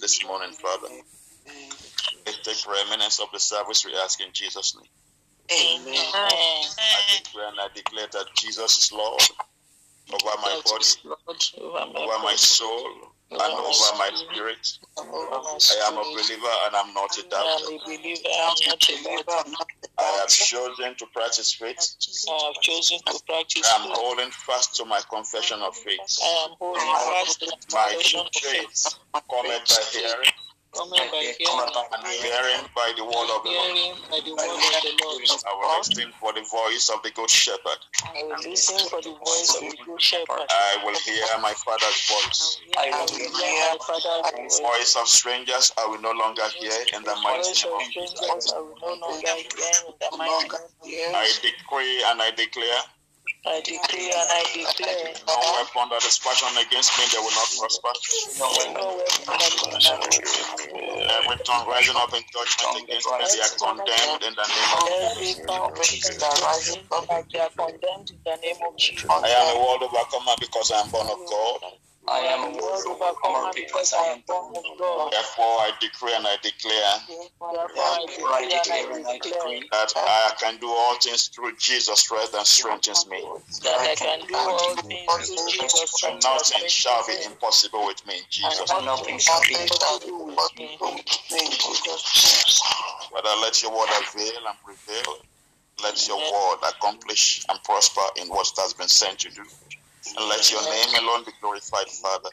you in our midst this morning, Father. Let's take preeminence of the service we ask in Jesus' name. Amen. I declare and I declare that Jesus is Lord over my body, over my soul, and over my spirit. I am a believer and I'm not a doubter. I have chosen to practice faith. I have chosen to practice I am holding fast to my confession of faith. I am holding fast to My confession of faith cometh by hearing, by hearing, and hearing by the word of the Lord. by the word of the Lord. I will listen for the voice of the good shepherd. I will listen for the voice of the good shepherd. I will hear my father's voice. I will hear my father's The voice. voice of strangers I will no longer hear in the mighty name of Jesus. I will no longer hear in the mighty name I decree and I declare I decree and I declare no weapon that is fashioned against me, they will not prosper. no weapon that Every tongue rising up in judgment against me, they are condemned in the name of every tongue rising up, they are condemned in the name of Jesus. I am a world overcomer because I am born of God. I am a world overcomer because I am born of God. Therefore, I decree and I declare Therefore, I decree and I declare that I can do all things through Jesus Christ that strengthens me. that I can do all things through Jesus And Christ. nothing shall be impossible with me in Jesus' And nothing shall be impossible with me. In Jesus' Father, let your word avail and prevail. Let your word accomplish and prosper in what has been sent to do. And let your name alone be glorified, Father.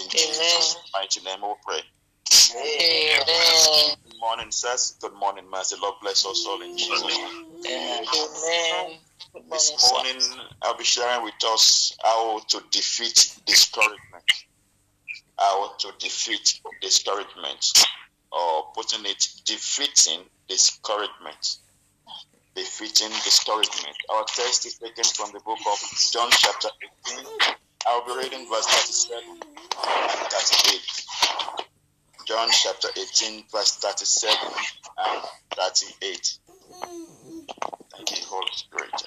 In Jesus' mighty name we pray. Amen. Good morning, sirs. Good morning, Master. Lord bless us all in Jesus' name. Amen. This morning, I'll be sharing with us how to defeat discouragement. How to defeat discouragement, or putting it, defeating discouragement. Defeating discouragement. Our text is taken from the book of John, chapter 18. I'll be reading verse 37 and 38. John chapter 18, verse 37 and 38. Thank you, Holy Spirit.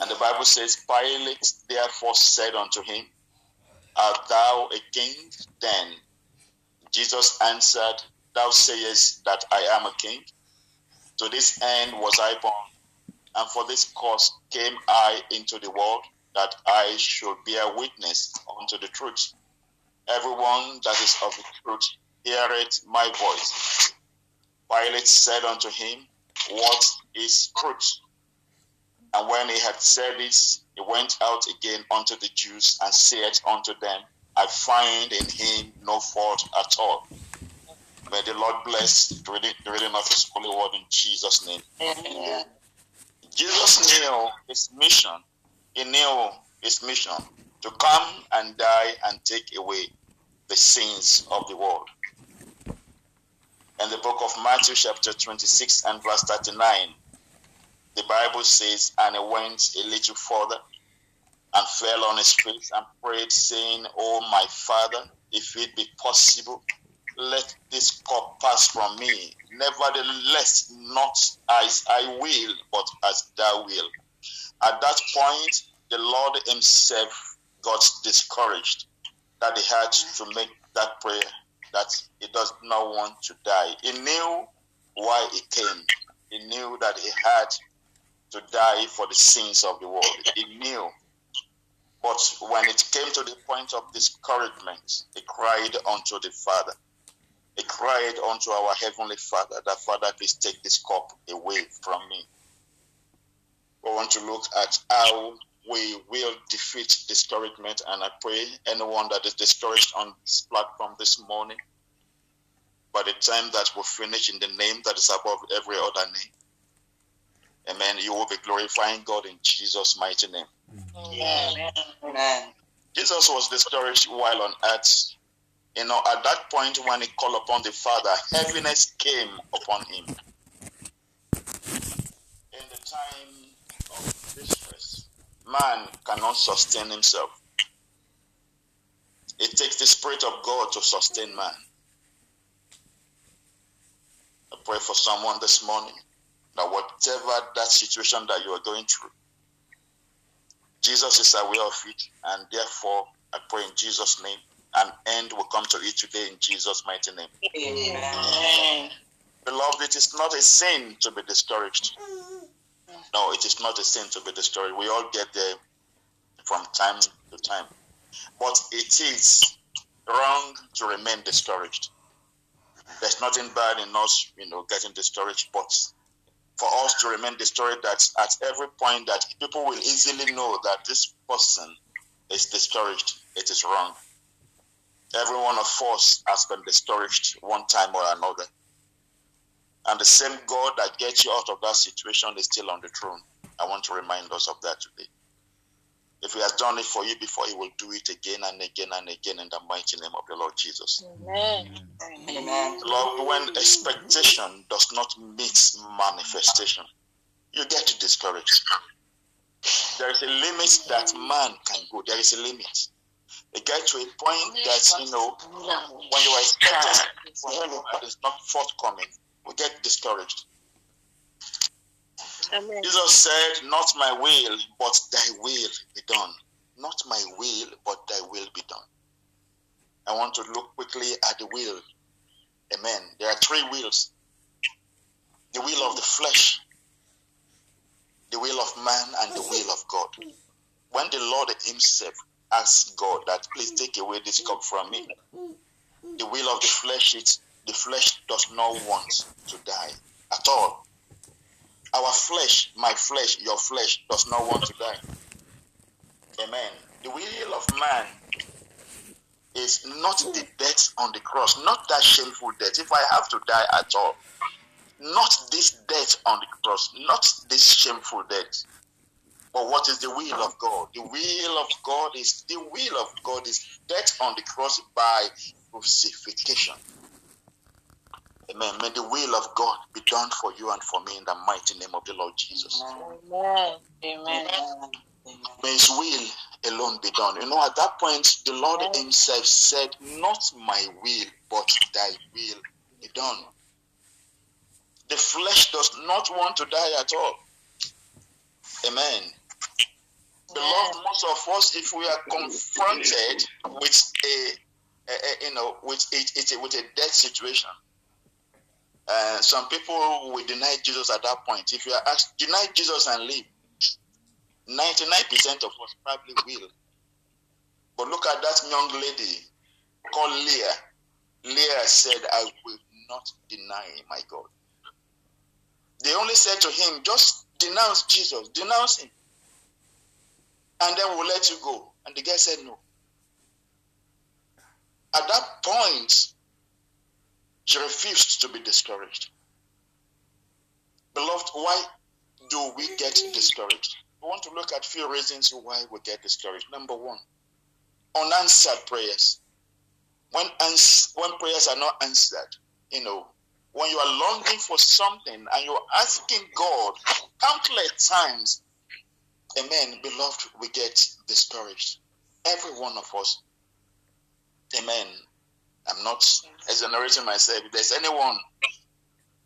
And the Bible says, Pilate therefore said unto him, Art thou a king? Then Jesus answered, Thou sayest that I am a king. To this end was I born, and for this cause came I into the world, that I should bear witness unto the truth. Everyone that is of the truth heareth my voice. Pilate said unto him, What is truth? And when he had said this, he went out again unto the Jews and said unto them, I find in him no fault at all. May the Lord bless the reading, of his holy word in Jesus' name. Amen. Jesus knew his mission. He knew his mission to come and die and take away the sins of the world. In the book of Matthew, chapter 26 and verse 39, the Bible says, And he went a little further and fell on his face and prayed, saying, Oh, my Father, if it be possible, let this cup pass from me. Nevertheless, not as I will, but as thou will. At that point, the Lord himself got discouraged that he had to make that prayer that he does not want to die. He knew why he came. He knew that he had to die for the sins of the world. He knew. But when it came to the point of discouragement, he cried unto the Father. He cried unto our Heavenly Father that, Father, please take this cup away from me. We want to look at how we will defeat discouragement. And I pray anyone that is discouraged on this platform this morning, by the time that we finish in the name that is above every other name, amen, you will be glorifying God in Jesus' mighty name. Amen. Amen. Jesus was discouraged while on earth. You know, at that point when he called upon the Father, heaviness came upon him. In the time of distress, man cannot sustain himself. It takes the Spirit of God to sustain man. I pray for someone this morning that whatever that situation that you are going through, Jesus is aware of it, and therefore I pray in Jesus' name, an end will come to it today in Jesus' mighty name. Amen. Beloved, it is not a sin to be discouraged. No, it is not a sin to be discouraged. We all get there from time to time. But it is wrong to remain discouraged. There's nothing bad in us, you know, getting discouraged, but for us to remain discouraged that at every point that people will easily know that this person is discouraged, it is wrong. Every one of us has been discouraged one time or another. And the same God that gets you out of that situation is still on the throne. I want to remind us of that today. If He has done it for you before, He will do it again and again and again in the mighty name of the Lord Jesus. Amen. Amen. Lord, when expectation does not meet manifestation, you get discouraged. There is a limit that man can go. There is a limit. You get to a point that, you know, when you are expecting that is not forthcoming, we get discouraged. Amen. Jesus said, Not my will, but thy will be done. Not my will, but thy will be done. I want to look quickly at the will. Amen. There are three wills the will of the flesh, the will of man, and the will of God. When the Lord Himself asked God that, Please take away this cup from me, the will of the flesh is the flesh does not want to die at all. Our flesh, my flesh, your flesh does not want to die. Amen. The will of man is not the death on the cross, not that shameful death. If I have to die at all, not this death on the cross, not this shameful death. But what is the will of God? The will of God is the will of God is death on the cross by crucifixion. Amen. May the will of God be done for you and for me in the mighty name of the Lord Jesus. Amen. Amen. May His will alone be done. You know, at that point, the Lord Amen. Himself said, Not my will, but thy will be done. The flesh does not want to die at all. Amen. Beloved, most of us, if we are confronted with a, a, a- you know, with a, with a death situation, uh, some people will deny Jesus at that point. If you are asked, deny Jesus and live, 99% of us probably will. But look at that young lady called Leah. Leah said, I will not deny my God. They only said to him, just denounce Jesus, denounce him. And then we'll let you go. And the guy said no. At that point, she refused to be discouraged. Beloved, why do we get discouraged? We want to look at few reasons why we get discouraged. Number one, unanswered prayers. When ans- when prayers are not answered, you know, when you are longing for something and you're asking God countless times, amen, beloved, we get discouraged. Every one of us. Amen. I'm not exonerating myself. If there's anyone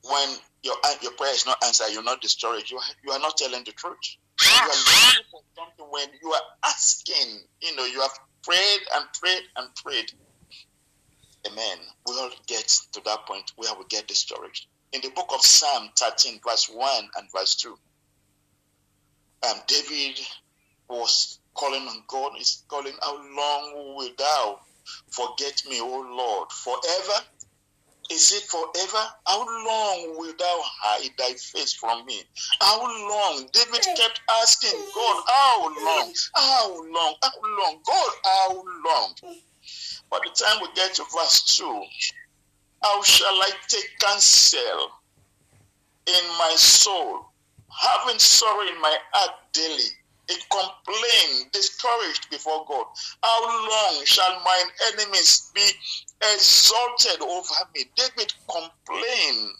when your your prayer is not answered, you're not discouraged. You you are not telling the truth. You are looking for something when you are asking. You know, you have prayed and prayed and prayed. Amen. We all get to that point where we get discouraged. In the book of Psalm 13, verse 1 and verse 2, um, David was calling on God. He's calling, How long will thou forget me, O Lord? Forever? Is it forever? How long will thou hide thy face from me? How long? David kept asking God, How long? How long? How long? God, how long? By the time we get to verse 2, how shall I take counsel in my soul, having sorrow in my heart daily? It complained, discouraged before God. How long shall mine enemies be exalted over me? David complained.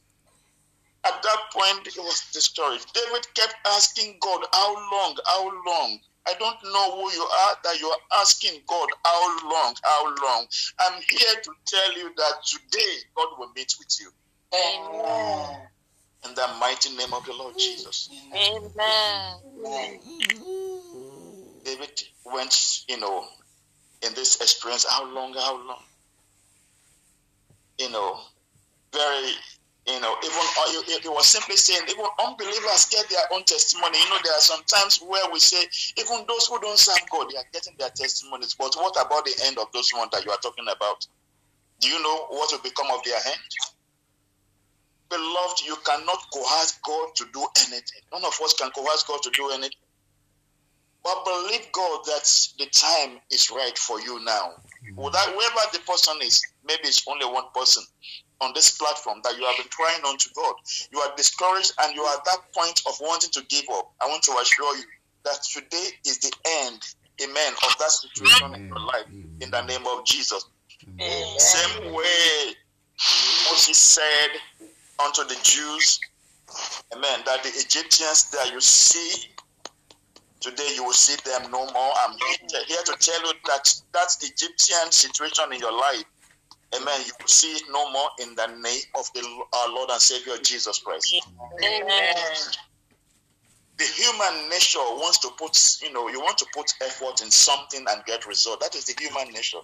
At that point, he was discouraged. David kept asking God, How long? How long? I don't know who you are that you are asking God, How long? How long? I'm here to tell you that today God will meet with you. Amen. In the mighty name of the Lord Jesus. Amen. David went, you know, in this experience, how long, how long? You know, very, you know, even uh, it was simply saying, even unbelievers get their own testimony. You know, there are some times where we say, even those who don't serve God, they are getting their testimonies. But what about the end of those ones that you are talking about? Do you know what will become of their end? Beloved, you cannot coerce God to do anything. None of us can coerce God to do anything. But believe God that the time is right for you now. That whoever the person is, maybe it's only one person on this platform that you have been crying on to God. You are discouraged and you are at that point of wanting to give up. I want to assure you that today is the end, amen, of that situation in your life in the name of Jesus. Amen. Same way Moses said unto the Jews, Amen, that the Egyptians that you see today, you will see them no more. I'm here to tell you that that Egyptian situation in your life, Amen, you will see it no more in the name of the our Lord and Savior Jesus Christ. Amen. The human nature wants to put, you know, you want to put effort in something and get result. That is the human nature.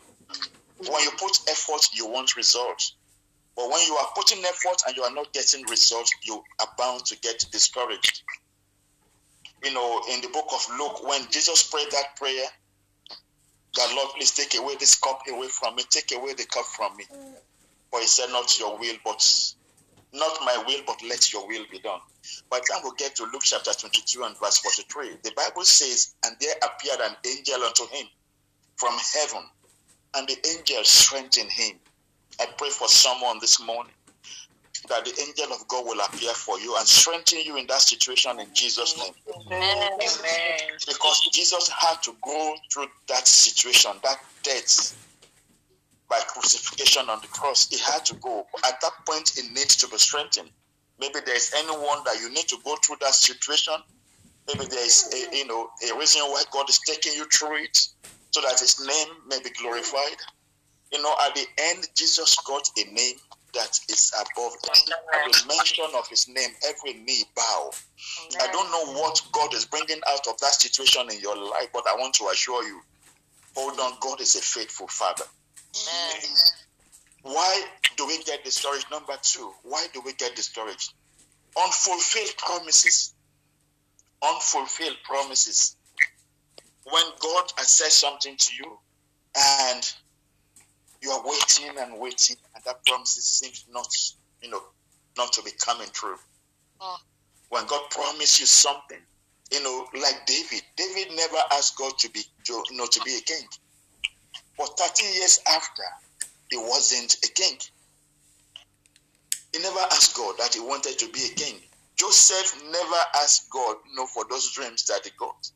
When you put effort, you want results. But when you are putting effort and you are not getting results, you are bound to get discouraged. You know, in the book of Luke, when Jesus prayed that prayer, that Lord, please take away this cup away from me, take away the cup from me. For he said, Not your will, but not my will, but let your will be done. By the time we get to Luke chapter 22 and verse 43, the Bible says, And there appeared an angel unto him from heaven, and the angel strengthened him. I pray for someone this morning that the angel of God will appear for you and strengthen you in that situation in Jesus' name. Amen. Because Jesus had to go through that situation, that death by crucifixion on the cross. He had to go. At that point, it needs to be strengthened. Maybe there is anyone that you need to go through that situation. Maybe there is a you know a reason why God is taking you through it so that his name may be glorified. You know, at the end, Jesus got a name that is above at the mention of his name, every knee bow. I don't know what God is bringing out of that situation in your life, but I want to assure you, hold on, God is a faithful Father. Amen. Why do we get discouraged? Number two, why do we get discouraged? Unfulfilled promises. Unfulfilled promises. When God has said something to you and you are waiting and waiting, and that promise seems not, you know, not to be coming true. Oh. When God promised you something, you know, like David, David never asked God to be, to, you know, to be a king. But 30 years after, he wasn't a king. He never asked God that he wanted to be a king. Joseph never asked God, you know, for those dreams that he got.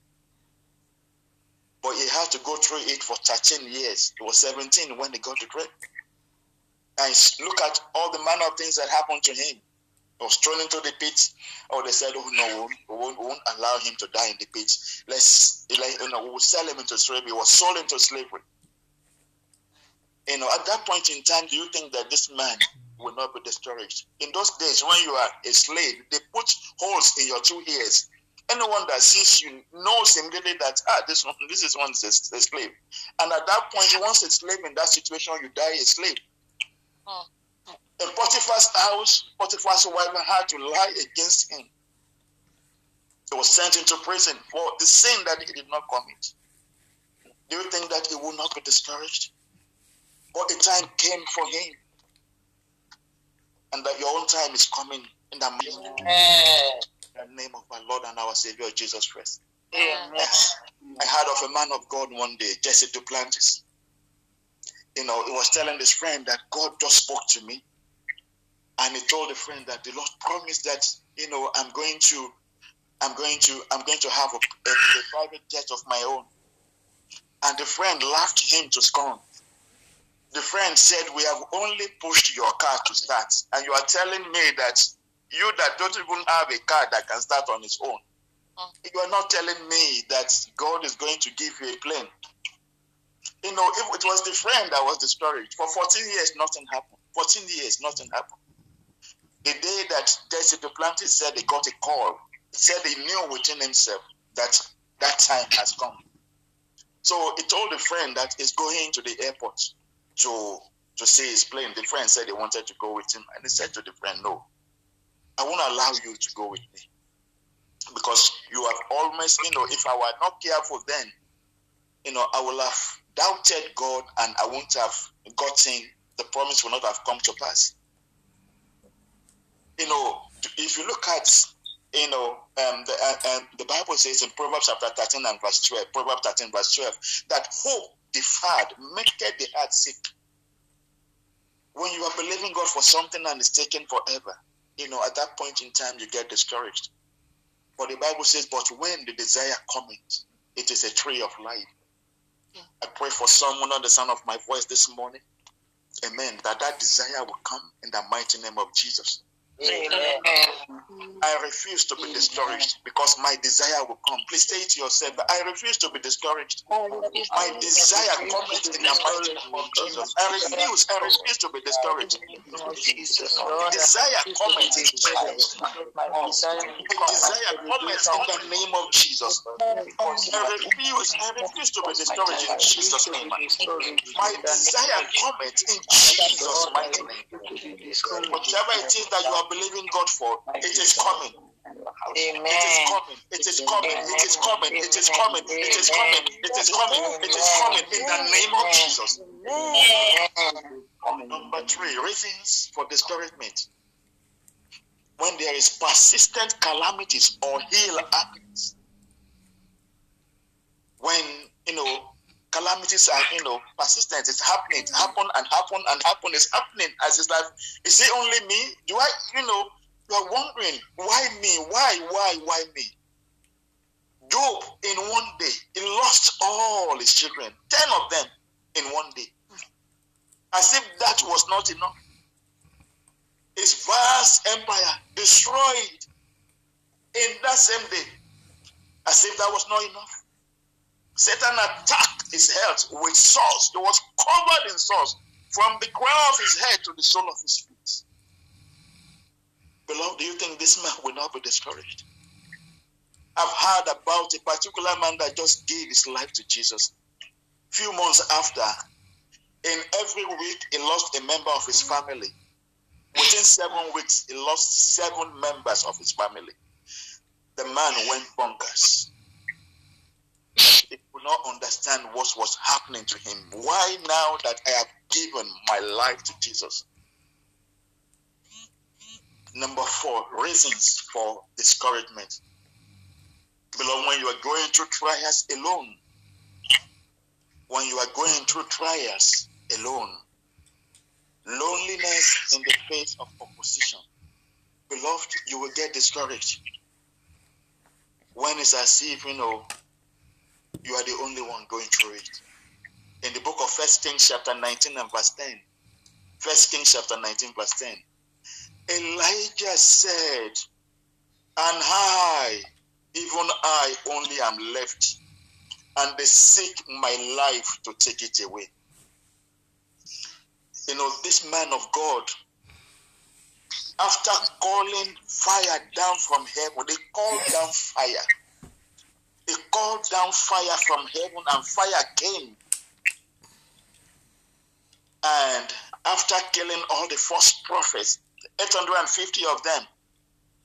But he had to go through it for 13 years. He was 17 when he got the dream. And look at all the manner of things that happened to him. He was thrown into the pit. Or they said, oh no, we won't, we won't allow him to die in the pit. Let's, you know, we will sell him into slavery. He was sold into slavery. You know, at that point in time, do you think that this man will not be discouraged? In those days, when you are a slave, they put holes in your two ears. Anyone that sees you knows immediately that ah, this one, this is one is a, a slave. And at that point, once a slave in that situation, you die a slave. Oh. In Potiphar's house, Potiphar's wife had to lie against him. He was sent into prison for the sin that he did not commit. Do you think that he will not be discouraged? But the time came for him. and that your own time is coming in the Amen. name of my Lord and our Savior Jesus Christ. Amen. I heard of a man of God one day, Jesse Duplantis. You know, he was telling his friend that God just spoke to me. And he told the friend that the Lord promised that, you know, I'm going to I'm going to I'm going to have a, a, a private jet of my own. And the friend laughed him to scorn. The friend said, We have only pushed your car to start, and you are telling me that you that don't even have a car that can start on its own. Mm. You are not telling me that God is going to give you a plane. You know, if it was the friend that was discouraged, for 14 years nothing happened. 14 years, nothing happened. The day that Jesse Duplantis said he got a call, he said he knew within himself that that time has come. So he told the friend that he's going to the airport to to see his plane. The friend said he wanted to go with him, and he said to the friend, "No, I won't allow you to go with me because you have almost, you know, if I were not careful then, you know, I will have doubted God and I won't have gotten the promise will not have come to pass. You know, if you look at, you know, um, the, uh, um, the Bible says in Proverbs chapter 13 and verse 12, Proverbs 13 verse 12, that hope deferred maketh the heart sick. When you are believing God for something and it's taken forever, you know, at that point in time you get discouraged. But the Bible says, but when the desire cometh, it is a tree of life. I pray for someone on the sound of my voice this morning. Amen. That that desire will come in the mighty name of Jesus. Amen. I refuse to be discouraged because my desire will come. Please say it to yourself. I refuse to be discouraged. My desire comes in the mighty name of Jesus. I refuse. I refuse to be discouraged. Desire comes in Jesus. Desire Desire comes in the name of Jesus. I refuse. I refuse to be discouraged in Jesus' name. My desire comes in Jesus' mighty name. Whatever it is that you are believing God for, it is coming. Amen. It is coming. It is coming. It is coming. It is coming. It is coming. It is coming. It is coming in the name of Jesus. Number three, reasons for discouragement. When there is persistent calamities or ill happens. When you know calamities are you know persistent, it's happening, it happen and happen and happen, it's happening as it's like is it only me? Do I you know you are wondering why me? Why, why, why me? Job in one day, he lost all his children, ten of them in one day. As if that was not enough. His vast empire destroyed in that same day. As if that was not enough. Satan attacked his health with sores. He was covered in sores from the crown of his head to the sole of his feet. Beloved, do you think this man will not be discouraged? I've heard about a particular man that just gave his life to Jesus. Few months after, in every week, he lost a member of his family. Within seven weeks, he lost seven members of his family. The man went bonkers. Not understand what was happening to him. Why now that I have given my life to Jesus? Number four, reasons for discouragement. Beloved, when you are going through trials alone, when you are going through trials alone, loneliness in the face of opposition, beloved, you will get discouraged. When it's as if, you know, you are the only one going through it. In the book of First Kings chapter 19 and verse 10, First Kings chapter 19 verse 10, Elijah said, And I, even I only am left, and they seek my life to take it away. You know, this man of God, after calling fire down from heaven, they called down fire. They called down fire from heaven, and fire came. And after killing all the false prophets, 850 of them,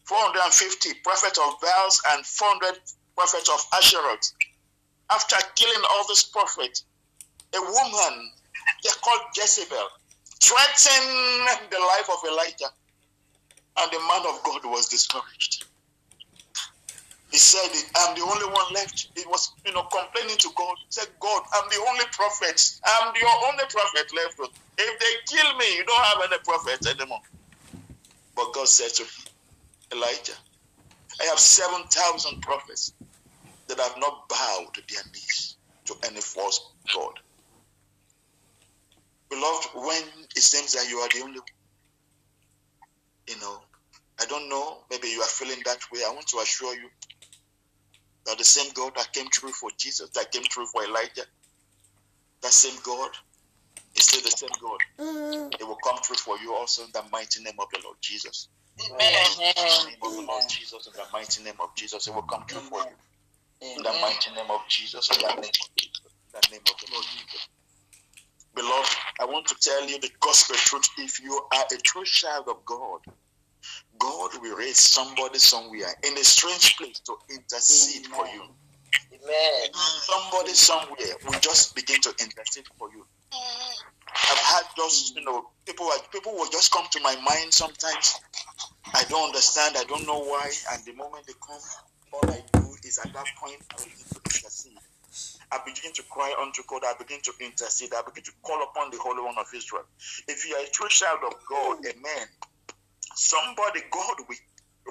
450 prophets of Baals and 400 prophets of Asheroth. After killing all these prophets, a woman, they called Jezebel, threatened the life of Elijah. And the man of God was discouraged. He said, I'm the only one left. He was, you know, complaining to God. He said, God, I'm the only prophet. I'm the only prophet left. If they kill me, you don't have any prophet anymore. But God said to him, Elijah, I have 7,000 prophets that have not bowed their knees to any false God. Beloved, when it seems that you are the only you know, I don't know, maybe you are feeling that way. I want to assure you that the same God that came through for Jesus, that came through for Elijah, that same God is still the same God. Mm. It will come through for you also in the mighty name of the Lord Jesus. Amen. In the name of the Lord Jesus, in the mighty name of Jesus, it will come true for you. In the mighty name of Jesus, in the name of Jesus, in the name of the Lord Jesus. Beloved, I want to tell you the gospel truth. If you are a true child of God, God will raise somebody somewhere in a strange place to intercede Amen. for you. Amen. Somebody somewhere will just begin to intercede for you. I've had just, you know, people people will just come to my mind sometimes. I don't understand, I don't know why, and the moment they come, all I do is at that point I begin to intercede. I begin to cry unto God, I begin to intercede, I begin to call upon the Holy One of Israel. If you are a true child of God, amen. Somebody, God will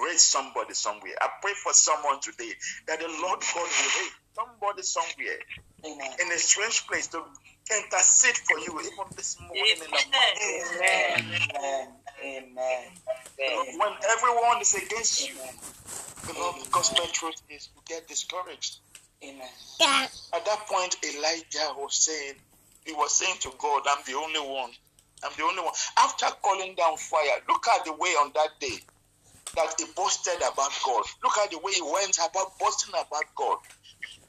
raise somebody somewhere. I pray for someone today that the Lord God will raise somebody somewhere Amen. in a strange place to intercede for you even this morning Amen. in the morning. Amen. Amen. Amen. When everyone is against you, the Lord gospel truth is to get discouraged. Amen. At that point, Elijah was saying, he was saying to God, I'm the only one. I'm the only one. After calling down fire, look at the way on that day that he boasted about God. Look at the way he went about boasting about God.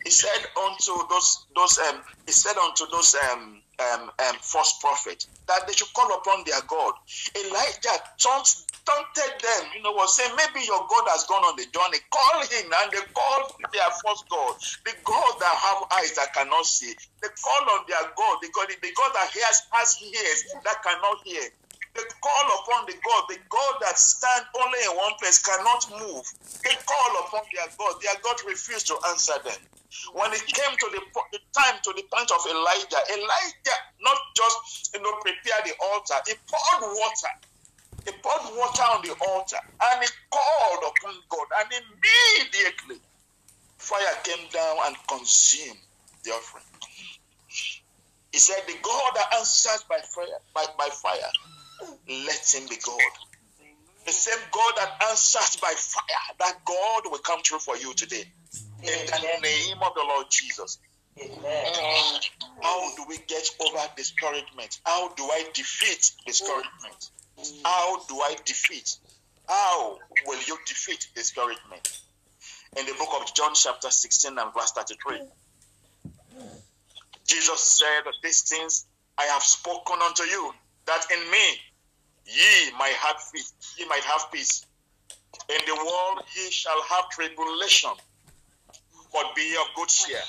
He said unto those those um he said unto those um um, um false prophets that they should call upon their God. Elijah taunted, taunted them, you know, was saying maybe your God has gone on the journey. Call him, and they called their false God, the God that have eyes that cannot see. They call on their God, the God, the God that hears has ears that cannot hear. They call upon the God, the God that stand only in one place, cannot move. They call upon their God. Their God refused to answer them. When it came to the, the time to the point of Elijah, Elijah not just you know prepare the altar, he poured water. He poured water on the altar and he called upon God, and immediately fire came down and consumed the offering. He said, The God that answers by fire, by, by fire, let him be God. The same God that answers by fire, that God will come true for you today. In the name of the Lord Jesus. How do we get over discouragement? How do I defeat discouragement? How do I defeat? How will you defeat discouragement? In the book of John, chapter 16 and verse 33, Jesus said, These things I have spoken unto you, that in me ye might have peace. Ye might have peace. In the world ye shall have tribulation, but be of good cheer.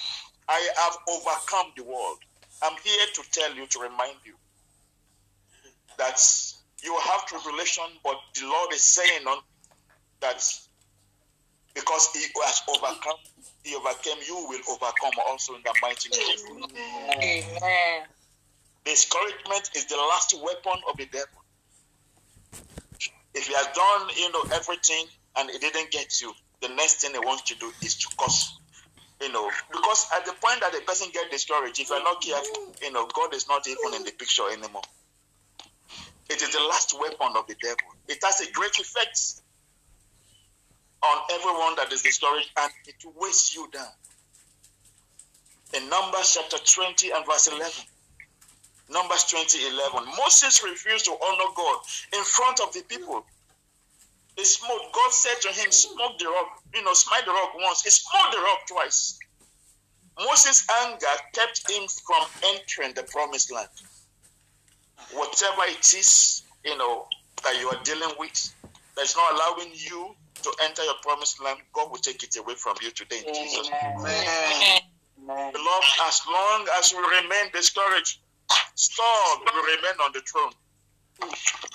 I have overcome the world. I'm here to tell you, to remind you that you will have tribulation, but the Lord is saying on that because He has overcome, He overcame, you will overcome also in the mighty name of Amen. Discouragement is the last weapon of the devil. If he has done, you know, everything and it didn't get you, the next thing he wants to do is to cause you know, because at the point that the person get discouraged, if you're not careful, you know, God is not even in the picture anymore. It is the last weapon of the devil. It has a great effect on everyone that is discouraged and it weighs you down. In Numbers chapter 20 and verse 11, Numbers 20 11, Moses refused to honor God in front of the people. He smote. God said to him, Smoke the rock, you know, smite the rock once. He smote the rock twice. Moses' anger kept him from entering the promised land whatever it is, you know, that you are dealing with, that's not allowing you to enter your promised land, God will take it away from you today in Jesus' name. Beloved, as long as we remain discouraged, Saul will remain on the throne.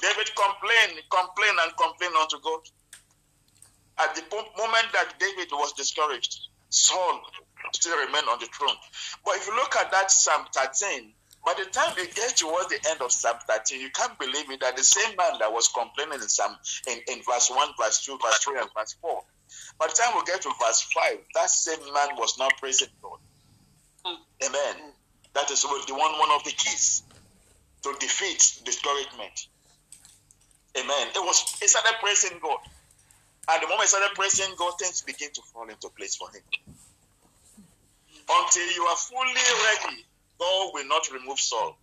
David complained, complained, and complained unto God. At the moment that David was discouraged, Saul still remained on the throne. But if you look at that Psalm 13, by the time you get towards the end of Psalm 13, you can't believe it that the same man that was complaining in Psalm in, in verse 1, verse 2, verse 3, and verse 4. By the time we get to verse 5, that same man was now praising God. Amen. That is the one one of the keys to defeat discouragement. Amen. It was he started praising God. And the moment he started praising God, things begin to fall into place for him. Until you are fully ready, God will not remove Saul.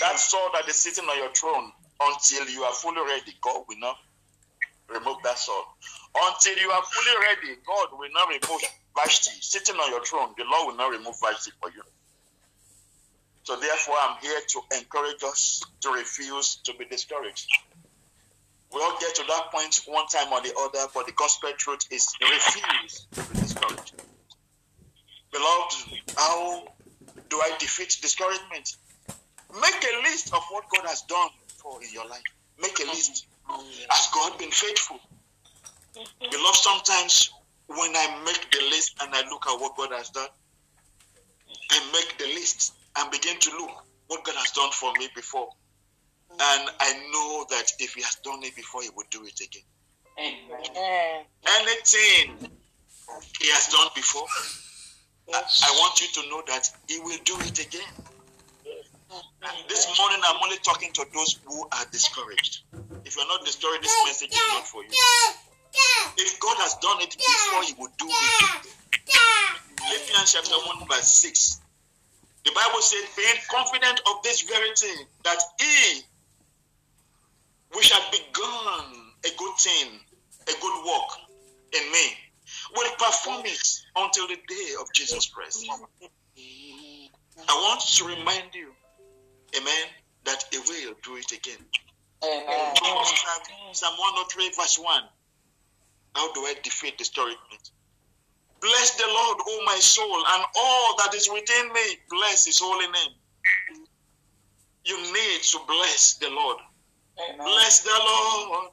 That Saul that is sitting on your throne, until you are fully ready, God will not remove that Saul. Until you are fully ready, God will not remove Vashti sitting on your throne. The Lord will not remove Vashti for you. So therefore, I'm here to encourage us to refuse to be discouraged. We all get to that point one time or the other, but the gospel truth is refuse to be discouraged. Beloved, how do I defeat discouragement? Make a list of what God has done for in your life. Make a list. Has God been faithful? Beloved, sometimes when I make the list and I look at what God has done, I make the list and begin to look what God has done for me before. And I know that if He has done it before, He will do it again. Amen. Anything He has done before, I, I want you to know that He will do it again. This morning, I'm only talking to those who are discouraged. If you're not discouraged, this message is not for you. If God has done it before, He will do it. Philippians chapter 1, verse 6. The Bible said, being confident of this very thing, that He which had begun a good thing, a good work in me, will perform it until the day of Jesus Christ. I want to remind you, amen, that He will do it again. Amen. Psalm 103, verse 1. How do I defeat the discouragement? Bless the Lord, O my soul, and all that is within me. Bless his holy name. You need to bless the Lord. Amen. Bless the Lord,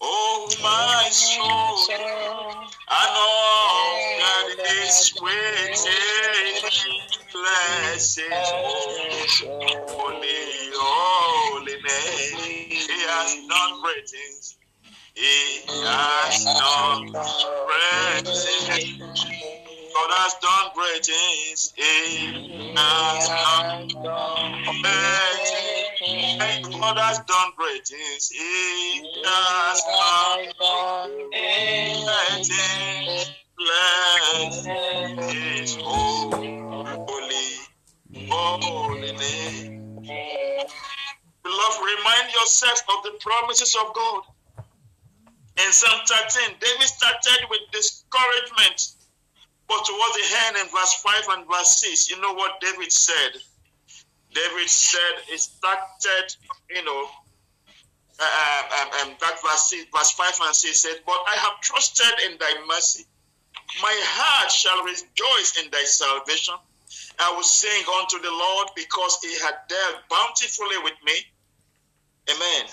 oh my soul, and all that is within me. Bless his holy, holy name. He has done great things. He has great things. God has done great things. He has done great things. God has done great things. He has done great things. Bless His holy, holy name. Beloved, remind yourself of the promises of God. In Psalm 13, David started with discouragement. But towards the end, in verse 5 and verse 6, you know what David said? David said it started, you know, uh, um, um, that verse, 6, verse 5 and 6 said, But I have trusted in thy mercy. My heart shall rejoice in thy salvation. I will sing unto the Lord because he had dealt bountifully with me. Amen.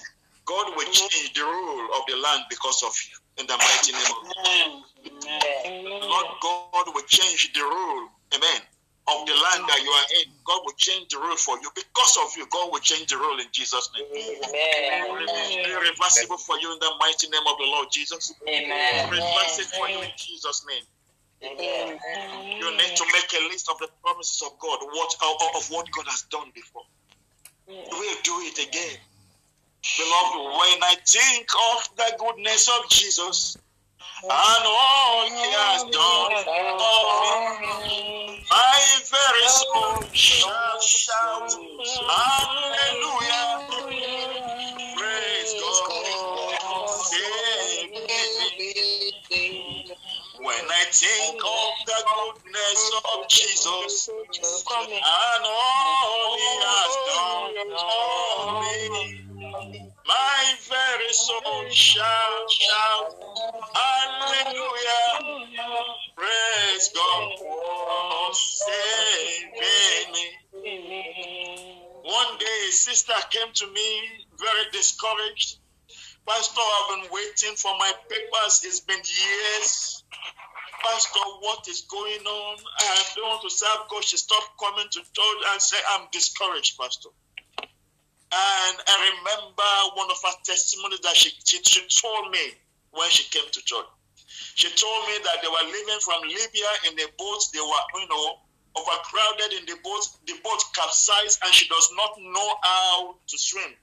God will change the rule of the land because of you. In the mighty name of God. Lord God will change the rule. Amen. Of the land that you are in. God will change the rule for you. Because of you, God will change the rule in Jesus' name. Amen. Irreversible for you in the mighty name of the Lord Jesus. Amen. Irreversible for you in Jesus' name. Amen. You need to make a list of the promises of God, what of what God has done before. We'll do it again. Beloved, when I think of the goodness of Jesus and all he has done my very soul shall shout, Hallelujah. Praise God. When I think of the goodness of Jesus and all he has done for me, my very soul shall shout, Hallelujah. Praise God oh, for saving me. One day, a sister came to me very discouraged. Pastor, I've been waiting for my papers. It's been years. Pastor, what is going on? I don't want to serve God. She stopped coming to church and say, I'm discouraged, Pastor. And I remember one of her testimonies that she, she, she told me when she came to church. She told me that they were leaving from Libya in a boat. They were, you know, overcrowded in the boat. The boat capsized and she does not know how to swim.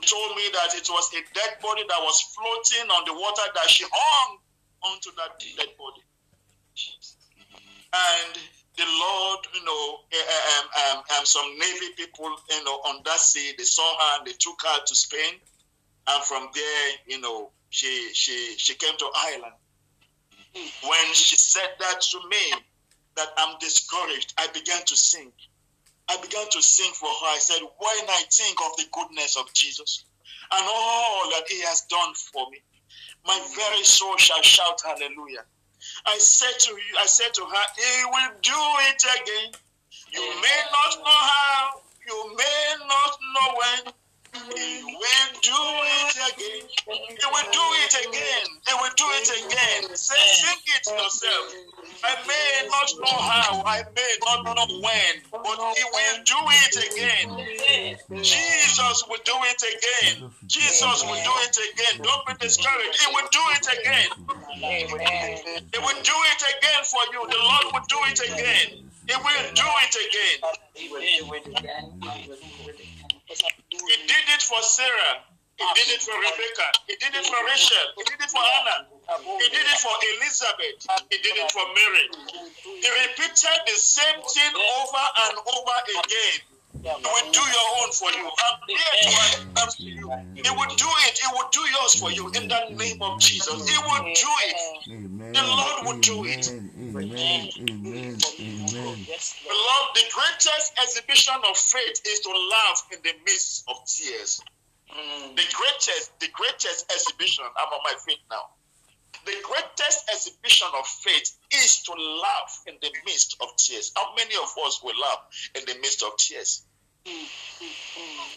She told me that it was a dead body that was floating on the water that she hung onto that dead body. And the Lord, you know, um, um, um, some Navy people, you know, on that sea, they saw her and they took her to Spain. And from there, you know, she she she came to Ireland. When she said that to me, that I'm discouraged, I began to sing. I began to sing for her. I said, When I think of the goodness of Jesus and all that He has done for me, my very soul shall shout hallelujah. I said to you, I said to her, He will do it again. You may not know how, you may not know when, he will do it again. He will do it again. He will do it again. Say, sing it yourself. I may not know how, I may not know when, but He will do it again. Jesus will do it again. Jesus will do it again. Don't be discouraged. He will do it again. He will do it again for you. The Lord will do it again. He will do it again. He did it for Sarah. He did it for Rebecca. He did it for Rachel. He did it for Anna. He did it for Elizabeth. He did it for Mary. He repeated the same thing over and over again. He will do your own for you. I'm here to to you. He will do it. He will do yours for you in the name of Jesus. He will do it. Amen. The Lord will do it. Amen. Amen. Amen. Amen. Beloved, the greatest exhibition of faith is to laugh in the midst of tears. The greatest, the greatest exhibition, I'm on my feet now. The greatest exhibition of faith is to laugh in the midst of tears. How many of us will laugh in the midst of tears?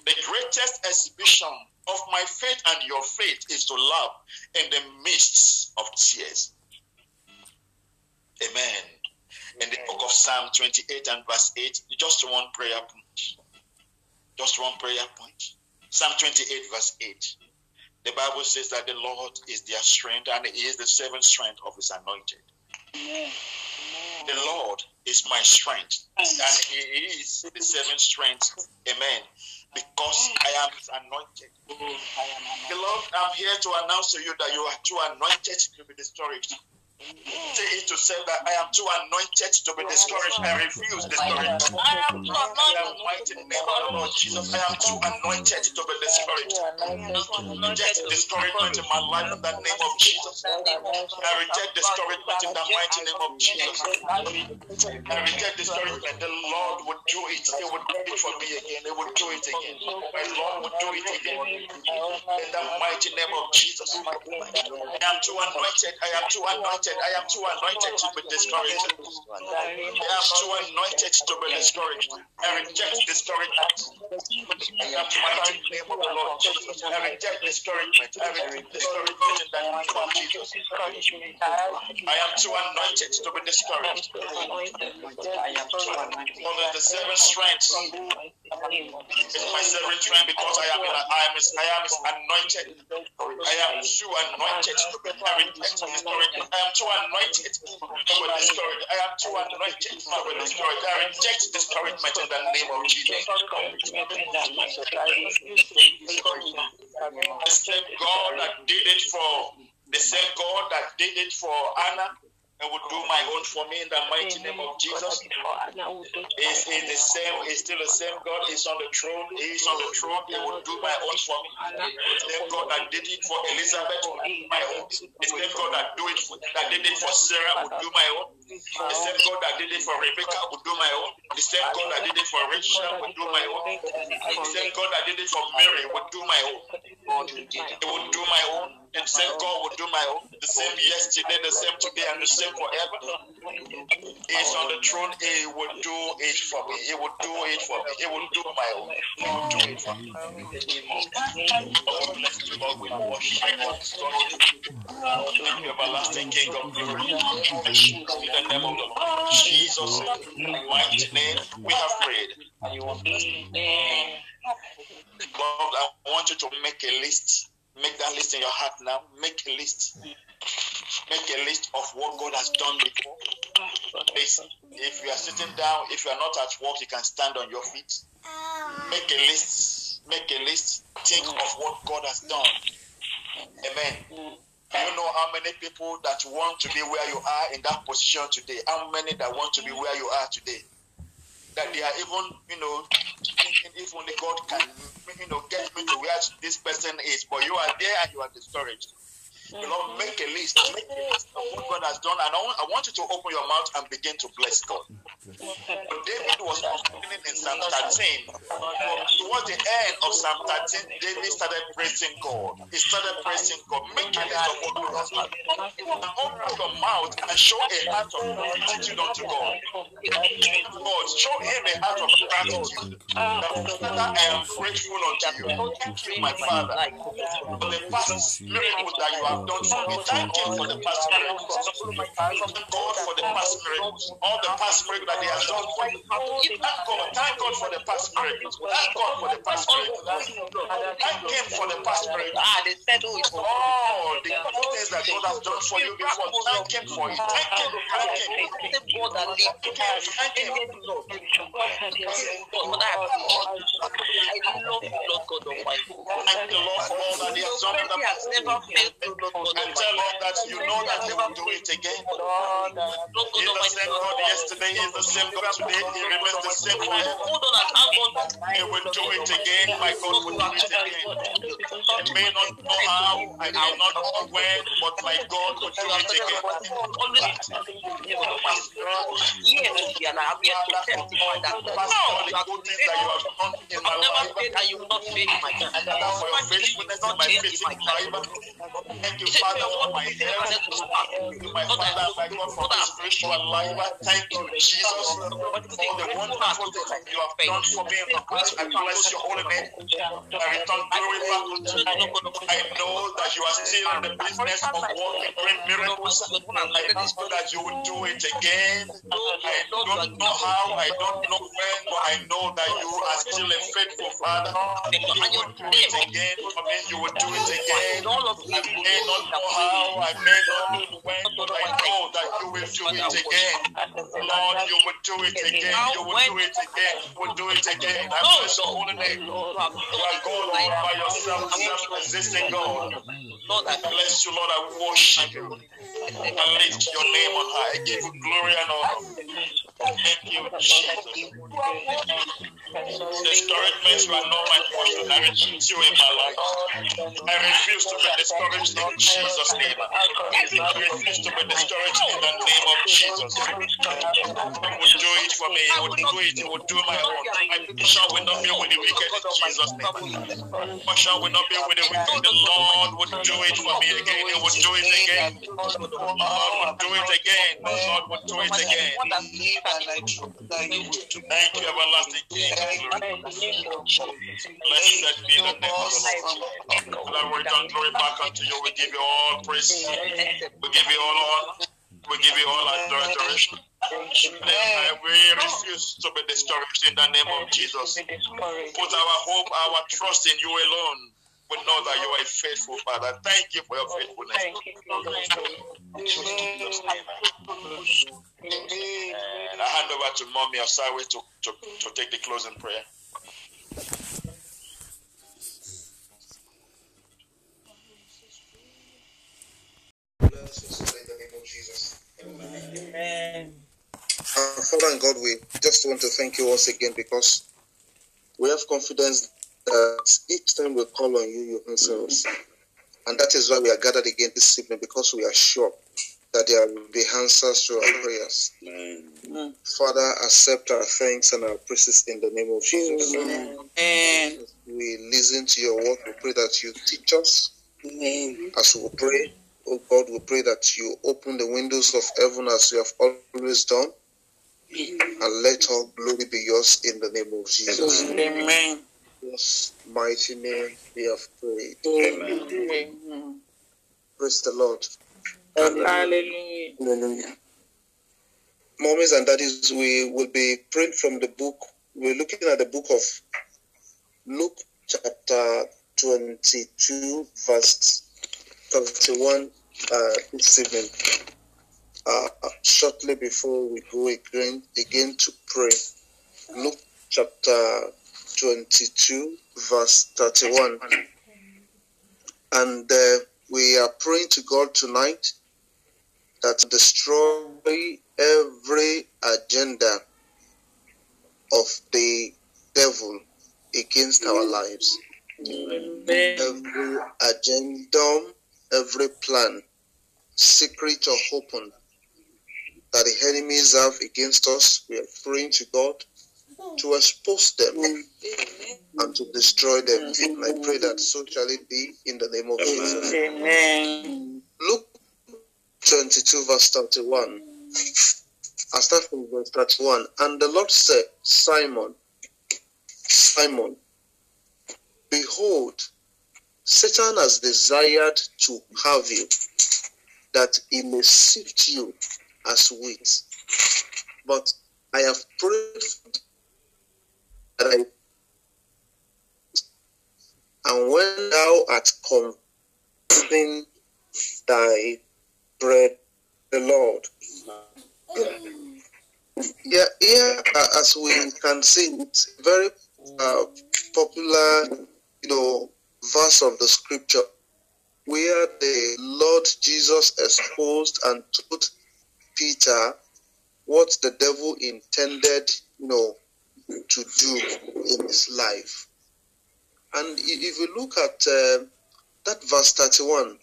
The greatest exhibition of my faith and your faith is to love in the midst of tears. Amen. In the book of Psalm 28 and verse 8, just one prayer point. Just one prayer point. Psalm 28, verse 8. The Bible says that the Lord is their strength and He is the seventh strength of His anointed. The Lord is my strength and He is the seventh strength. Amen. Because I am His anointed. Beloved, I'm here to announce to you that you are too anointed to be discouraged. To say that I am too anointed to be discouraged. I refuse discouragement. I am too anointed in the mighty name of the Lord Jesus. I am too anointed to be discouraged. I reject discouragement in my life in the name of Jesus. I reject discouragement in the mighty name of Jesus. I reject discouragement. The Lord would do it. He would do it for me again. He would do it again. My Lord would do it again. In the mighty name of Jesus. I am too anointed. I am too anointed. I am too anointed to be discouraged. I am too anointed to be discouraged. I reject discouragement. In the mighty name of the Lord I reject discouragement. I reject discouragement. I am too anointed to be discouraged. I am too. One of the seven strengths is my seven strength because I am I am I am anointed. I am too anointed to be I. I am too anointed to be discouraged. I am too anointed to be discouraged. I reject discouragement in the name of Jesus. The same God that did it for the same God that did it for Anna and will do my own for me in the mighty name of Jesus. Is is the same, is still the same God, is on the throne, he is on the throne, he will do my own for me. The same God that did it for Elizabeth, my own. The same God that do it for, that did it for Sarah will do my own. The same God that did it for Rebecca will do my own. The same God that did it for Rachel will do my own. The same God that did it for Mary will do my own. He will do my own. And same God will do my own. The same yesterday, the same today, and the same forever. He's on the throne. He will do it for me. He will do it for me. He will do my own. He will do it for me. Oh, bless you, Lord. We worship you. Thank you, everlasting King of glory. In the name of the Lord Jesus, in mighty name, we have prayed. God, I want you to make a list. Make that list in your heart now. Make a list. Make a list of what God has done before. If you are sitting down, if you are not at work, you can stand on your feet. Make a list. Make a list. Think of what God has done. Amen. Do you know how many people that want to be where you are in that position today? How many that want to be where you are today? That they are even, you know, thinking if only God can, you know, get me to where this person is. But you are there and you are discouraged. Know, make a list. Make a list of what God has done. And I want, you to open your mouth and begin to bless God. But David was complaining in Psalm 13. Towards the end of Psalm 13, David started praising God. He started praising God. Make a list of what God has done. And open your mouth and show a heart of gratitude unto God. God, show him a heart of gratitude. Father, I am grateful unto you. Thank you, my Father, for the past miracles that you have done for me. Thank you for the past miracles. Thank God for the past miracles. All the past miracles that He has done for you. Thank God. Thank God for the past miracles. Thank God for the past miracles. Thank Him for the past miracles. Ah, they said, oh, it's Oh, the good things that God has done for you before. Thank Him for it. Thank Him. Thank Him. the God that lives. Thank Him. Thank Him. I love you, Lord God Almighty. Thank the Lord for all that He has done in the He has never failed you, Lord and tell Almighty. Him that you know that He will do it again. Lord He's the same God yesterday, He's the same God today, He remains the same forever. Hold on and hang on. He will do it again, my God will do it again. I may not know how, I may not know when, but my God will do it again. Yes, and I'm here to testify that Past all the good things that you have done in my I've never life, failed you will not fail my God. And that for your faithfulness in my faith in Bible. Thank you, Father, for my health. Thank my Father, my God, for this spiritual life. Thank you, Jesus, for the wonderful things you have done for me in the past. I bless your holy name. I return glory back unto you. I know that you are still in the business of working great miracles. I know that you will do it again. I don't know how, I don't know when, but I know that you are still a faithful Father. You will do it again for me. You will do it again. I may not know how, I may not know when, but I know that you will do it again. Lord, you will do it again. You will do it again. You will do it again. I bless your holy name. You are God all by yourself, self-existing God. I bless you, Lord. I worship you. I lift your name on high. I give you glory and honor. Thank you, Jesus. Discouragements were not my portion. I refuse you in my life. I refuse to be discouraged in Jesus' name. I refuse to be discouraged in the name of Jesus. He will do it for me. He will do it. He will do my own. My portion will not be with the wicked in Jesus' name. Portion will not be with the wicked. The Lord will do it for me again. He will do it again. Lord will do it again. Lord will do it again. Thank you, everlasting King. Blessed be the name of the Lord. We return glory back unto you. We give you all praise. We give you all honor. We give you all adoration. And we refuse to be discouraged in the name of Jesus. Put our hope, our trust in you alone. We know that you are a faithful Father. Thank you for your faithfulness. And I hand over to Mommy Osawe to, to, to take the closing prayer. Amen. Our Father and God, we just want to thank you once again because we have confidence that each time we call on you, you answer us. And that is why we are gathered again this evening because we are sure that there will be answers to our prayers. Father, accept our thanks and our praises in the name of Jesus. Amen. We listen to your word. We pray that you teach us Amen. As we pray, oh God, we pray that you open the windows of heaven as you have always done, and let all glory be yours in the name of Jesus. Amen. Yes, mighty name we have prayed. Amen. Praise the Lord. Hallelujah. Hallelujah. Mommies and daddies, we will be praying from the book. We're looking at the book of Luke, chapter 22, verse 31, uh, this evening. Uh, shortly before we go again, again to pray. Luke, chapter 22, verse 31. And uh, we are praying to God tonight that destroy every agenda of the devil against our lives. Amen. Every agenda, every plan, secret or open, that the enemies have against us, we are praying to God to expose them and to destroy them. And I pray that so shall it be in the name of Jesus. Amen. Luke 22, verse 31. I start from verse 31. And the Lord said, Simon, Simon, behold, Satan has desired to have you, that he may sift you as wheat. But I have prayed that I and when thou art come thy bread the Lord. Yeah, yeah. Uh, as we can see, it's very uh, popular, you know, verse of the scripture where the Lord Jesus exposed and told Peter what the devil intended, you know, to do in his life. And if you look at uh, that verse 31,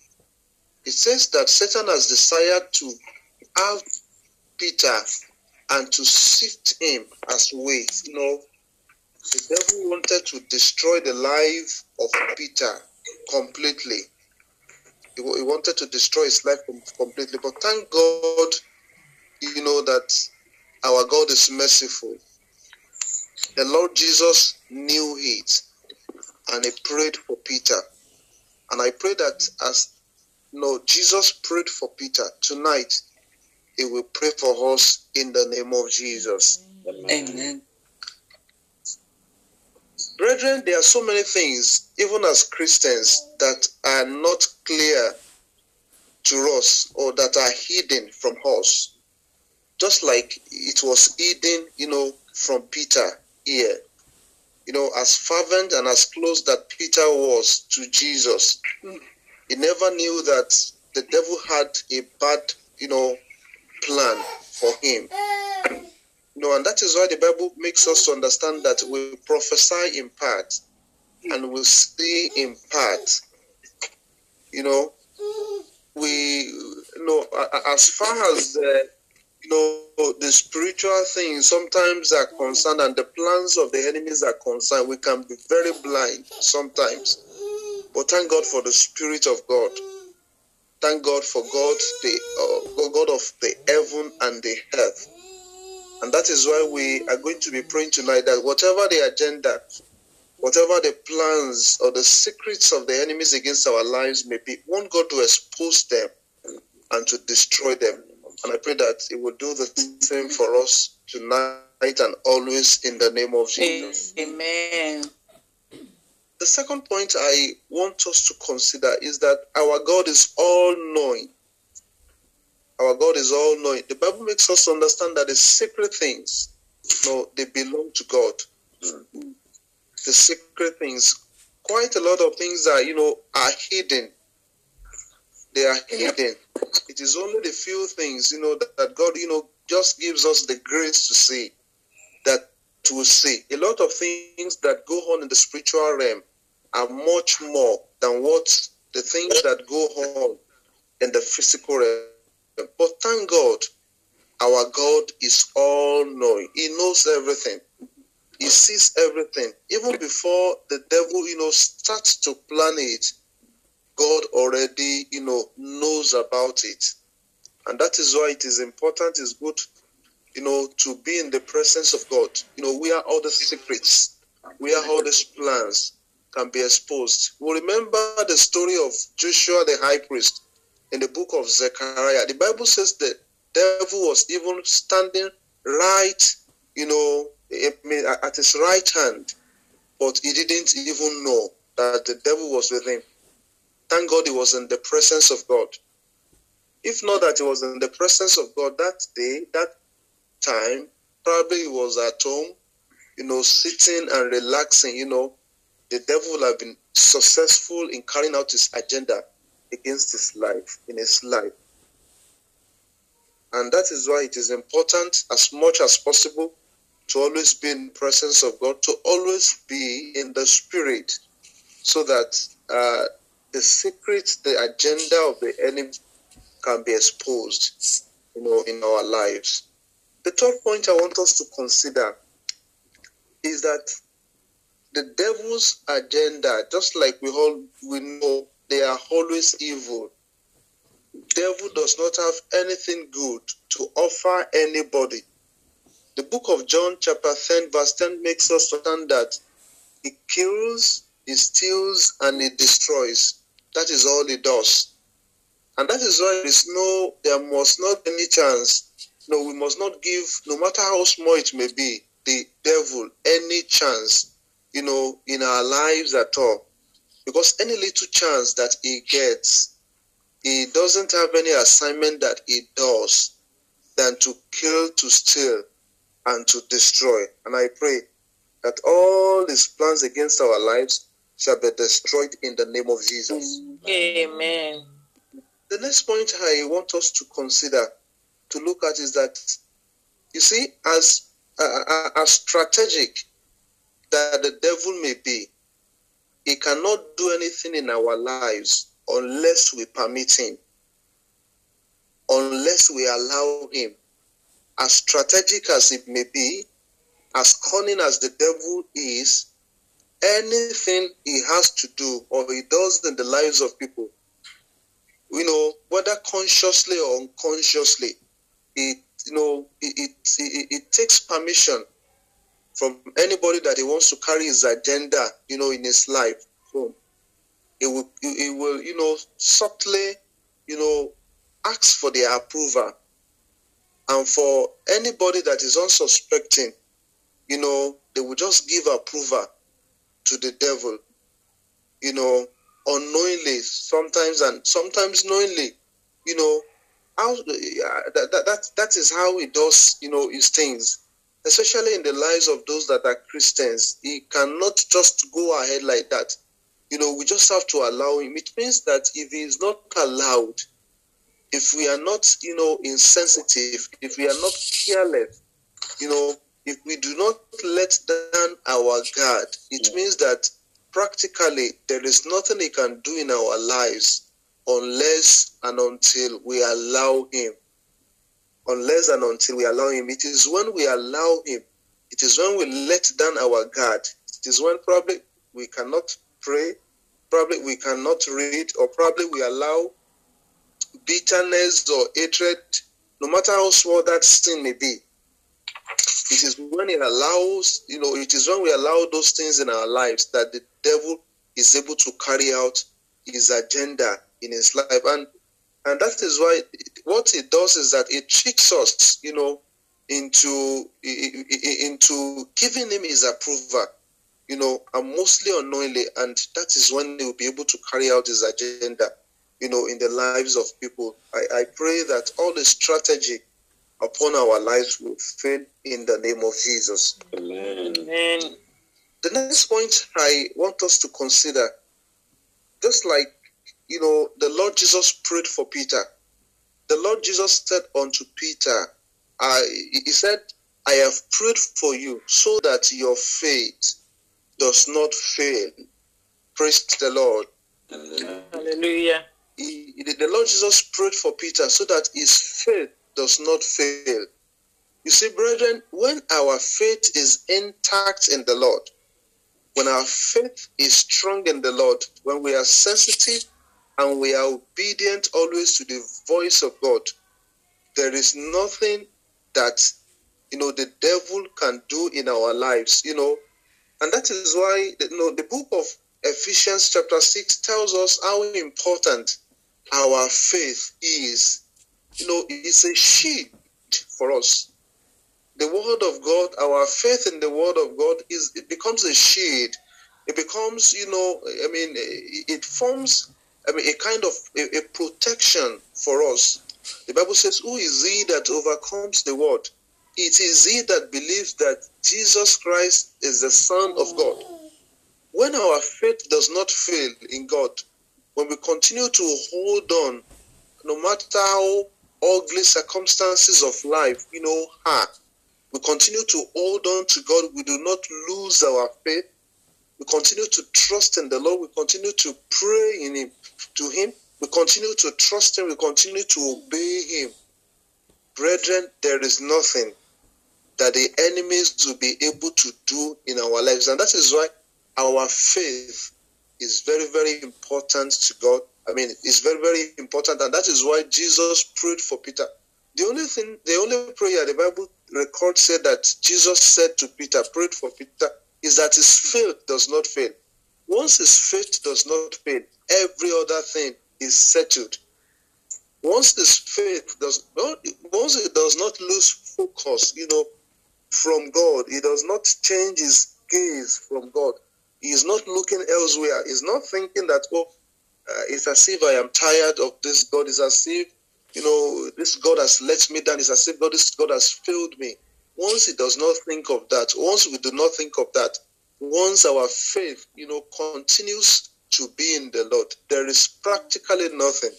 it says that Satan has desired to have Peter and to sift him as wheat. You know, the devil wanted to destroy the life of Peter completely. He, he wanted to destroy his life completely. But thank God, you know, that our God is merciful. The Lord Jesus knew it and he prayed for Peter. And I pray that as know, Jesus prayed for Peter tonight, he will pray for us in the name of Jesus. Amen. Brethren, there are so many things, even as Christians, that are not clear to us or that are hidden from us. Just like it was hidden, you know, from Peter here. You know, as fervent and as close that Peter was to Jesus, he never knew that the devil had a bad, you know, plan for him. Know, and that is why the Bible makes us to understand that we prophesy in part and we see in part. You know, we, you know, as far as the, you know, the spiritual things sometimes are concerned and the plans of the enemies are concerned, we can be very blind sometimes. But thank God for the Spirit of God. Thank God for God, the uh, God of the heaven and the earth. And that is why we are going to be praying tonight that whatever the agenda, whatever the plans or the secrets of the enemies against our lives may be, want God to expose them and to destroy them. And I pray that He will do the same for us tonight and always in the name of Jesus. Amen. The second point I want us to consider is that our God is all knowing. Our God is all knowing. The Bible makes us understand that the secret things, you know, they belong to God. The secret things, quite a lot of things that you know, are hidden. They are hidden. It is only the few things, you know, that, that God, you know, just gives us the grace to see, that to see. A lot of things that go on in the spiritual realm are much more than what the things that go on in the physical realm. But thank God, our God is all knowing. He knows everything. He sees everything. Even before the devil, you know, starts to plan it, God already, you know, knows about it. And that is why it is important, it's good, you know, to be in the presence of God. You know, where all the secrets, where all these plans can be exposed. We remember the story of Joshua the high priest in the book of Zechariah. The Bible says the devil was even standing right, you know, at his right hand, but he didn't even know that the devil was with him. Thank God he was in the presence of God. If not that he was in the presence of God that day, that time, probably he was at home, you know, sitting and relaxing, you know, the devil would have been successful in carrying out his agenda against his life, in his life. And that is why it is important, as much as possible, to always be in the presence of God, to always be in the spirit, so that uh, the secret, the agenda of the enemy can be exposed, you know, in our lives. The third point I want us to consider is that the devil's agenda, just like we all we know, they are always evil. Devil does not have anything good to offer anybody. The book of John, chapter 10, verse 10 makes us understand that he kills, he steals, and he destroys. That is all he does. And that is why there is no, there must not be any chance. No, we must not give, no matter how small it may be, the devil any chance, you know, in our lives at all. Because any little chance that he gets, he doesn't have any assignment that he does than to kill, to steal, and to destroy. And I pray that all his plans against our lives shall be destroyed in the name of Jesus. Amen. The next point I want us to consider, to look at, is that you see, as uh, as strategic that the devil may be, he cannot do anything in our lives unless we permit him, unless we allow him. As strategic as it may be, as cunning as the devil is, anything he has to do or he does in the lives of people, you know, whether consciously or unconsciously, it you know it, it, it, it takes permission from anybody that he wants to carry his agenda, you know, in his life. So it will, it will, you know, subtly, you know, ask for their approval. And for anybody that is unsuspecting, you know, they will just give approval to the devil, you know, unknowingly sometimes and sometimes knowingly, you know, how uh, that, that, that, that is how he does, you know, his things, especially in the lives of those that are Christians. He cannot just go ahead like that. You know, we just have to allow him. It means that if he is not allowed, if we are not, you know, insensitive, if we are not careless, you know, if we do not let down our guard, it yeah. means that practically there is nothing he can do in our lives unless and until we allow him. Unless and until we allow him. It is when we allow him, it is when we let down our guard, it is when probably we cannot pray, probably we cannot read, or probably we allow bitterness or hatred, no matter how small that sin may be, it is when it allows, you know, it is when we allow those things in our lives that the devil is able to carry out his agenda in his life. And and that is why what it does is that it tricks us, you know, into into giving him his approval, you know, and mostly unknowingly, and that is when he will be able to carry out his agenda, you know, in the lives of people. I, I pray that all the strategy upon our lives will fail in the name of Jesus. Amen. Amen. The next point I want us to consider, just like you know, the Lord Jesus prayed for Peter. The Lord Jesus said unto Peter, I, He said, I have prayed for you so that your faith does not fail. Praise the Lord. Hallelujah. He, the Lord Jesus prayed for Peter so that his faith does not fail. You see, brethren, when our faith is intact in the Lord, when our faith is strong in the Lord, when we are sensitive and we are obedient always to the voice of God, there is nothing that you know the devil can do in our lives, you know, and that is why you know the book of Ephesians chapter 6 tells us how important our faith is. You know, it's a shield for us. The word of God, our faith in the word of God is it becomes a shield. It becomes, you know, I mean, it forms I mean a kind of a, a protection for us. The Bible says, Who is he that overcomes the world? It is he that believes that Jesus Christ is the Son of God. When our faith does not fail in God, when we continue to hold on, no matter how ugly circumstances of life, you know, are, we continue to hold on to God. We do not lose our faith. We continue to trust in the Lord. We continue to pray in Him, to Him. We continue to trust Him. We continue to obey Him. Brethren, there is nothing that the enemies will be able to do in our lives. And that is why our faith is very, very important to God. I mean, it's very, very important. And that is why Jesus prayed for Peter. The only thing, the only prayer the Bible records said that Jesus said to Peter, prayed for Peter, is that his faith does not fail. Once his faith does not fail, every other thing is settled. Once his faith does not, once it does not lose focus, you know, from God, he does not change his gaze from God. He is not looking elsewhere. He's not thinking that, oh, uh, it's as if I am tired of this God. It's as if, you know, this God has let me down. It's as if God, this God has failed me. Once he does not think of that, once we do not think of that, once our faith, you know, continues to be in the Lord, there is practically nothing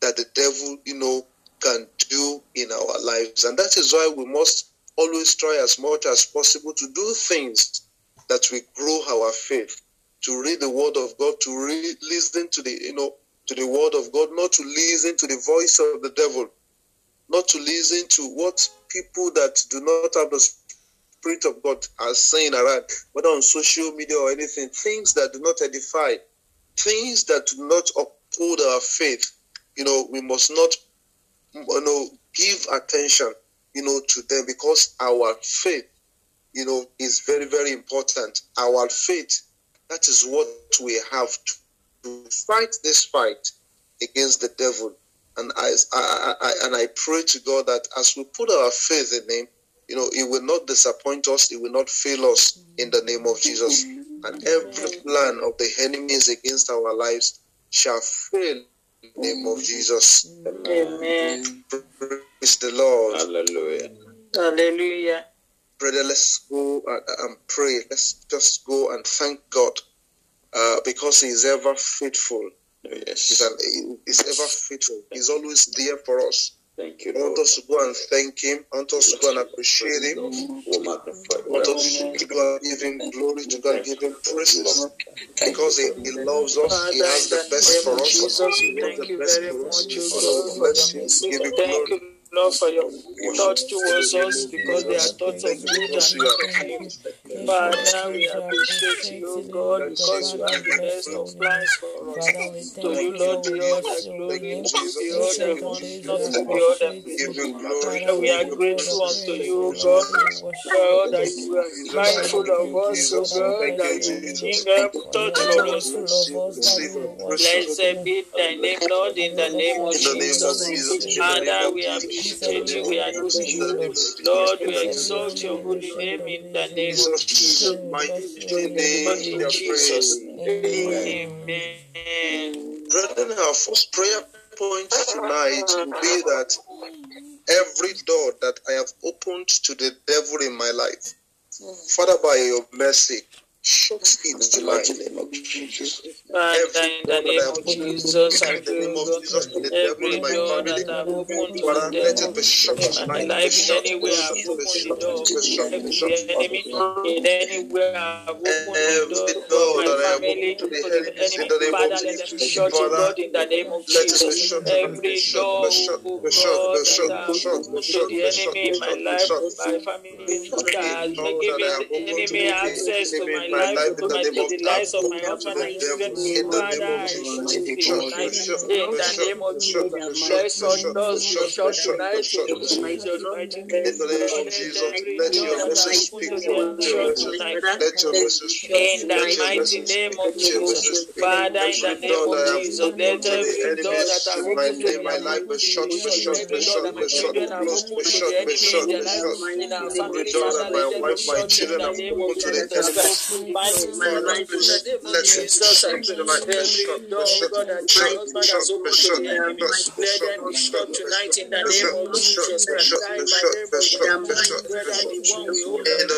that the devil, you know, can do in our lives. And that is why we must always try as much as possible to do things that we grow our faith, to read the word of God, to listen to the, you know, to the word of God, not to listen to the voice of the devil, not to listen to what people that do not have the Spirit of God are saying around, whether on social media or anything, things that do not edify, things that do not uphold our faith. You know, we must not, you know, give attention, you know, to them because our faith, you know, is very, very important. Our faith, that is what we have to fight this fight against the devil. And I, I, I, and I pray to God that as we put our faith in Him, you know, it will not disappoint us. it will not fail us in the name of Jesus. And every plan of the enemies against our lives shall fail in the name of Jesus. Amen. Praise the Lord. Hallelujah. Hallelujah. Brother, let's go and, and pray. Let's just go and thank God uh, because He is ever faithful. He's, Yes. an, he's ever faithful. He's always there for us. Thank you, I want us to go and thank Him. I want us to go and appreciate Him. I want us to go and give Him glory, to go and give Him praise because He, he loves us. He has the the best for us. Jesus, He we wants thank the you best very for us. much, O Father, bless you. Give you glory. Lord, for your thoughts towards us because they are thoughts of good and because you not are of kind. evil. Father, we appreciate you, God, because you have the best of plans for us. To you, Lord, Lord. be We all bless the Thank glory, you, name. to you be We all Jesus. take the honor, days, to we you be all the appreciate We give you. you praise. glory. We are give you all the grateful unto you, God, Lord. We you, for all that you are mindful of you, thank you, us, O Jesus. Father. We God, that you, your you holy name. Jesus. bring help For you touch are for Lord, us. mindful bless of you. us, Daddy. Receive We our worship praise. Blessed be thy name, Lord, in the name of your In the name, name of Jesus. Jesus. Jesus, We in the name Father, we Jesus, you in the said appreciate you you, name will we of never adore Jesus, fail, in O the you. Lord. of Jesus, Lord, in You we the said name you of will exalt your holy lose Jesus. one name in the name of Jesus' Say Jesus. we bless your mighty holy In name. the name name we of are Jesus. Amen. Amen. Brethren, our first prayer point tonight will be that every door that I have opened to the devil in my life, hmm. Father, by your mercy, shut it In the mighty name of Jesus. Father, Every in door the that I name of Jesus, I in the pray, name of God, Jesus to the in every my Every door door family, that that I've I've opened opened to to the the Father, let devil be devil shut in in my my tonight. Be life, in life, shut, any be way I've shut be opened the shut, it be door, shut, be in the be every shut. name enemy, in any way I've opened the Every door for door my that I have family, opened to the for the enemies in my life in the name of the lives of my. In the name of Jesus, bless all doors you. In the name of Jesus, let the mighty name of Father, in the let every door that I my life be shut, be shut, be shut, be shut, be shut, be shut, be shut. My wife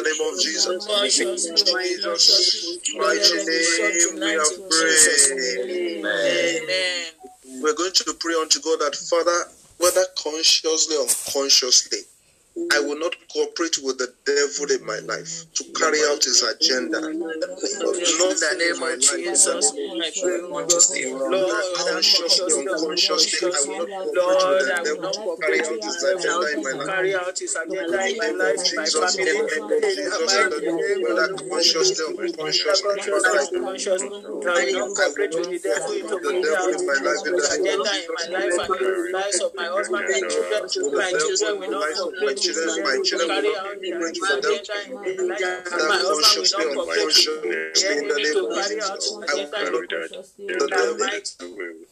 name of Jesus, in the name of Jesus. In the name of Jesus, We're going to pray unto God that Father, whether consciously or unconsciously, I will not cooperate with the devil in my life to carry out his agenda. Lord, in the name of Jesus, Lord, consciously, unconsciously, I will not cooperate with the devil to carry out his agenda in my life. In the name of Jesus, in the name of Jesus, in unconsciously, I will not cooperate with the devil in my life. In the name of Jesus, in the name of my children, will not cooperate children, my children will not be for them. Consciously, in the name of Jesus, I will carry that. In.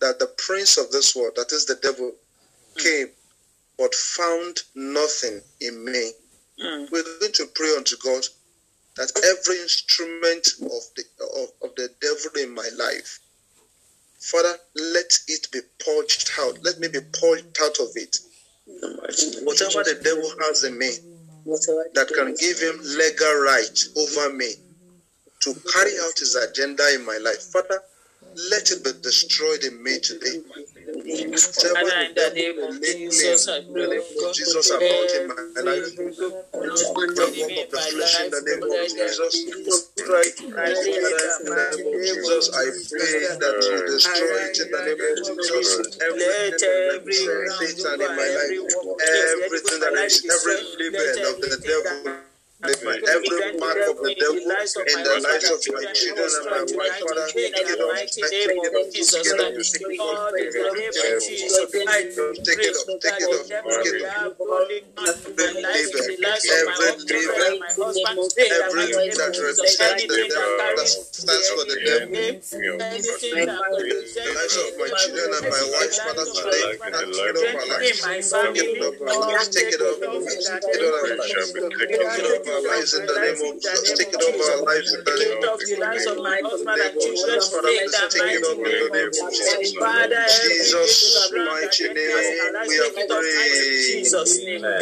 that the prince of this world, that is the devil, mm. came but found nothing in me. Mm. We're going to pray unto God that every instrument of the of, of the devil in my life, Father, let it be purged out. Let me be purged out of it. Whatever the devil has in me that can give him legal right over me to carry out his agenda in my life, Father, let it be destroyed in me today. Whatever the name of Jesus I Jesus about in my life. In the name of Jesus. Jesus, I pray that you destroy it in the name of Jesus. Everything that is Satan in my life. Everything that is every living of the devil the, every mark of the devil in the lives of my children and my wife, Father, Take it. Take it. Take it. Every neighbor, every neighbor, every that represents the devil, that stands for the devil. The of my children and my wife, Father, today, take it off. Take it off. Take it off. Take it our lives in the name of Jesus. Take it over our lives in the name of Jesus. Take it over in the name of Jesus. Jesus, mighty name, we are praying.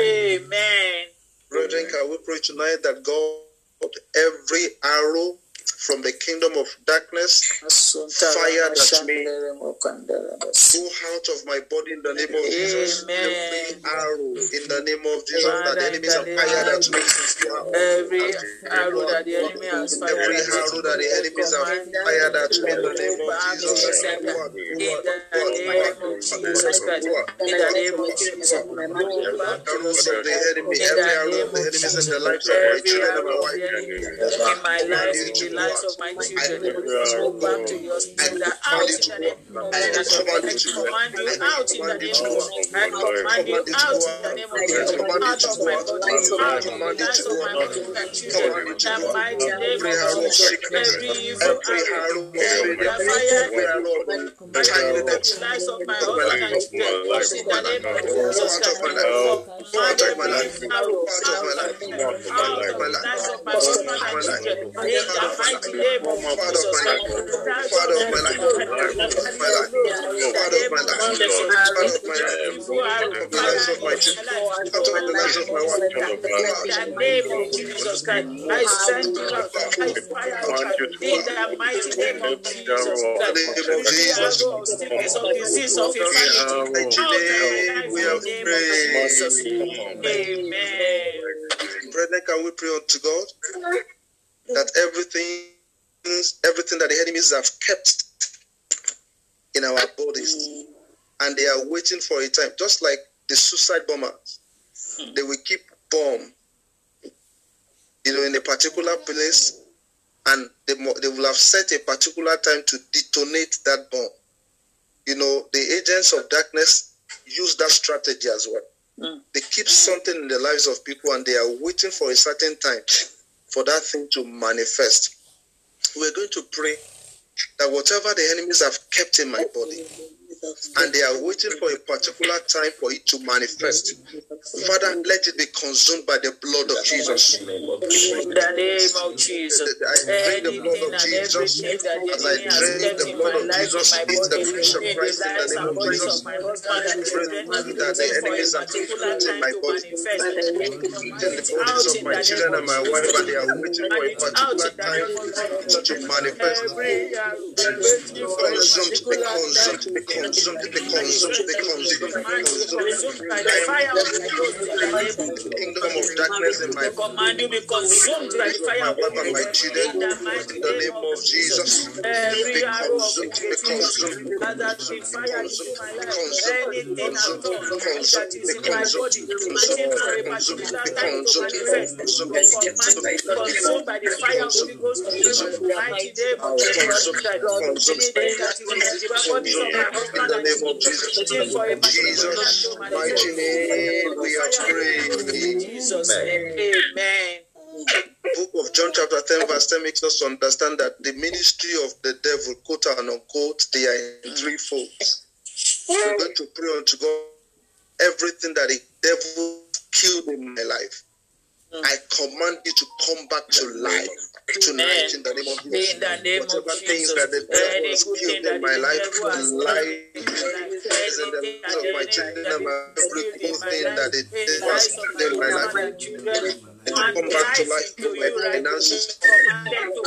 Amen. Brethren, can we pray tonight that God, every arrow from the kingdom of darkness, fire that may go out of my body in the name of Jesus. Every arrow in the name of Jesus that the enemies have fired that makes. Every arrow that the enemy has fired. Every arrow that the enemies have fired that me in the name of Jesus. In the name of Jesus Christ. In the name of Jesus. Of. Every arrow of the enemies in the lives of my children and my wife. In my life, lives of my children. Back to your children. Out in the name of Jesus. I command you out in the name of Jesus. I command you out in the name of Jesus. Out of my body, out of the lives of my children. The mighty name of Jesus. Every evil arrow, every fire, fire over the lives of my husband and children. In the name of Jesus Christ. Command every arrow out of my life, out of the lives of my husband and children. In the mighty name of Jesus Christ. Father of my life, Father of my life, Father of my life, Evil arrow, of the lives of my children, out of the lives of my wife, in the name of Jesus Christ, I send you out. I fire out in the mighty name of Jesus Christ. Every of sickness, of disease, of infirmity, out of the name of Jesus. Amen. Brethren, can we pray unto God that everything, everything that the enemies have kept in our bodies, and they are waiting for a time, just like the suicide bombers, they will keep bomb, you know, in a particular place, and they, they will have set a particular time to detonate that bomb. You know, the agents of darkness use that strategy as well. Mm. They keep something in the lives of people and they are waiting for a certain time for that thing to manifest. We're going to pray that whatever the enemies have kept in my body, and they are waiting for a particular time for it to manifest. Father, let it be consumed by the blood of Jesus. In the name of Jesus. I drink the blood of Jesus. everything that the As I drink the blood of Jesus, in eat the flesh of Christ in the name of Jesus. of my husband and children, That the enemies are particular in my to body. manifest. In the bodies of my children and my wife, and they are waiting for a particular time name of to manifest. Every arrow waiting for a Consumed, be consumed, be consumed, kingdom of darkness in my command you be consumed by fire my my children. in the name of Jesus, Every consumed, that is in my body, to consumed, by the fire of the Ghost in the of In the name of Jesus. waiting for a particular time Jesus, mighty name, we have fire of the Holy Ghost in prayed. Jesus' Amen. Book of John chapter 10 verse 10 makes us understand that the ministry of the devil, quote and unquote, they are in three folds. We're going to pray unto God everything that the devil killed in my life. Mm. I command you to come back to life tonight in the name of Jesus. In the name of Whatever things Jesus, that the devil has killed that in my the life, devil has life in my life, anything that of the my children that and my is every killed in my life, that the in the devil has lives of killed in my my life. husband and children, to and come back to life life into my you right finances, command them to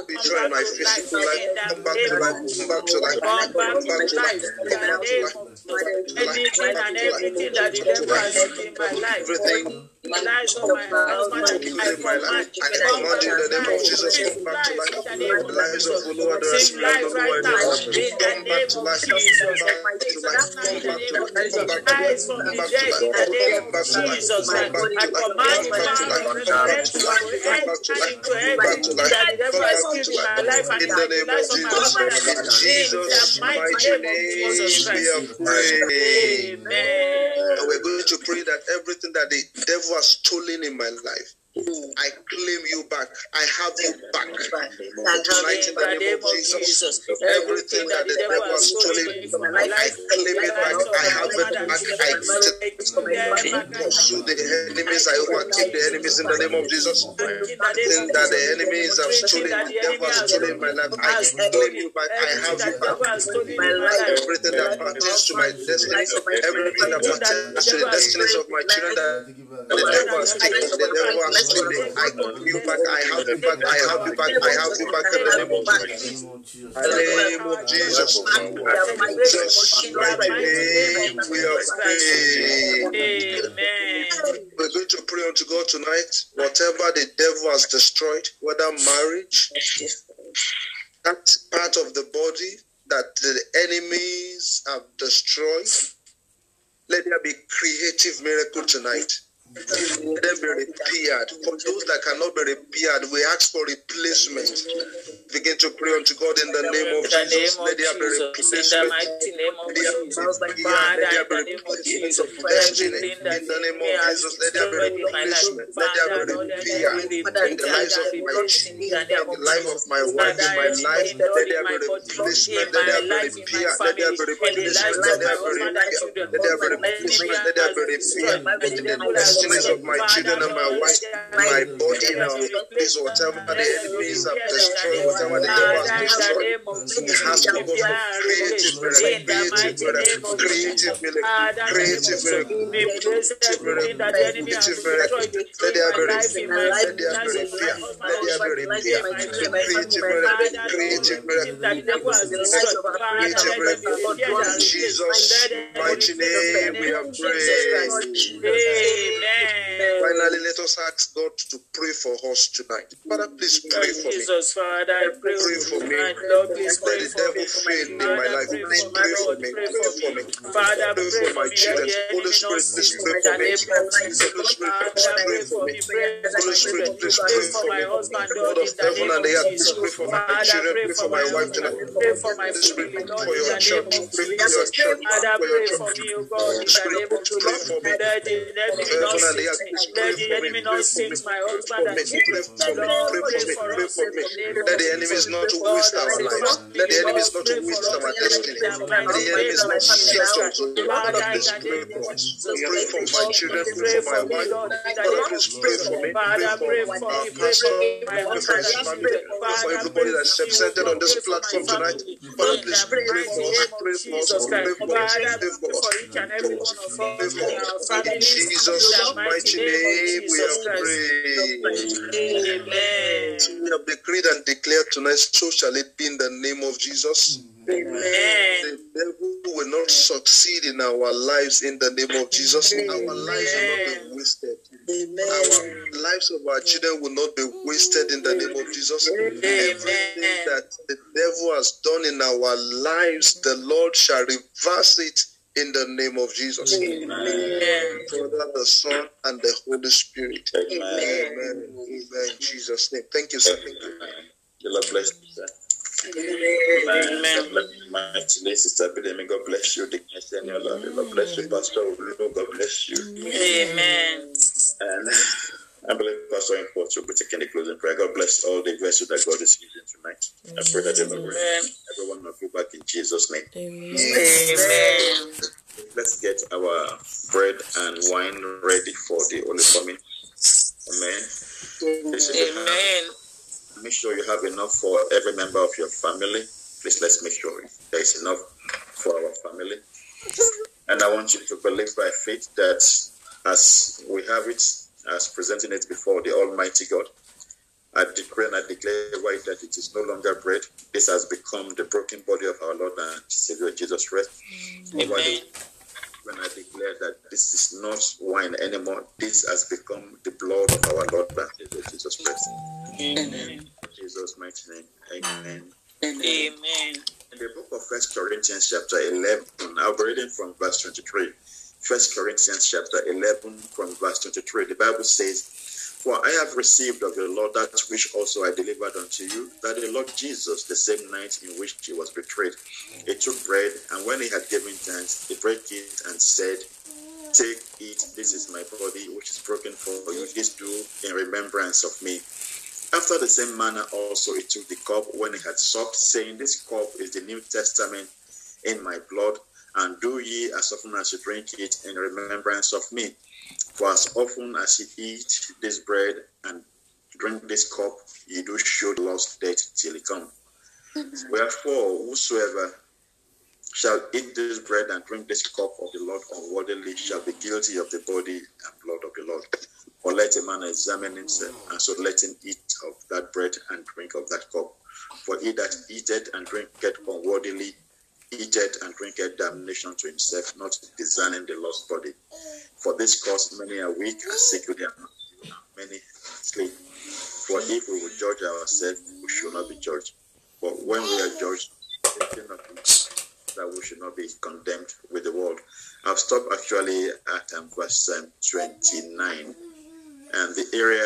come spiritual and back my to life physical life, in the come back to name of come back to life, come back come to back to life life, in come the back to name life, of come back to life, anything come back and to life, everything come that the back to devil has life. killed in my life Everything the lives of my husband and killed I in my life, command I come command back you in to the name of life Jesus, receive come back to life life. in the name of The lives of Jesus Oluwado receive life right now in the come back name to of life, Jesus come back to life, right now in come the back to name of life, come Jesus back to life, rise from come the back to dead life, in the name come of back to life, Jesus come Christ back I to life, command come the back to life, of come back resurrection to to life, come back to enter life, into come back to everything life, that the devil come has back killed to in my life. life and In in the my the name of lives of my Jesus, husband and in children in the Jesus' mighty mighty name of Jesus name, we Christ have prayed. Amen. And we're going to pray that everything that the devil has stolen in my life, I claim you back. I have you back. Tonight, in the name of Jesus, everything that the devil has stolen I claim it back. I have it back. I children, get it. I claim them back. I Pursue the enemies. I overtake the enemies in the name of Jesus. Everything that the Everything that the enemies have stolen, the devil has stolen my life, I claim you back. I have you back. devil has stolen in my life, Everything that pertains to my destiny, everything that pertains to the destinies of my children, that the devil has taken, the devil has I claim you back. I have you back. I have you back. I have you back in the name of Jesus. The name of Jesus. Jesus, mighty name, we have prayed. Amen. We're going to pray unto God tonight. Whatever the devil has destroyed, whether marriage, that part of the body that the enemies have destroyed, let there be creative miracle tonight. Let them be repaired. For those that cannot be repaired, we ask for replacement. Begin to pray unto God in the name of Jesus. Let there be in the replacement. mighty name of Let there be Jesus. repaired. Father, Let there in the name of replacement Jesus, of for destiny. everything that In the name of Jesus, let there be destroyed in my life. replacement. Let there be repaired. In the lives of my replaced in the name in of the life of my wife, in my life, let there be replacement. Let there be life, in my repaired. Let there be in the lives replacement. Let of my there be repaired. Let there be replacement. Let there be repaired. The In the devil has destinies of my children and my wife, my body, be place, whatever the enemies have destroyed, whatever the devil has destroyed. of We Jesus. ask for creative miracle, creative miracle, creative miracle, creative miracle, creative miracle, has Let there be repair. Let there be repair. Let there be repair. Creative miracle, creative miracle. has Creative miracle. Jesus' mighty name, we have prayed. Amen. Finally, let us ask God to pray for us tonight. Father, please pray for me. Jesus, Father, I pray Pray for me. Lord, please Let pray the for me. devil fail in my life. Please pray for me. Pray for me. Father, Pray pray for my children. Holy Spirit, please pray for me. Jesus. Holy Spirit, please pray for me. me. Pray for Holy Spirit, please Pray for me. husband, God Lord, of heaven and the earth, please pray for my children. pray Pray for my wife tonight. Pray for my family, pray for your the church. Pray for your church. Pray Father, for your pray for me, God, Holy in the Spirit, name pray for me. Let the enemy not heaven and the sit. earth, please pray Let the for me. enemy Pray not for me. sit my husband for and me. children. Pray for me. Lord, Pray pray for me. for Pray us for in me. the name of Let the Jesus. enemies not waste our the lives. Let the enemies not waste our in destiny. Let the mighty name enemies of not Jesus sift us. Christ. Father, Father, in please the pray for of us. Jesus Pray Christ. for my Lord, children. Pray for my wife. Lord, in the Father, name of please pray for me. Pray for our pastor. Pray for husband his and family. Pray for everybody pray that's for me, O represented on this pray for my platform tonight. Father, please pray for us. Pray for us. Jesus Pray for us. Pray for pray us. for each and For every us. Pray for us. our In families. Jesus' mighty name of we have prayed. Amen. So we have decreed and declared tonight, so shall it be in the name of Jesus. Amen. The devil will not succeed in our lives in the name of Jesus. Our lives will not be wasted. Our lives of our children will not be wasted in the name of Jesus. Everything that the devil has done in our lives, the Lord shall reverse it in the name of Jesus. Amen. Father, the Son, and the Holy Spirit. Amen. Amen. Amen. In Jesus' name. Thank you, sir. Thank you. The Lord bless you, sir. Amen. God bless you, mightily, Sister Bidemi. God bless you, Deaconess Daniel. Lord. The Lord bless you, Pastor Olu. God bless you. Amen. And I believe Pastor Import will be taking the closing prayer. God bless all the vessels that God is using tonight. I pray that the Lord will Amen. you back in Jesus' name. Amen. Amen. Let's get our bread and wine ready for the Holy Communion. Amen. Amen. Make sure you have enough for every member of your family. Please let's make sure there is enough for our family. And I want you to believe by faith that as we have it, as presenting it before the Almighty God, I decree and I declare right that it is no longer bread. This has become the broken body of our Lord and Savior Jesus Christ. Amen. When I declare that this is not wine anymore, this has become the blood of our Lord and Savior Jesus Christ. Amen. In Jesus' mighty name. Amen. Amen. In the book of First Corinthians chapter 11, I'll be reading from verse 23. First Corinthians chapter 11 from verse 23. The Bible says, For I have received of the Lord that which also I delivered unto you, that the Lord Jesus, the same night in which he was betrayed, he took bread, and when he had given thanks, he broke it and said, Take, eat, this is my body, which is broken for you. This do in remembrance of me. After the same manner also he took the cup when he had supped, saying, This cup is the New Testament in my blood, and do ye as often as you drink it in remembrance of me. For as often as ye eat this bread and drink this cup, ye do show the Lord's death till he come. Mm-hmm. Wherefore, whosoever shall eat this bread and drink this cup of the Lord unworthily shall be guilty of the body and blood of the Lord. Or let a man examine himself, and so let him eat of that bread and drink of that cup. For he that eateth and drinketh unworthily eateth and drinketh damnation to himself, not discerning the Lord's body. For this cause many are weak and sick with their many sleep. For if we would judge ourselves, we should not be judged. But when we are judged, that we should not be condemned with the world. I'll stop actually at um, verse um, 29. And the area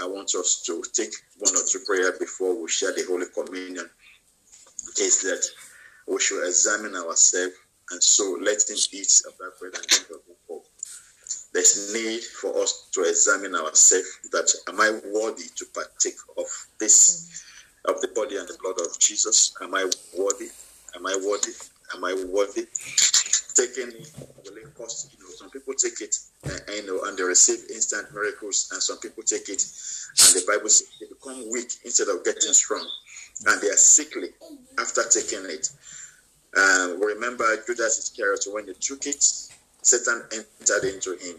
I want us to take one or two prayer before we share the Holy Communion is that we should examine ourselves and so let him eat of that bread and drink of the cup. There's need for us to examine ourselves that am I worthy to partake of this, of the body and the blood of Jesus? Am I worthy? Am I worthy? Am I worthy? Taking will it cost, you know, some people take it uh, you know, and they receive instant miracles, and some people take it and the Bible says they become weak instead of getting strong, and they are sickly after taking it. Uh, remember Judas Iscariot when he took it, Satan entered into him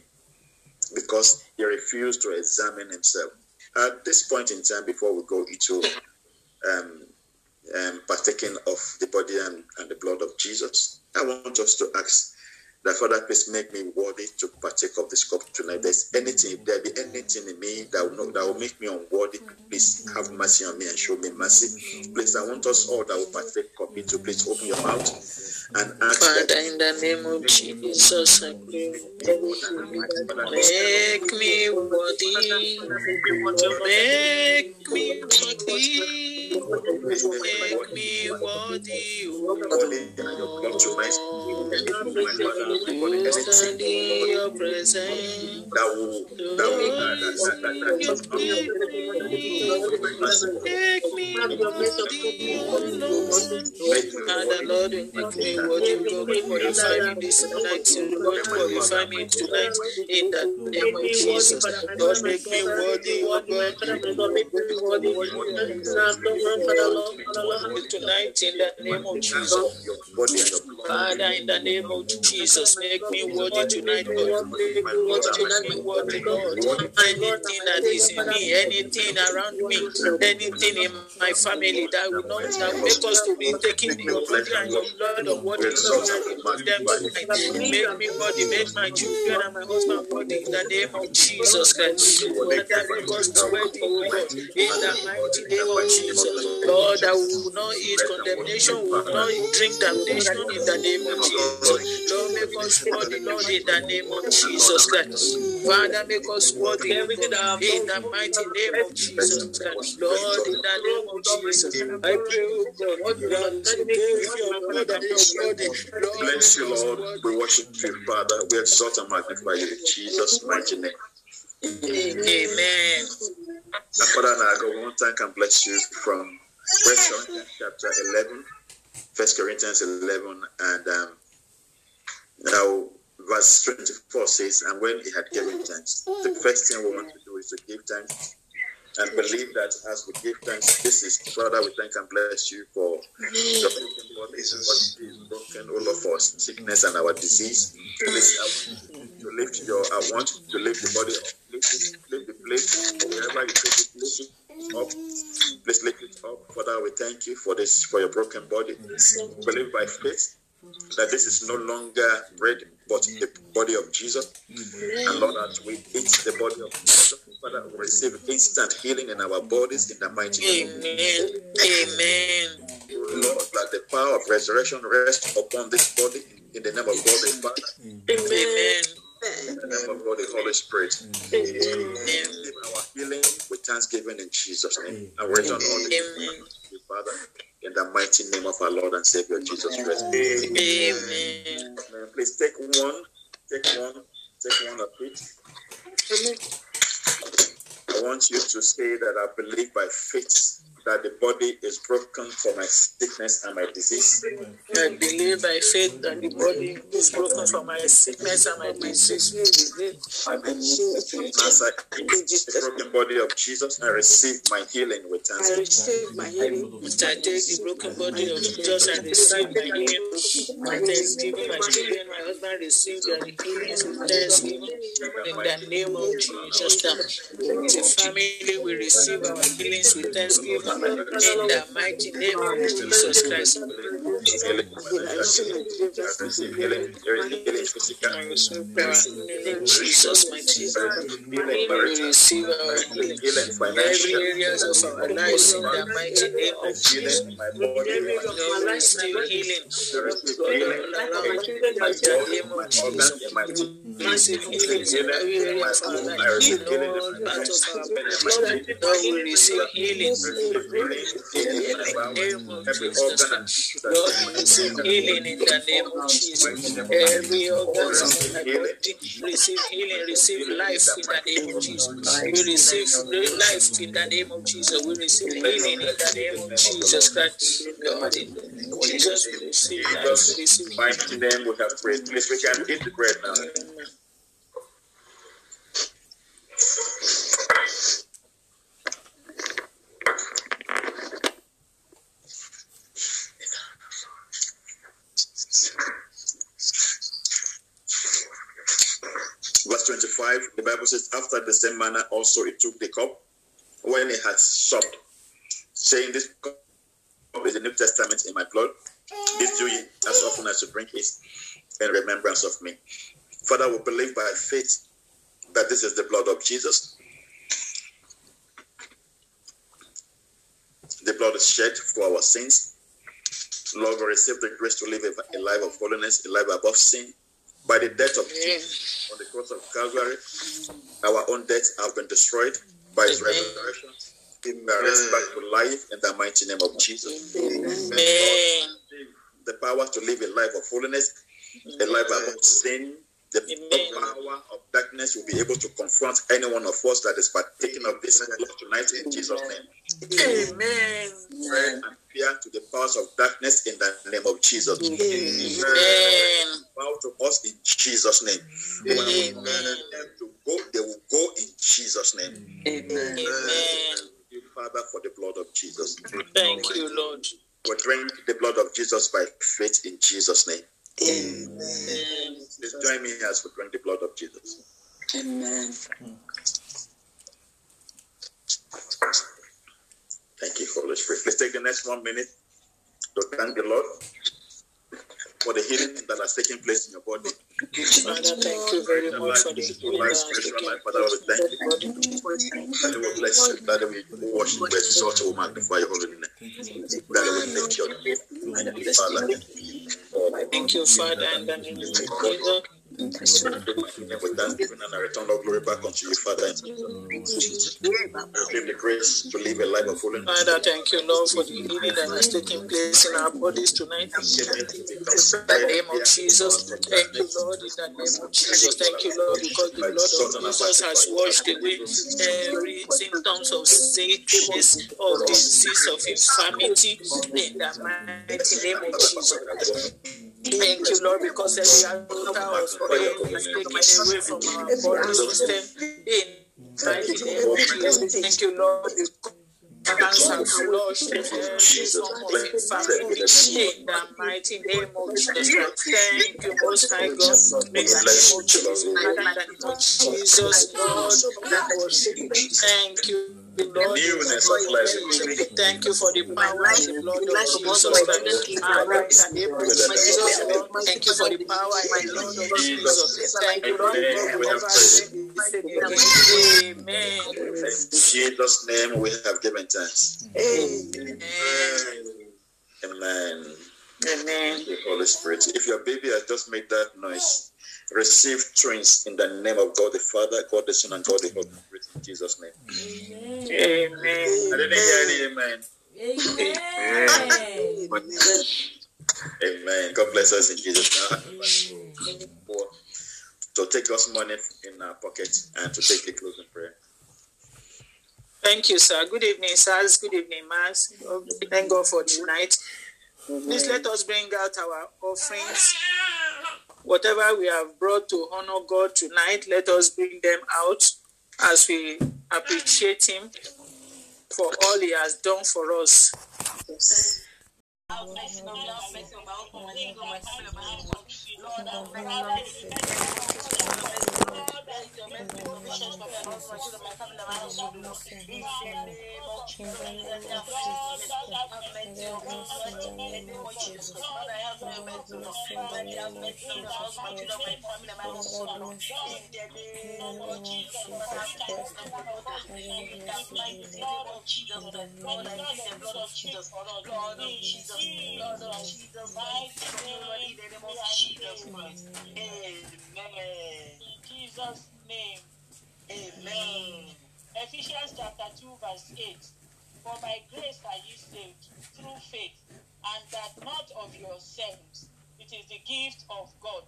because he refused to examine himself. At this point in time, before we go into um, um, partaking of the body and, and the blood of Jesus, I want us to ask that Father, please make me worthy to partake of this cup tonight. There's anything, if there be anything in me that will, that will make me unworthy, please have mercy on me and show me mercy. Please, I want us all that will partake of it to please open your mouth and ask Father, in the name of Jesus, I. Make me worthy. Make me worthy. Make me worthy. To stand in Make me worthy, Make me worthy. Oh ah, make me worthy. Glorify me this night. Oh me tonight of Jesus. Lord, make me worthy, oh God. Tonight in the name of Jesus. Your body and your blood. Father, in the name of Jesus, make me worthy tonight, Lord. Make me worthy, Lord. Anything that is in me, anything around me, anything in my family that will not that will make us to be taking your body and your blood of what is Lord and you them tonight. Make me worthy, make my children and my husband worthy in the name of Jesus Christ. Father, make us worthy, O oh God, in the mighty name of Jesus. Lord, that we will not eat condemnation, we will not drink damnation in the name of Jesus. Lord, make us worthy, Lord, in the name of Jesus Christ. Father, make us worthy, O God, in the mighty name of Jesus Christ. Lord, in the name oh of Jesus, I pray, O God, that you gave your blood and your body. Lord, Bless you, Lord. We worship you, Father. We exalt and magnify you in Jesus' mighty name. Amen. Father, and I go one thank and bless you from First Corinthians chapter 11, First Corinthians 11, and um, now verse 24 says, And when he had given thanks, the first thing we want to do is to give thanks and believe that as we give thanks, this is Father, we thank and bless you for the broken is broken, all of our sickness and our disease. Please, I want to lift your, I want to lift the body up, lift lift the plate, wherever you take it, lift it up. Please lift it up. Father, we thank you for this, for your broken body. Believe by faith that this is no longer bread, but the body of Jesus. And Lord, as we eat the body of Jesus, Father, we receive instant healing in our bodies in the mighty name Amen. Amen. Lord, that the power of resurrection rests upon this body in the name of God the Father, Amen. in the name of God the Holy Spirit. Receive our healing with thanksgiving in Jesus' name. And we return all the Amen. Father, in the mighty name of our Lord and Savior Jesus Christ. Amen. Amen. Please take one, take one, take one of it. I want you to say that I believe by faith that the body is broken for my sickness and my disease. I believe by faith that the body is broken from my sickness and my disease. As I eat the broken body of Jesus, I receive my healing with I receive my healing. I take the broken body of Jesus and receive my healing. My thanksgiving, my children, my husband receive their healing with thanksgiving. In the name of Jesus, as a family, we receive our healings with thanksgiving. In the mighty name of Jesus Christ. Healing, I receive healing, healing physical, I receive our healing in Jesus' mighty name. We receive our healing. Every areas of our lives in the mighty name of Jesus. Lord, receive healing. Lord, around in the name of Jesus. Receive healing in every area of our life. In all parts of our body. Lord, we receive healing. In the name of Jesus. Lord, we receive healing in the name of Jesus. Every organ receive healing, receive life in the name of Jesus. We receive life in the name of Jesus. We receive healing in the name of Jesus Christ. God, in the name of Jesus, we receive life, receive healing. Mighty name we have prayed. Please, we can eat the bread now. Verse 25, the Bible says, After the same manner also he took the cup when he had supped, saying, This cup is the New Testament in my blood. This do ye as often as you drink it in remembrance of me. Father, we believe by faith that this is the blood of Jesus. The blood is shed for our sins. Lord, we receive the grace to live a life of holiness, a life above sin. By the death of Jesus on the cross of Calvary, our own debts have been destroyed by his resurrection. We are raised back to life in the mighty name of Jesus. Amen. The power to live a life of holiness, a life above sin. The Amen. power of darkness will be able to confront any one of us that is partaking of this tonight in Jesus' name. Amen. Pray and to the powers of darkness in the name of Jesus. Amen. Bow to us in Jesus' name. When we tell them to go, they will go in Jesus' name. Amen. Thank you, Father, for the blood of Jesus. Thank you, Lord. We drink the blood of Jesus by faith in Jesus' name. Amen. Please join me as we drink the blood of Jesus. Amen. Thank you, Holy Spirit. Let's take the next one minute to thank the Lord for the healing that has taken place in your body. Father, thank you very much for the healing that has taken Life, Father, we thank you. That we bless you. That we worship, we exalt you, magnify your holy name. That we thank you. Father, Thank you, Father, in the name of Jesus. We thank you and I return all glory back unto you, Father. Give the grace to live a life of holiness. Father, thank you, Lord, for the healing that has taken place in our bodies tonight. In the name of Jesus. Thank you, Lord, in the name of Jesus. Thank you, Lord, because the blood of Jesus has washed away every symptoms of sickness, of disease, of infirmity. In the mighty name of Jesus. Thank you, Lord, because every altar of pain is taken away from our body system. In. Thank you, Lord. Hands have flushed every form of infirmity in the mighty name of Jesus. Thank you, Most High God. In the name of Jesus, in the Jesus, Lord, Thank you. Lord, Newness of life. Thank you for the power and the blood of Jesus Christ. Father, in the name of Jesus, Lord, thank you for the power and the blood of Jesus. Thank you, Lord, Amen. In Jesus' name we have given thanks. Amen. Amen. Amen. Thank Holy Spirit. If your baby has just made that noise, receive twins in the name of God the Father, God the Son, and God the Holy Spirit in Jesus' name. Amen. Amen. didn't hear any amen. Amen. God bless us in Jesus' name. For- To take God's money in our pocket and to take a closing prayer. Thank you, sir. Good evening, sirs. Good evening, mass. Thank God for tonight. Please let us bring out our offerings. Whatever we have brought to honor God tonight, let us bring them out as we appreciate Him for all He has done for us. Have Lord, have mercy. Lord, let your mercy provision for me, my husband, my children, my family, my household. Lord, in the name of Jesus, Lord, have mercy on me. In the name of Jesus, Lord, I have your mercy, Lord. Lord, have mercy on my husband, my children, my family, my household. Lord, in the name of Jesus, Jesus, Jesus, mighty Jesus Christ. Amen. In Jesus' name. Amen. Ephesians chapter 2, verse 8. For by grace are ye saved through faith, and that not of yourselves. It is the gift of God.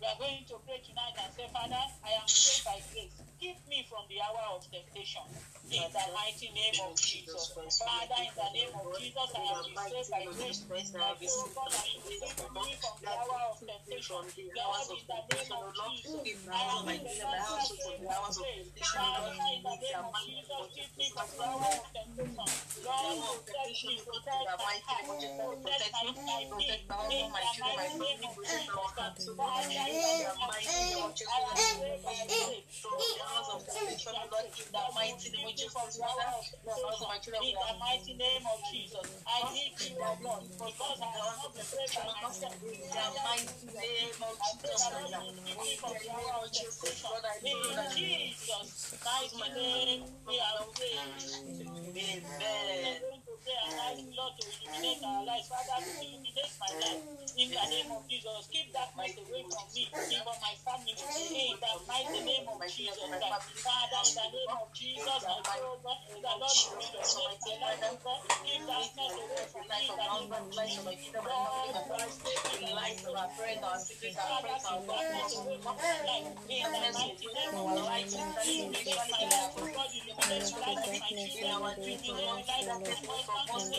We are going to pray tonight and say, Father, I am saved by grace. Keep me from the hour of temptation. In the mighty name of Jesus. Father, in the name of Jesus, I am saved by grace. My God, I am saved me from the hour of temptation. Lord, in the name of Jesus, I am saved by grace. Father, in the name of Jesus, keep me from the hour of temptation. Lord, protect me, protect my heart, protect my my. In the mighty name of Jesus, Father, in the name of Jesus, I am saved by grace. In the mighty name of Jesus, I need you, Lord, because I am not myself. In the mighty name of Jesus, I the hour of temptation. In Jesus' mighty name, we are praying. Amen. Our lives. Father, my. In the name of Jesus, keep away from me, from my family. In the name of Jesus, Father, in the name of Jesus, the Lord my God. Keep away from me. Friends, from my my my my husband.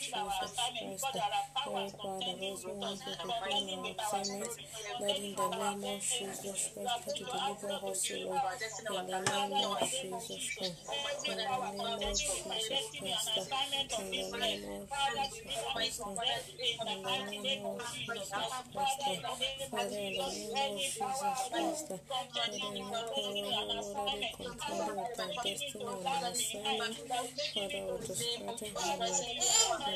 The of Jesus, Lord, our God. Lord, away from us. From each and every one of us. In the name of Jesus Christ. To and with and of deliver me from. In the name of Jesus Christ. Our with us, with our with our God us in the name of Jesus, with and of them. In the name of Jesus Christ. In the name of Jesus, with and assignment, Father, life Lord. In the name of Jesus. Father, in the name of Jesus Christ. Father, the of with my destiny, with my assignment. Father, deliver me from them. In Jesus'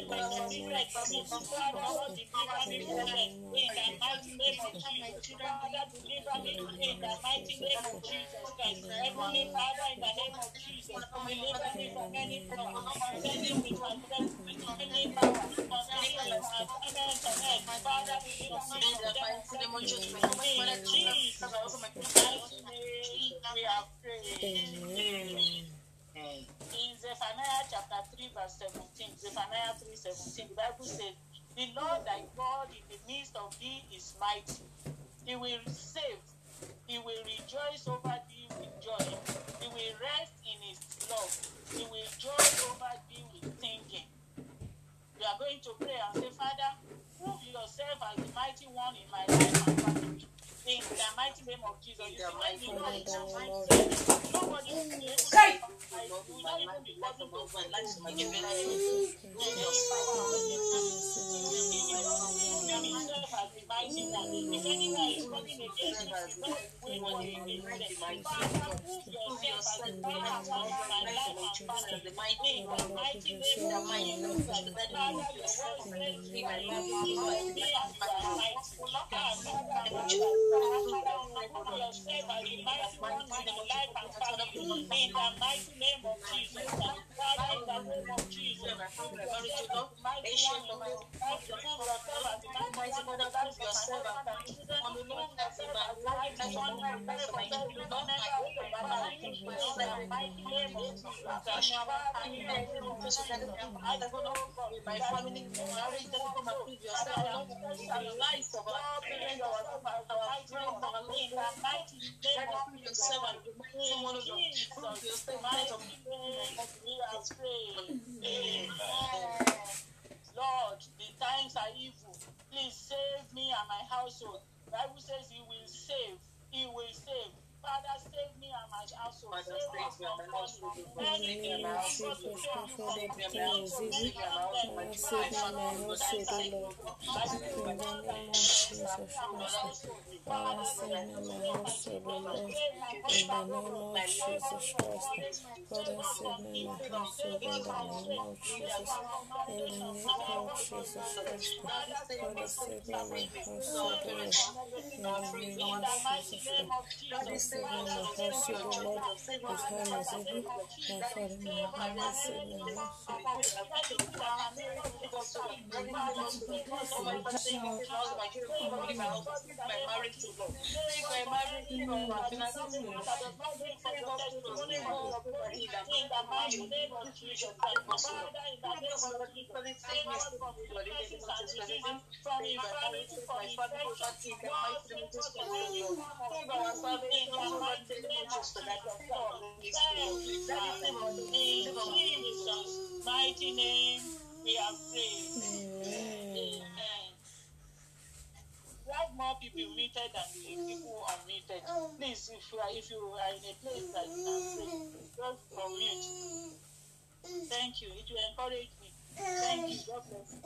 mighty In Zephaniah chapter 3, verse 17, Zephaniah 3 17, the Bible says, The Lord thy God in the midst of thee is mighty. He will save. He will rejoice over thee with joy. He will rest in his love. He will joy over thee with singing. We are going to pray and say, Father, prove yourself as the mighty one in my life and family. In the mighty name of Jesus, you see, when you know it's a mighty nobody will be able to fight. You. Not even be able to fight. In the name of If anyone is coming against me, God will win for him. Father, prove yourself as the mighty one in my life and family. In the mighty name of Jesus, Father, your word says, "You are mighty as you are mighty." Father, prove yourself as the mighty one in my life and family. In the mighty name of Jesus, Father, in the name of Jesus, prove yourself as the mighty one in my life. Prove yourself as the mighty one in the life of my husband and children. Prove yourself as the mighty one in the my mighty name of Jesus. In the name of Jesus, my family, my marriage, in the life of our parents, our Lord, the times are evil. Please save me and my household. Bible says he will save. He will save. Father, save me and my household. Save us save me and from falling. O God. Save me and my household, O God. Save me and my household, save me and my household, my children, my family, O God. Save me, O God. Save me, O God. In the name of Jesus Christ. Father, save me my household, O Lord. In the name of Jesus Christ. Father, save me my household in the name of Jesus. In the name of Jesus Christ. Father, save me my household, In the name of Jesus Christ. Father, save me my household, O Lord. His hand is able. My Father, my Father, save me my household. In Jesus' mighty name, we are praying. Amen. Amen. We have more people muted than the people unmuted. Please, if you are if you are in a place that you can pray, just unmute. Thank you. It will encourage me. Thank you. God bless you.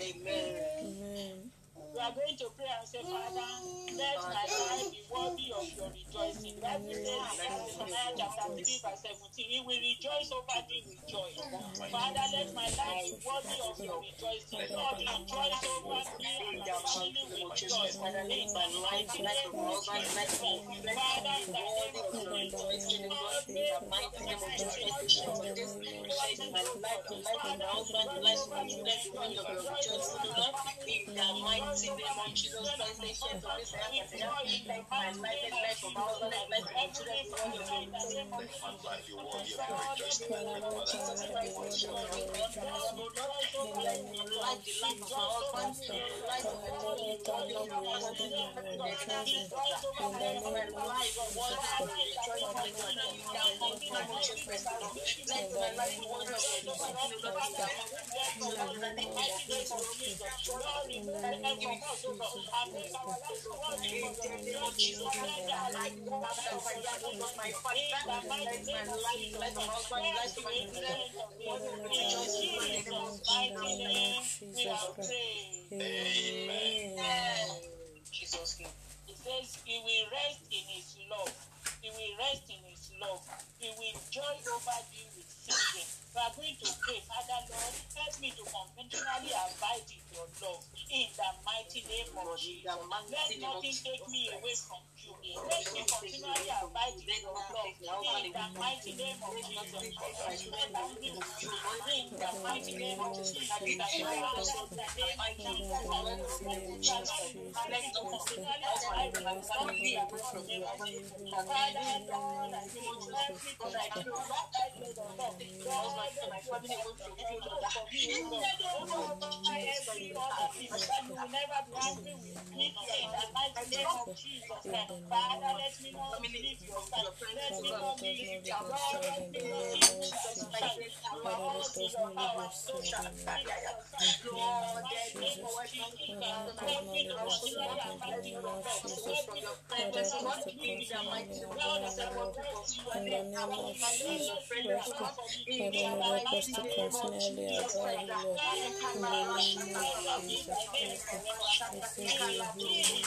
Amen. We are going to pray and say, Father, let my life be worthy of your rejoicing. Says in Jeremiah chapter 3, verse 17, He will rejoice over thee with joy. Father, let my life be worthy of your rejoicing. Lord, rejoice over me and my family with joy. In the mighty name of Jesus. Father, in the name of Jesus. Lord, may Jesus' name. It says he will rest in his love. He will rest in his love. He will joy over thee with singing. We are going to pray, Father Lord, help me to continually abide in your love. In the mighty name of Jesus. Let nothing take me away from you. Let me Father, let me not leave your side. Let me not leave your Lord, let me not leave your side. You are all in your power. So shall I be. Lord, let me not let me to continually abide in your. Let me Father, help us to continually abide in your the name of Jesus Christ. Father, Lord, help us to continually abide, Lord. In the name of Jesus Christ. I say we are healed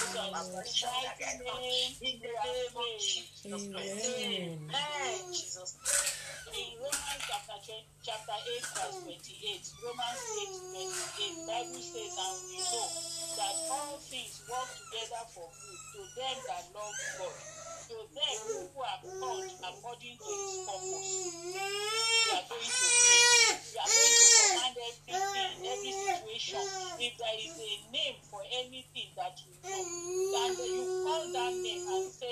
in the name of Jesus. In the Jesus Christ. Amen. Amen. In Romans chapter chapter 8, verse 28, Romans 8, 28, Bible says, and we know that all things work together for good to them that love God, to them who are called according to his purpose. We are going to pray. We are going to command everything in every situation. If there is a name for anything that you know, that you call that name and say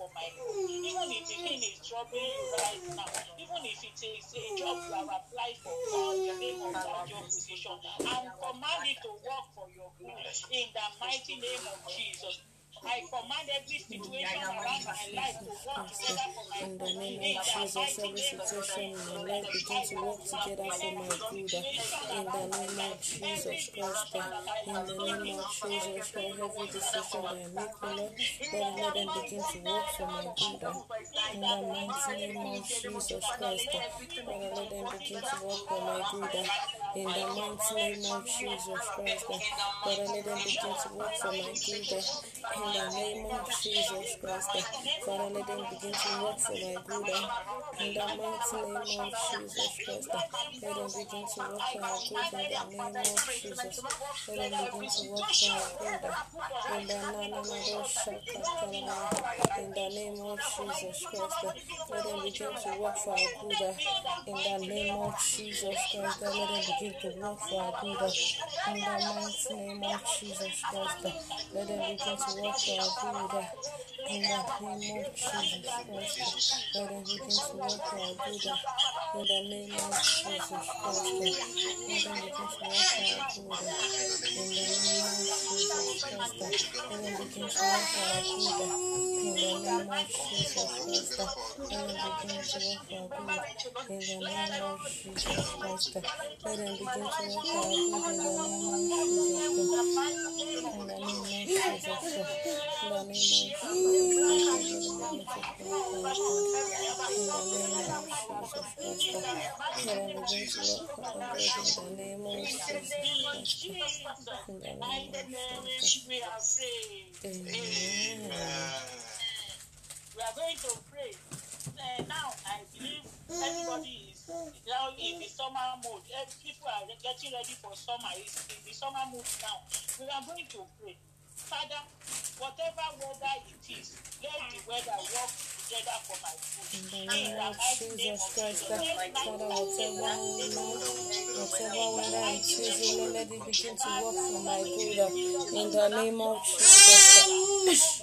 for my home. Even if the thing is trouble right now, even if it is a job you have applied for, call the name of that job position and command it to work for your good in the mighty name of Jesus. I command every situation around my life to work together for my good. In the name of Jesus, every situation in my life begin to work together for my good. Uh, in the name of Jesus Christ, uh, in the name of Jesus Christ, every decision I make, Lord, let let them begin to work for my good. Uh, in the mighty name of Jesus Christ, Father, let them begin to work for my good. In the mighty name of Jesus Christ, Father, let them begin to work for my good in the name of Jesus Christ. Father, let them begin to work for my good. Uh, in the mighty name of Jesus Christ. Uh, let them begin to work for my good in the name of Jesus. Let them begin to work for my good. Uh, in the name of Jesus In the name of Jesus Christ. Let them begin to work for our good. In the name of Jesus Christ. Let them begin to work for our good. In the mighty name of Jesus Christ. Let them begin to work our good in the name of Jesus Christ. Lord, everything's work for our good in the name of Jesus Christ. Lord, everything's work for our good in the name of Jesus Christ. Lord, everything's work for our good in the name of Jesus Christ. Lord, everything's work for our good in the name of Jesus Christ. Lord, everything's work for our good in the name of Jesus Christ. In the name of Jesus Christ. We are going to pray. Now, I believe everybody is now in the summer mood. People are getting ready for summer. It's in the summer mood now. We are going to pray. Father, whatever weather it is, let the weather work together for my good. In the name of Jesus Christ, Father, whatever whatever weather it is, Lord, let it begin to work for my good. In the name of Jesus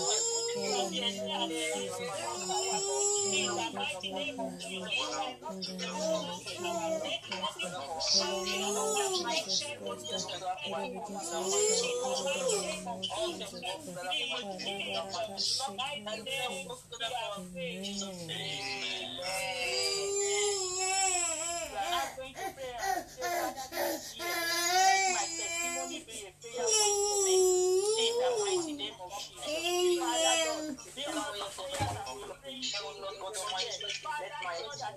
We prayers and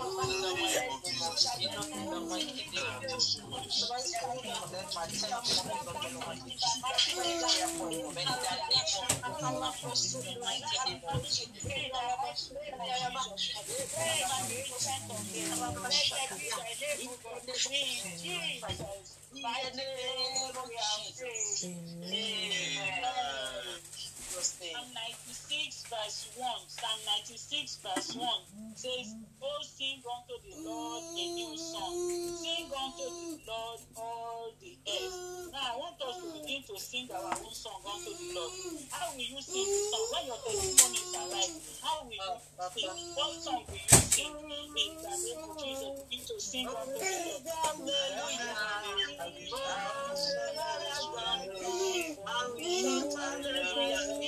we pray you, Lord God Almighty was. Psalm 96 verse 1, Psalm 96 verse 1 says, Oh, sing unto the Lord a new song. Sing unto the Lord all the earth. Now, I want us to begin to sing our own song unto the Lord. How will you sing the song? When your testimonies are right, how will you sing? What song will you sing? In the name of Jesus, begin to sing unto the Lord. Hallelujah. Hallelujah. Hallelujah.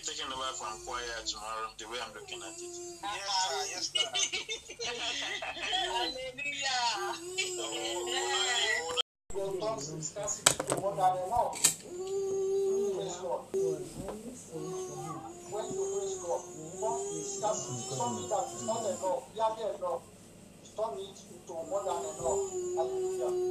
taking taken over from choir tomorrow, the way I'm looking at it. Yes, sir. Yes, sir. When you praise God, don't discuss that that is not enough, yet enough. Turn it to more than enough. Hallelujah.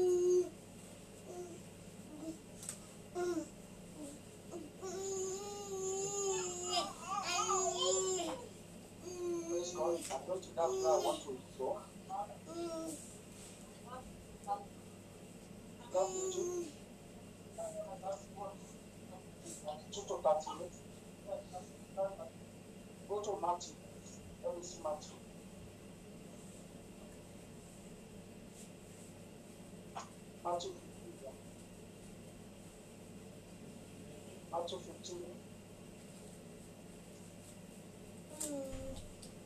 Thank you. Ficu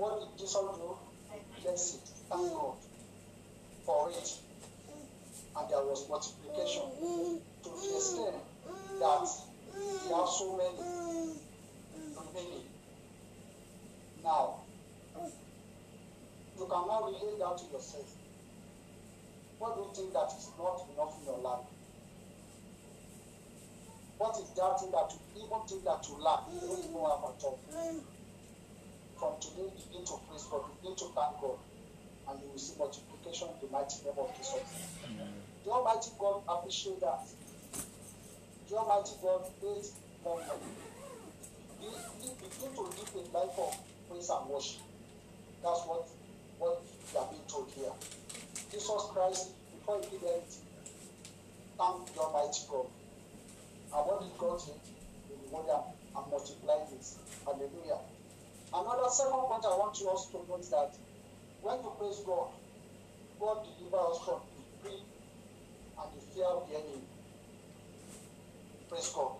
What did Jesus do? Bless it. Thank God for it. And there was multiplication to the extent that he has so many remaining. Now, you can now relate that to yourself. What do you think that is not enough in your life? What is that thing that you even think that you lack, you don't even have at all? From today, begin to praise God, begin to thank God, and you will see multiplication in the mighty name of Jesus. The Almighty God appreciate that. The Almighty God hates wonder. Be, be, begin to live a life of praise and worship. That's what what we are being told here. Jesus Christ, before he did anything, thanked the Almighty God. And what he got him, he rewarded and multiplied it. Hallelujah. Another second point I want you also to note that when you praise God, God delivers us from the greed and the fear of the enemy. Praise God.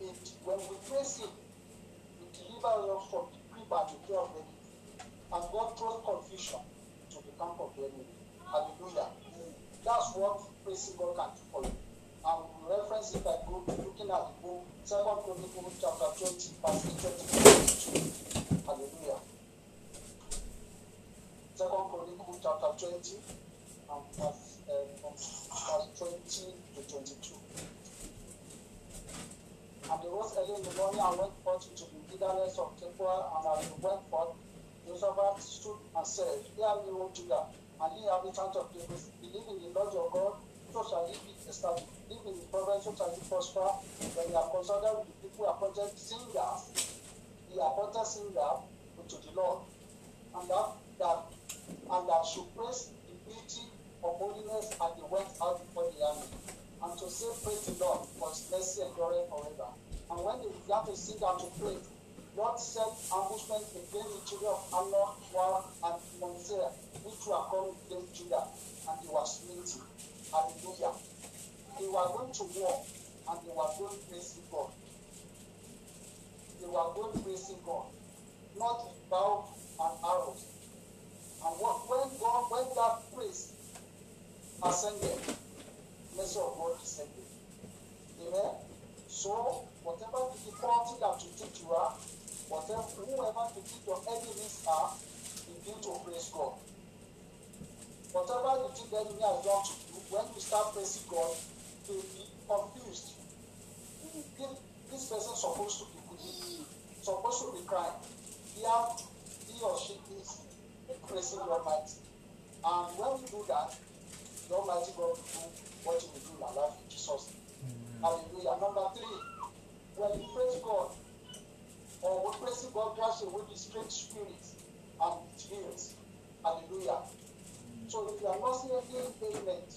It, when we praise Him, He delivers us from the grip and the fear of the enemy. And God throws confusion to the camp of the enemy. Hallelujah. That's what praising God can do for you. And we reference it by go- looking at the book, Second Chronicles chapter 20, verse 20 to 22. Hallelujah. Second Chronicles chapter 20, and verse, from verse 20 to 22. And they rose early in the morning and went forth into the wilderness of Tekoa, and as they went forth, Josaphat stood and said, Hear me, O Judah, and ye inhabitants of David, believe in the Lord your God, so shall ye be established. Believe in the prophets, so shall ye prosper. When you are consulted with the people appointed singers, the appointed singer unto the Lord, and that, that and that should praise the beauty of holiness as they went out before the army, and to say, Praise the Lord, for his mercy endureth forever. And when they began to sing and to praise, God sent ambushment against the children of Ammon, Moab, and Mount which were come against Judah, and they were smitten. Hallelujah. They were going to war, and they were going praising God. They were going praising God, not bow and arrows. And what, when God, when that praise ascended, mercy of God descended. Amen. So whatever difficulty that you think you are, whatever whoever you think your enemies are, begin to praise God. Whatever you think the enemy has done to you, when you start praising God, they be confused. This, this person supposed to be weeping, supposed to be crying. He, have, he or she is praising the Almighty. And when we do that, the Almighty God will do what He will do in our life in Jesus' name. Hallelujah. Number three, when you praise God, or when praise God drives away the strange spirits and heals. Hallelujah. Mm-hmm. So if you are not seeing any ailment,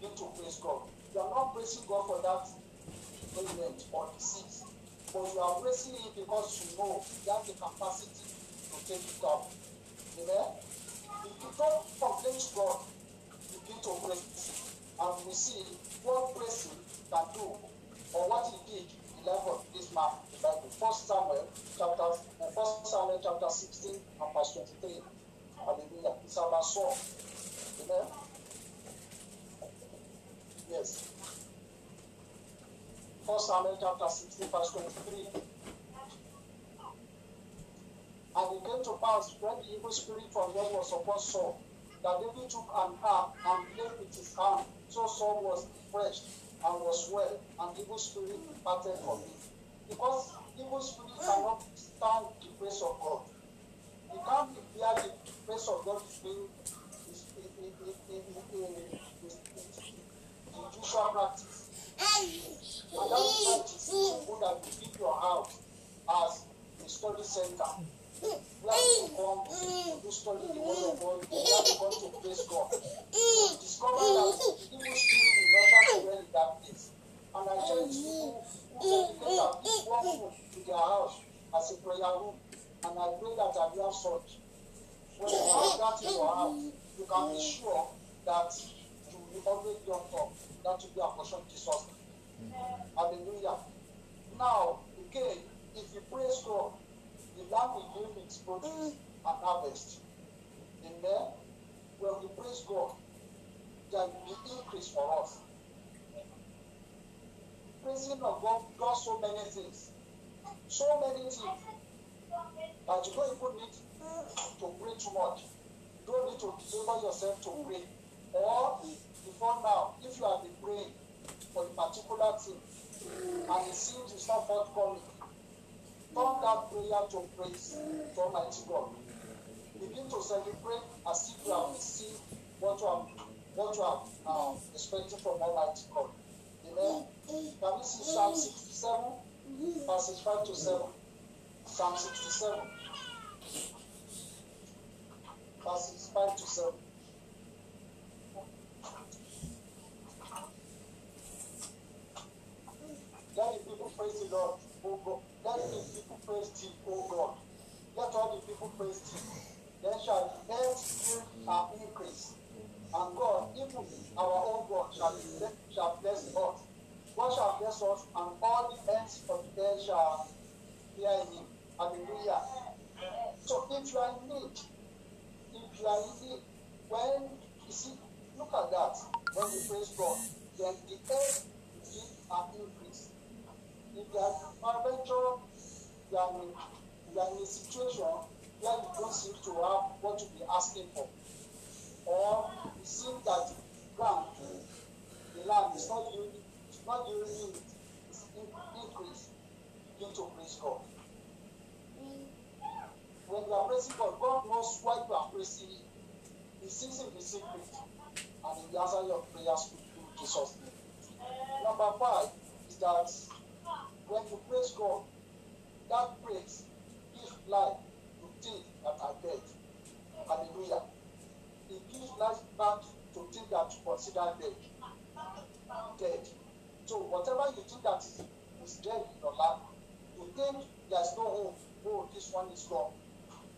begin to praise God. You are not praising God for that ailment or disease, but you are praising Him because you know you have the capacity to take it out. Amen. If you don't complain to God, begin to praise. And we see what praising can do or what he did in the life of this man the Bible. First Samuel chapter First Samuel chapter 16 and verse 23. Hallelujah. It's about Saul. Amen. Yes. First Samuel chapter 16, verse 23. And it came to pass when the evil spirit from God was upon Saul, that David took an harp and played with his hand. So Saul was refreshed and was well, and the evil spirit departed from him. Because evil spirit cannot stand the grace of God. You can't bear the grace of God is being is, is, is, is, is, is, is, the usual practice. And that is good that you keep your house as a study center. Where you come to study the word of where you come to praise God. To discover that spirit will never dwell in that. And I tell you, who dedicate at least one to their house as a prayer room. And I pray that I have such. When you have that in your house, you can be sure that you will always be on top. That will be a portion of Jesus. Hallelujah. Now, again, if you praise God, land will yield its produce and harvest. Amen. When we praise God, there will be increase for us. Praising of God does so many things. So many things that you don't even need to pray too much. You don't need to labor yourself to pray. Or before now, if you have been praying for a particular thing and it seems it's not forthcoming, that prayer to praise to Almighty God. Begin to celebrate as if you have received what you have what you have um, expected from Almighty God. Amen. Can we see Psalm 67, verses 5 to 7? Psalm 67, verses 5 to 7. Let the people praise the Lord, O God. Let the people praise thee, O God. Let all the people praise thee. Then shall the earth increase. And God, even our own God, shall, shall bless us. God shall bless us, and all the ends of the earth shall fear him. Hallelujah. So if you are in need, if you are in need, when you see, look at that. When you praise God, then the earth will increase. If you you you are in a situation where you don't seem to have what you be asking for, or it seems that ground, the land is not yielding, it's not yielding its in- increase, begin to praise God. When you are praising God, God knows why you are praising Him. He sees in the secret, and He will answer your prayers in Jesus' name. Number five is that when you praise God, that praise gives life to things that are dead. Hallelujah. It gives life back to things that you consider dead. Dead. So whatever you think that is, is dead in your life, you think there's no hope. Oh, this one is gone.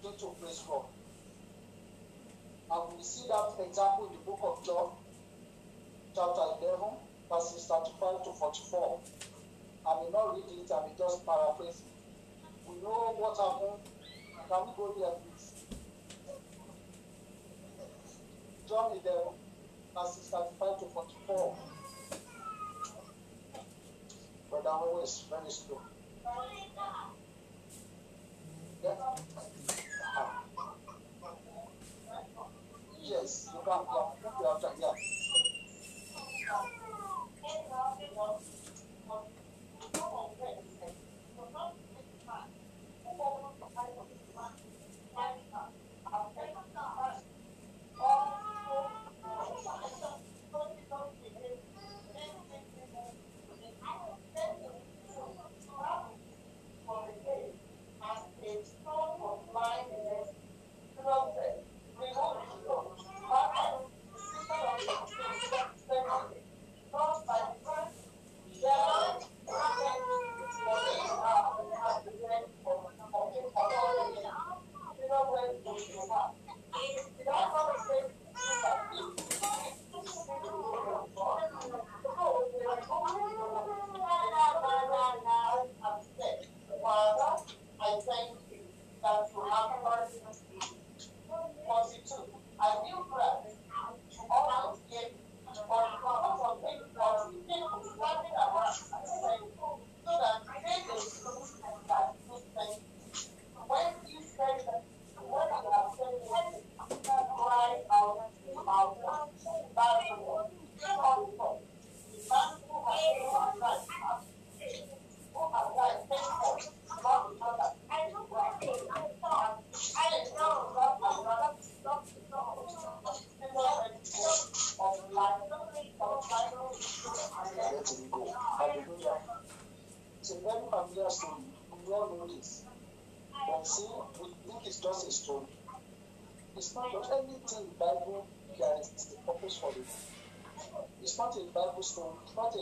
Begin to praise God. And we see that example in the book of John, chapter 11, verses 35 to 44. I may not read it, I may just paraphrase it. We know what happened. Can we go there, please? John 11, verses 35 to 44. Brother always very slow. Yeah. Ah. Yes, you can, yeah,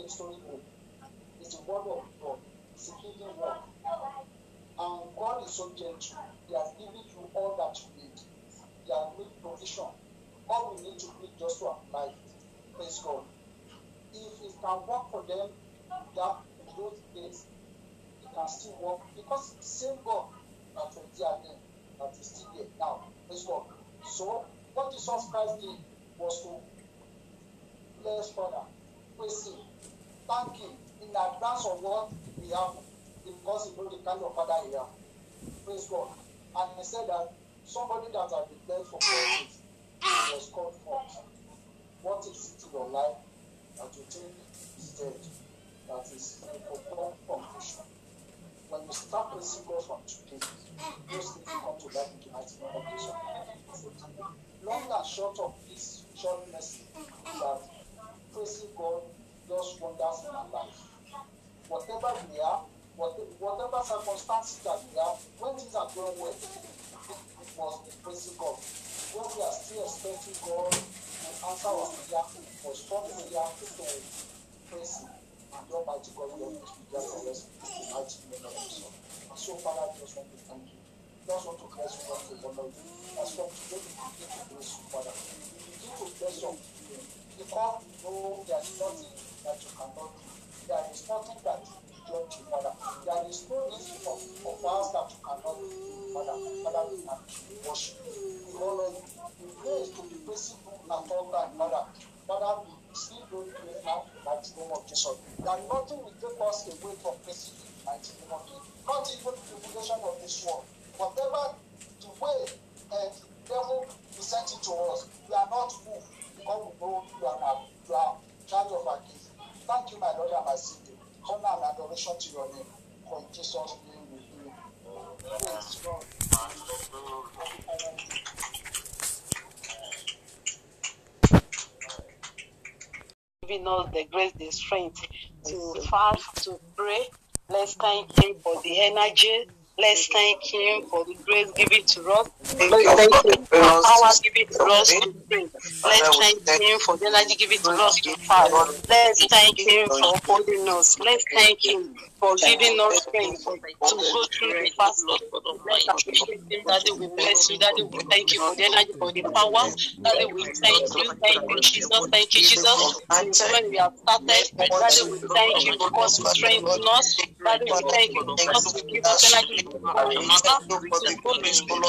story, it's not a story book. It's the word of God. It's a hidden word. And God is so gentle. He has given you all that you need. He has made provision. All we need to do is just to apply it. Praise God. If it can work for them that those days, it can still work because same God that was there then that is still there now. Praise God. So what Jesus Christ did was to bless Father, praise Him, thank Him in advance of what we have because He knows the kind of Father He has. Praise God. And He said that somebody that had been dead for four days was called forth. What is it in your life that you think is dead? That is profound confusion. When you start praising God from today, those things come to life in the mighty of Jesus. Long and short of this short message that praising God does wonders in our life. Whatever we are, whatever, circumstances that we are, when things are going well, it must be praising God. When we are still expecting God to answer our prayer, we must stop prayer to praise Him. And the Almighty God will always be there for us in the mighty name of Jesus. And so, Father, I just want to thank you. Just want to bless you, want to honor you. As from today, we begin to bless you, Father. We begin to bless your. Because we know there is nothing that you cannot do. There is nothing that you don't do, Father. There is no list of, of us that you cannot do, Father. Father, we. We worship you. We honor you. Praise to praising you at all times, Father. Father, we still don't pray now in the name of Jesus. That nothing will take us away from praising you in the name of Jesus. Not even the tribulation of this world. Whatever the way and the devil presents it to us, we are not moved because we know you are now. You are charge of our case. Thank you, my Lord and my Savior. Honor and adoration to your name. For in Jesus' name we pray. Praise God. giving us the grace, the strength to fast, to pray. Let's thank Him for the energy. Let's thank Him for the grace given to us. Let's thank Him for the power given to us to pray. Let's thank Him for the energy given to us to fast. Let's thank Him for holding us. Let's thank Him for giving us strength to go through the fast. Let's appreciate Him, Daddy. We bless you, Daddy. We thank you for the energy, for the power. Daddy, we thank you. Thank you, Jesus. Thank you, Jesus. Since when we have started, Daddy, we thank you because you strengthen us. Daddy, we thank you because you give us energy to go to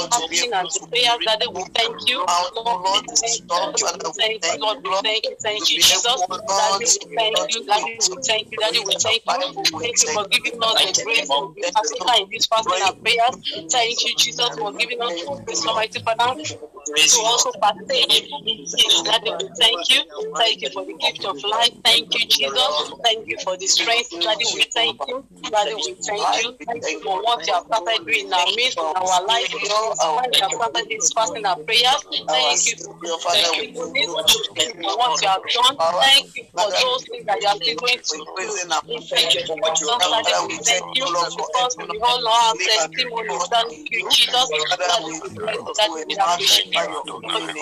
fasting and to prayer. Daddy, we thank you. Lord, we thank you. Lord, thank you. Lord, we thank you. Thank you, Jesus. Daddy, we thank you. Daddy, we thank you. Daddy, we thank you. Thank you for giving us the grace to be partaker in this fasting and prayers. Thank you, Jesus, for giving us grace, Almighty Father, to also partake in thank you. Thank you for the gift of life. Thank you, Jesus. Thank you for the strength. Daddy, we thank you. Daddy, we thank you. Thank you for what you have started doing in our midst, in our life. When you have started this fasting and prayers, thank you thank you for this. Thank what you have done. Thank you for those things that you are still going to. Thank you for what you have done. We thank you because we all know our testimony. Thank you, Jesus. Daddy, we we appreciate you. Lord, the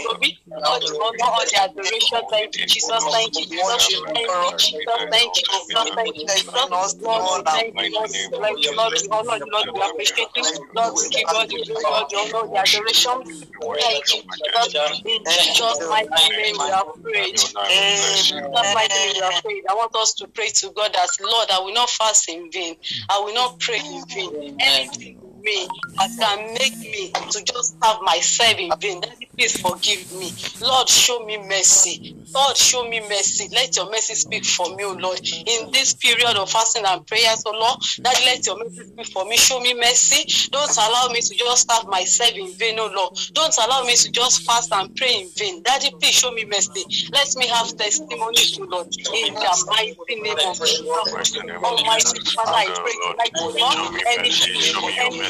glory, Lord, the honor, all the adoration. Thank you, Jesus. Thank you, Jesus. Thank you, Jesus. Thank you, Jesus. Thank you, Jesus. Lord, thank you, Lord. Thank you, Lord. We honor you, Lord. We appreciate you. Lord, we give you all the glory, all the honor, the adoration. Thank you, Jesus. In Jesus' mighty name, we are prayed. In Jesus' mighty name, we are prayed. I want us to pray to God that, Lord, I will not fast in vain. I will not pray in vain. Anything in me that can make me to just have myself in vain. Daddy, please forgive me. Lord, show me mercy. Lord, show me mercy. Let your mercy speak for me, O Lord. In this period of fasting and prayers, O Lord, Daddy, let your mercy speak for me. Show me mercy. Don't allow me to just have myself in vain, O Lord. Don't allow me to just fast and pray in vain. Daddy, please show me mercy. Let me have testimonies, O Lord. In the mighty name of Jesus. Almighty Father, I pray tonight, O Lord, anything, anything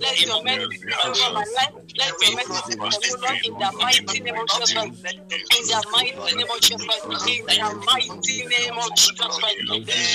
let your mercy speak over my life, let your mercy me, Lord, in the mighty name of Jesus. In the mighty name of Jesus. In the mighty name of Jesus.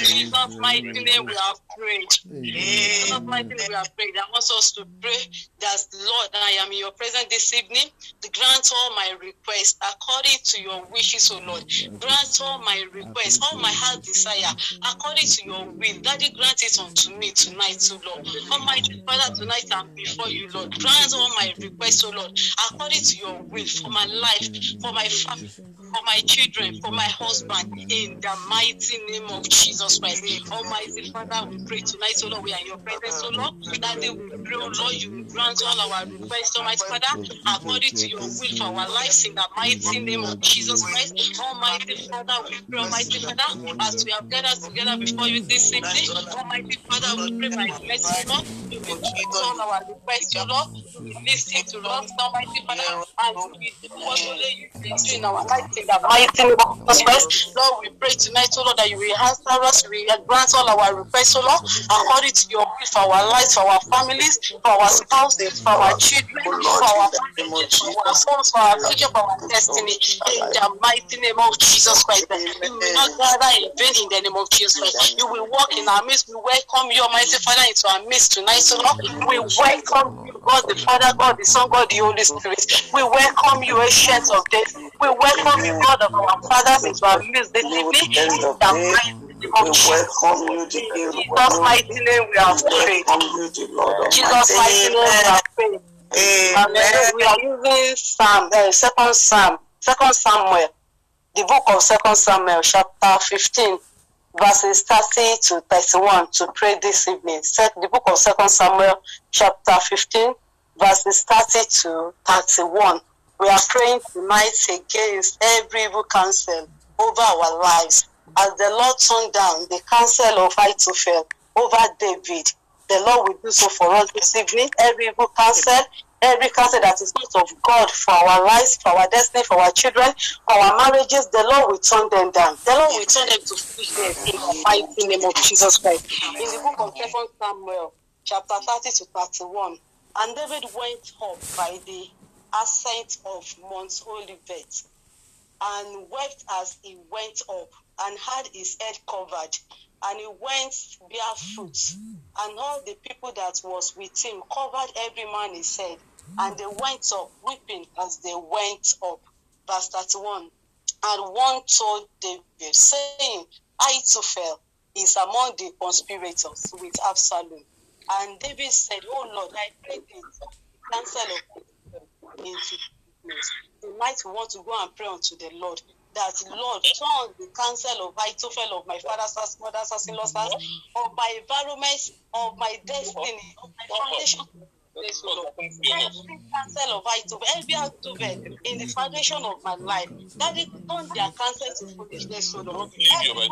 Jesus' mighty name we have prayed. Jesus' mighty name we have prayed. I want us to pray that Lord, I am in your presence this evening. Grant all my requests according to your wishes, O Lord. Grant all my requests, all my heart desire, according to your will. Daddy, grant it unto me tonight, O Lord. Almighty Father, tonight I'm before you, Lord. Grant all my requests, O oh Lord, according to your will for my life, for my family, for my children, for my husband, in the mighty name of Jesus Christ. Almighty Father, we pray tonight, O Lord, we are in your presence, O Lord. That we pray, O Lord, you will grant all our requests, Almighty Father, according to your will for our lives, in the mighty name of Jesus Christ. Almighty Father, we pray, Almighty Father, as we have gathered together before you this evening, Almighty Father, we pray by mercy, Lord, you will grant all our requests, O Lord. Listen to us, Almighty Father, and we do what only you can do in our lives, in the mighty name of Jesus Christ. Lord, we pray tonight, O Lord, that you will answer us, you will grant all our requests, O Lord, according to your will for our lives, for our families, for our spouses, for our children, for our families, for our sons, for our future, for our destiny, in the mighty name of Jesus Christ. You will not gather in vain in the name of Jesus Christ. You will walk in our midst. We welcome you, Almighty Father, into our midst tonight, O Lord. We welcome you, God the Father, God the Son, God the Holy Spirit. We welcome you, ancient of days. We welcome you, God of our fathers, into our. In the mighty name of Jesus. In Jesus' mighty name we have prayed. Jesus' mighty name we have prayed. Amen. We are using Psalm, uh, Second Psalm, Second Samuel, the book of Second Samuel, chapter 15, verses 30 to 31 to pray this evening. Sec- The book of Second Samuel, chapter 15, verses 30 to 31. We are praying tonight against every evil counsel over our lives. As the Lord turned down the counsel of Ahithophel over David, the Lord will do so for us this evening. Every evil counsel, every counsel that is not of God for our lives, for our destiny, for our children, for our marriages, the Lord will turn them down. The Lord will turn them to foolishness in the mighty name of Jesus Christ. In the book of Second Samuel, chapter 30 to 31, and David went up by the ascent of Mount Olivet and wept as he went up and had his head covered and he went barefoot. And all the people that was with him covered every man his head and they went up weeping as they went up. Verse 31 and one told david saying ahithophel is among the conspirators with absalom. And david said oh lord i pray thee cancel into darkness. Tonight we want to go and pray unto the Lord that Lord turn the counsel of Ahithophel of my father's house, mother's house, in-laws house, of my environment, of my destiny, of my foundation. Yes, Lord. Every counsel of Ahithophel, every Ahithophel in the foundation of my life, that it turn their counsel to foolishness, O Lord. Every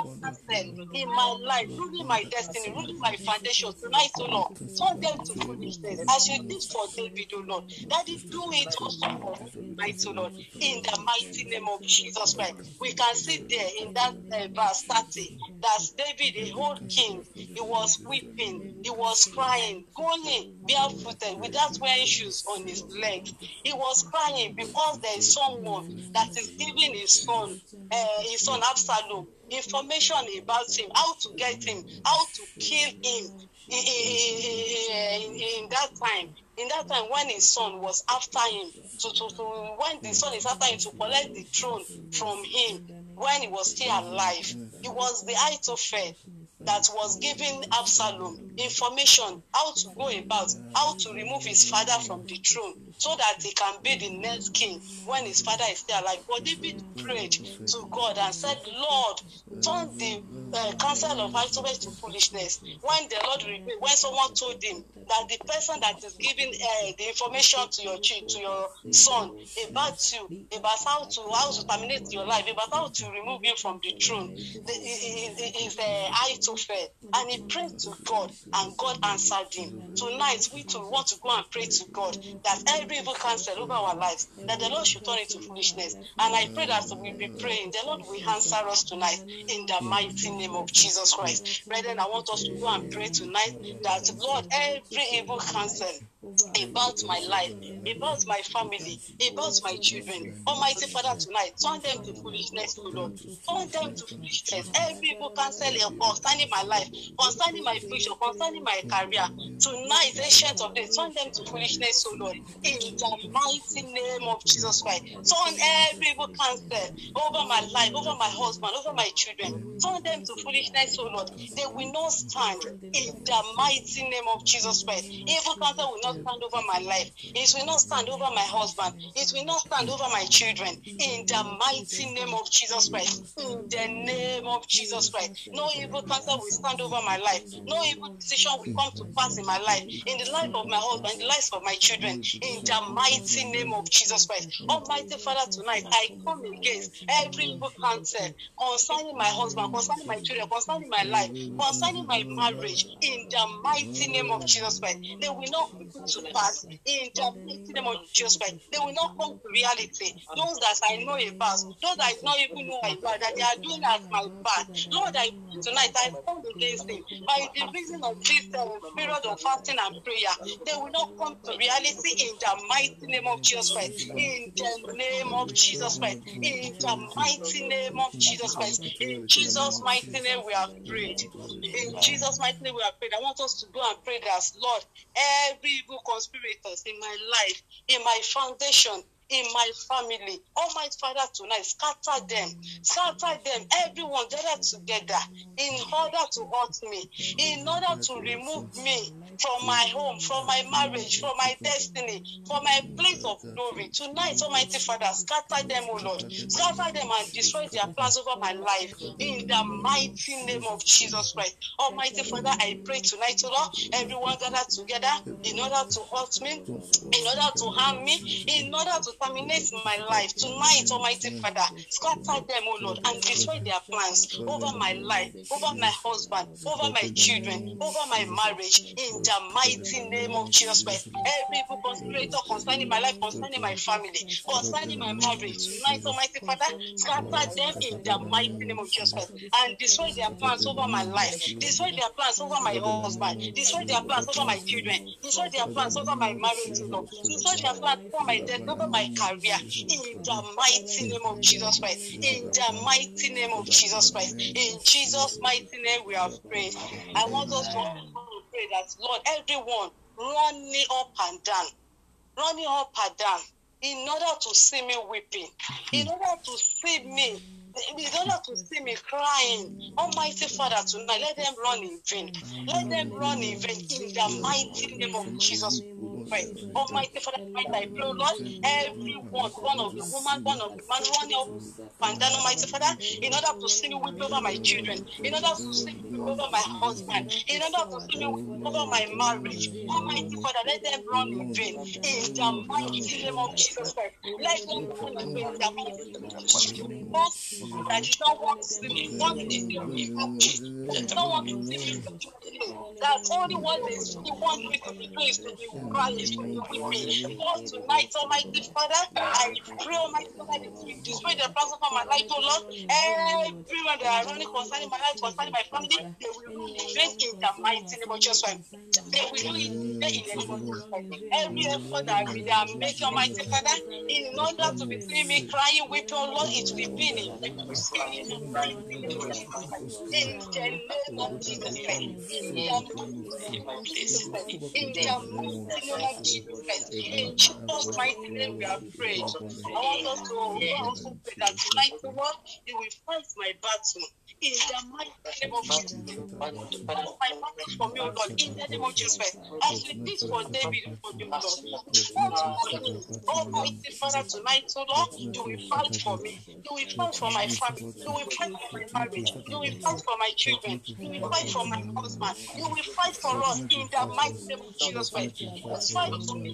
in my life, ruling my destiny, ruling my foundation, tonight, O Lord, turn them to foolishness, as you did for David, O Lord. That is do it also for tonight, O Lord, in the mighty name of Jesus Christ. We can see there in that uh, verse 30 that David, the whole king, he was weeping, he was crying, going barefooted without wearing shoes on his leg. He was crying because there is someone that is giving his son, uh, his son Absalom, information about him, how to get him, how to kill him. In, in, in, that time, in that time when his son was after him, to, to, to when the son is after him to collect the throne from him, when he was still alive, it was the Ahithophel that was giving Absalom information how to go about, how to remove his father from the throne, so that he can be the next king when his father is still alive. But David prayed to God and said, Lord, turn the uh, counsel of Ahithophel to foolishness. When the Lord revealed, when someone told him that the person that is giving uh, the information to your child, to your son about you, about how to how to terminate your life, about how to remove you from the throne, is uh, Ahithophel, and he prayed to God, and God answered him. Tonight, we too want to go and pray to God that every evil counsel over our lives, that the Lord should turn it to foolishness. And I pray that we'll be praying, the Lord will answer us tonight in the mighty name of Jesus Christ. Brethren, I want us to go and pray tonight that, Lord, every evil counsel about my life, about my family, about my children. Almighty Father, tonight, turn them to foolishness, O Lord. Turn them to foolishness. Every evil counsel concerning my life, concerning my future, concerning my career. Tonight, ancient of days, turn them to foolishness, O Lord. In the mighty name of Jesus Christ. Turn every evil counsel over my life, over my husband, over my children. Turn them to foolishness, O Lord. They will not stand in the mighty name of Jesus Christ. Evil counsel will not stand over my life. It will not stand over my husband. It will not stand over my children. In the mighty name of Jesus Christ. In the name of Jesus Christ. No evil counsel will stand over my life. No evil decision will come to pass in my life, in the life of my husband, in the life of my children. In the mighty name of Jesus Christ. Almighty Father, tonight I come against every evil counsel concerning my husband, concerning my children, concerning my life, concerning my marriage. In the mighty name of Jesus Christ. They will not to pass in the mighty name of Jesus Christ. They will not come to reality. Those that I know about, those that I don't even know about, that they are doing as my bad. Lord, I tonight I come against them by the reason of this uh, period of fasting and prayer. They will not come to reality in the mighty name of Jesus Christ. In the name of Jesus Christ. In the mighty name of Jesus Christ. In Jesus' mighty name we have prayed. In Jesus' mighty name we have prayed. I want us to go and pray that Lord, every evil conspirators in my life, in my foundation, in my family. Almighty Father, tonight, scatter them, scatter them, everyone gathered together in order to hurt me, in order to remove me from my home, from my marriage, from my destiny, from my place of glory. Tonight, Almighty Father, scatter them, O Lord. Scatter them and destroy their plans over my life in the mighty name of Jesus Christ. Almighty Father, I pray tonight, O Lord, everyone gathered together in order to hurt me, in order to harm me, in order to terminate my life. Tonight, Almighty Father, scatter them, O Lord, and destroy their plans over my life, over my husband, over my children, over my marriage, in the mighty name of Jesus Christ. Every evil conspirator concerning my life, concerning my family, concerning my marriage, tonight, Almighty Father, scatter them in the mighty name of Jesus Christ and destroy their plans over my life, destroy their plans over my husband, destroy their plans over my children, destroy their plans over my marriage, destroy their plans over my death, over my career, in the mighty name of Jesus Christ, in the mighty name of Jesus Christ, in Jesus' mighty name we have prayed. I want us to pray that, Lord, everyone running up and down, running up and down, in order to see me weeping, in order to see me in order to see me crying, Almighty Father, tonight, let them run in vain. Let them run in vain in the mighty name of Jesus Christ. Almighty oh, Father, tonight I pray, Lord, everyone, one of the woman, one of the man, running up and down, Almighty Father, in order to see me weep over my children, in order to see me weep over my husband, in order to see me weep over my marriage. Almighty Father, let them run in vain in the mighty name of Jesus Christ. Let them run in vain in the mighty name of Jesus oh, Christ that you don't want to see me want to see me don't want to see me that only what they want me to be doing is to be Lord tonight Almighty Father I pray Almighty Father that you destroy the plans of my life oh Lord everyone that are running concerning my life concerning my family they will in vain in the mighty name of Jesus they will do it in the name of Jesus every effort that they are making Almighty Father in order to be seeing me crying weeping oh Lord it will be in the name of Jesus. In the name of Jesus Christ. In the name of Jesus Christ. In Jesus' mighty name we are prayed. I want us to also pray that tonight, Lord, you will fight my battle. In the mighty name of Jesus. My battle for me, O Lord. In the name of Jesus. As did for David for you, Lord. Almighty Father, tonight, O Lord, you will fight for me. You will fight for my family. You will fight for my marriage. You will fight for my children. You will fight for my husband. You will fight for us in the mighty name of Jesus Christ. You fight for me.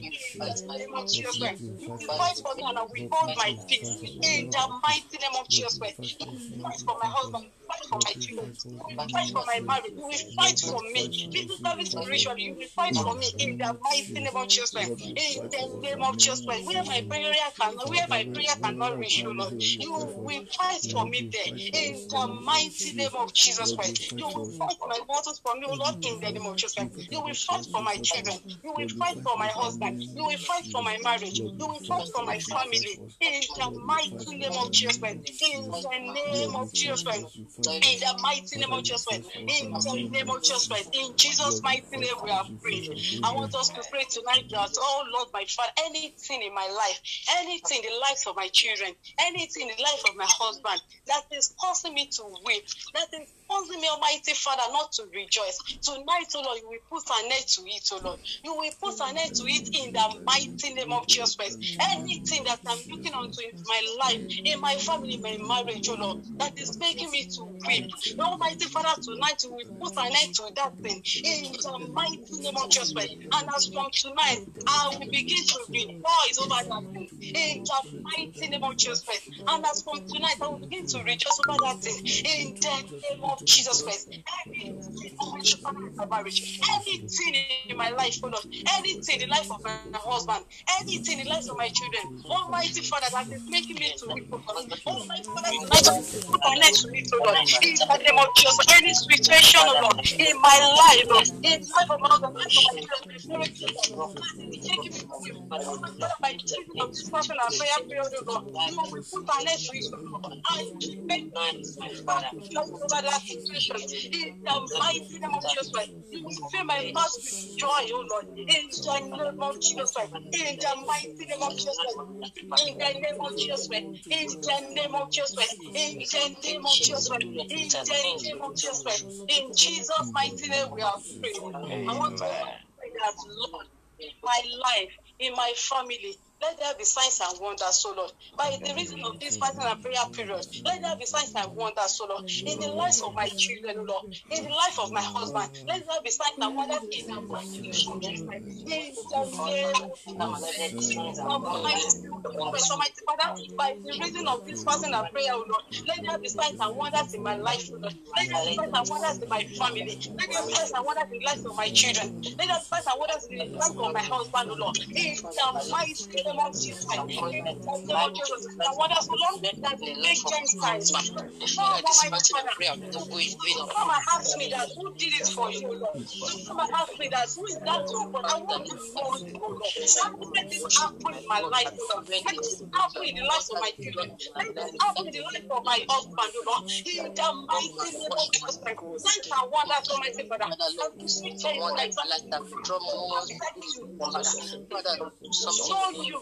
You will fight for me and I will hold my peace in the mighty name of Jesus Christ. You will fight for my husband. Fight for my children. You will fight for my marriage. You will fight for me. Physically, spiritually, you will fight for me in the mighty name of Jesus Christ. In the name of Jesus Christ. Where my prayer cannot, where my prayer cannot reach you, Lord. You will fight for me there. In the mighty name of Jesus Christ. You will fight my battles for me, Lord, in the name of Jesus Christ. You will fight for my children. You will fight for my husband. You will fight for my marriage. You will fight for my family. In the mighty name of Jesus Christ. In the name of Jesus Christ. In the mighty name of Jesus Christ. In the name of Jesus Christ. In Jesus' mighty name we are prayed. I want us to pray tonight that, oh Lord, my Father, anything in my life, anything in the lives of my children, anything in the life of my husband that is causing me to weep, that is causing me, Almighty Father, not to rejoice. Tonight, oh Lord, you will put an end to it, oh Lord. You will put an end to it in the mighty name of Jesus Christ. Anything that I'm looking onto in my life, in my family, in my marriage, oh Lord, that is making me to weep. Almighty Father, tonight you will put an end to that thing in the mighty name of Jesus Christ. And as from tonight, I will begin to rejoice over that thing in the mighty name of Jesus Christ. And as from tonight, I will begin to rejoice over that thing in the name of Jesus Christ. Anything in my life, oh Lord, anything in the life of my husband, anything in the life of my children, Almighty Father, that is making me to weep, oh Lord. Almighty Father, put an end to oh Lord, in the name of Jesus. Any situation, oh Lord, in my life, Lord, in the life of my husband, my children, my parents, oh that of this person and prayer period, oh Lord, you put an end to oh Lord. I make my over that situation, in the mighty name of Jesus Christ. You will fill my heart with joy, oh Lord, in the name of Jesus Christ. In the mighty name of Jesus Christ. In the name of Jesus Christ. In the name of Jesus Christ. In the name of Jesus Christ. In the name of Jesus Christ. In Jesus' mighty name we are praying. I want to pray that Lord, in my life, in my family, let there be signs and wonders, so Lord. By the reason of this fasting and prayer period, let there be signs and wonders, so Lord. In the lives of my children, Lord. In the life of my husband, let there be signs and wonders in the mighty name of Jesus. In the name of Almighty Father, by the reason of this fasting and prayer, Lord, let there be signs and wonders in my life, Lord. Let there be signs and wonders in my family. Let there be signs and wonders in the life of my children. Let there be signs and wonders in the life of my husband, Lord. In the mighty name oh, of Jesus. In the name of Jesus. And wonders, Lord, that will make Gentiles. Oh, Father, come and ask me that who did it for you, Lord. Come and ask me that who is that I want to know you, Lord. Let this happen in my life, Lord. Let this happen in the life of my children. Let this happen in the life of my husband, Lord. In the mighty name of Jesus Christ. Signs and wonders, Almighty Father. I appreciate you, like that. Show you, show me, family.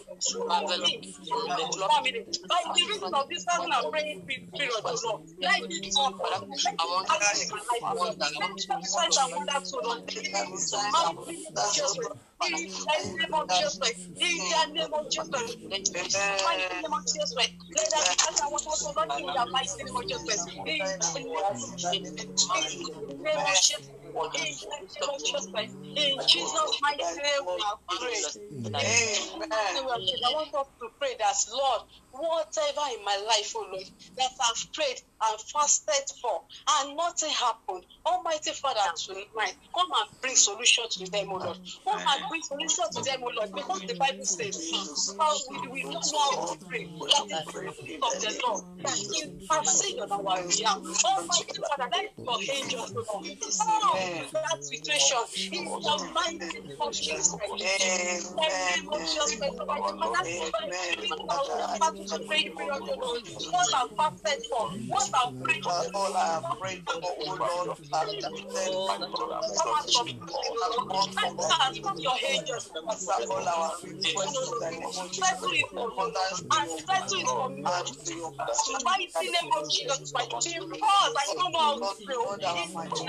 By the reason of this fasting and praying period, Lord. Let it happen. Let it happen in my life, Lord. Let it be signs and wonders, Lord. In the mighty name of Jesus Christ. In the name of Jesus Christ. In the name of Jesus Christ. In the mighty name of Jesus Christ. Let that be signs and wonders, Lord. In the mighty name of Jesus Christ. In the name of Jesus. In the name of Jesus. In the name of Jesus Christ. In Jesus' mighty name we are praying. Amen. I want us to pray that, Lord, whatever in my life, oh Lord, that I've prayed and fasted for, and nothing happened. Almighty Father, tonight, come and bring solution to them, oh Lord. Come and bring solution to them, oh Lord, because the Bible says, because we, we don't know how to pray, that is the of the Lord, that intercede on our behalf. Almighty Father, let your angels, oh Lord, oh, that situation in the name of Jesus. In the name of Jesus Christ, Lord, I demand that spirit of the battle to pray for your Lord. What I've fasted for, what I've prayed for, all I have prayed for, oh Lord, our come out from me. Transform your angels. all our requests in the name of Settle it for me. And settle it for me. The mighty name of Jesus Christ. Because I don't know how to pray. In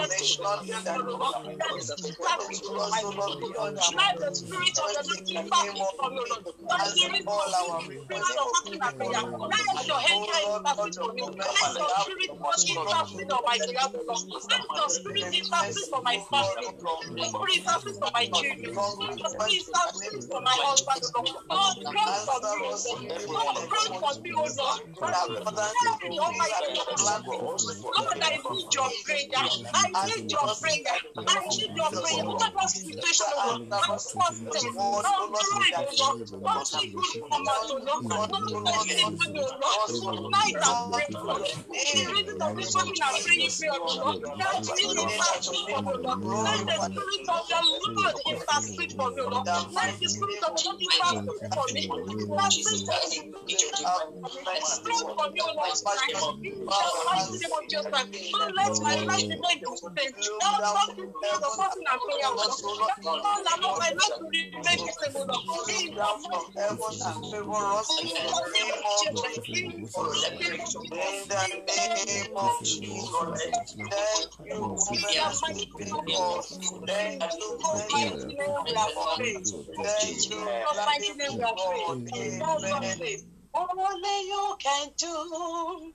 Tonight the spirit of the looking back from you, Lord. The spirit of spirit of fasting and prayer. Let your angel intercede for me. Let your spirit intercede on my behalf, Lord. Let your spirit intercede for my family. Let your spirit intercede for my children. Let your spirit intercede for my husband, Lord. Lord, pray for me, O Lord. Lord, pray for me, O Lord. Pray, Almighty God. Lord, I need your prayer. I need your prayer. I need your prayer. Whatever situation, O Lord. I'm fasting. I'm praying, O Lord. Lord, I good command, O Lord. Lord, I need you, O Lord. Tonight I'm praying, O Lord. The reason of this morning I'm praying for you, O Lord. That really intercede for me, O Lord. Let the spirit of the Lord intercede for me, O Lord. Let the spirit of the Lord intercede for me. Intercede for me. Pray for me, O Lord. Tonight. In the mighty name of Jesus Christ. Lord, let my life be made different. Help us to pray the fasting and prayer, O Lord. Lord, allow my life to remain the same, O Lord. In the mighty heaven and favor us in the name of Jesus. In the name of Jesus. Thank you. Thank thank. Amen. Only you can do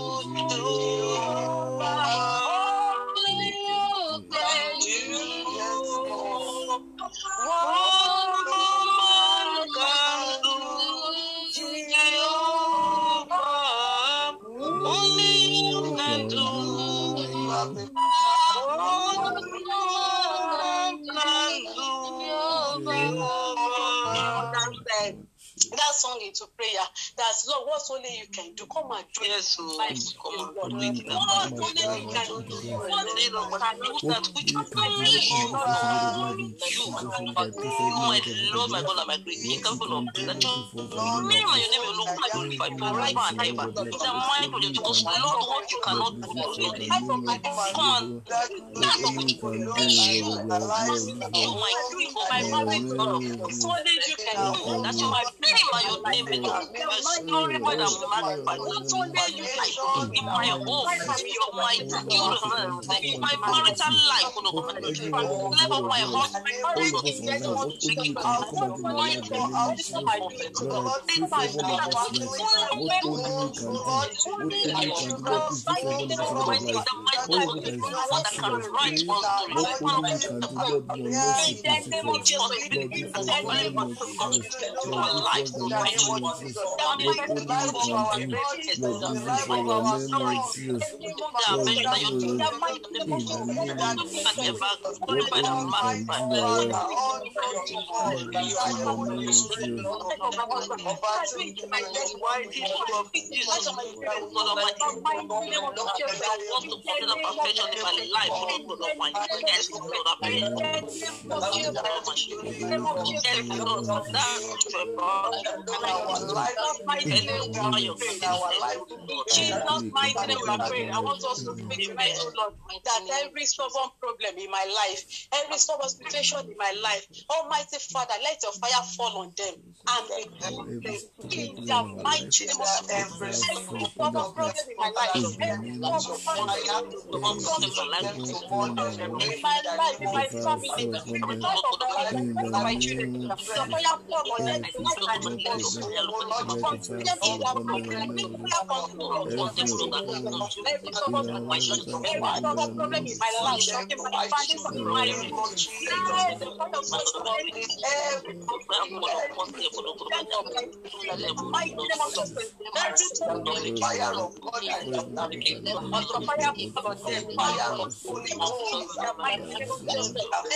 song into prayer. That's Lord, what only you can do. Come and do Yes. Lord. Like, Come and Lord, do what only you can do. What only you can do. That which only you, my Lord, my God, and my great King, capable of that your name and your name alone can glorify forever and ever. In the mind of your because Lord, what you cannot do, do. Come on, that's what you Oh my God, for my marriage, Lord, What only you can do. that you my name and your name alone. Glorified and magnified. What only you can do. In my home, for my children, in my marital life, oh God, life of my husband, oh God, speaking to my Jesus' Oh mighty name, I pray. I want us to speak tonight, oh Lord, that every stubborn problem in my life, every stubborn situation in my life, Almighty Father, let your fire fall on them and in the mighty name of Every stubborn problem in my life, every stubborn problem in my life, in my family, in the life of my, my children, the fire fall on them tonight and remove them. Let the fire fall upon them in the name of Jesus. Every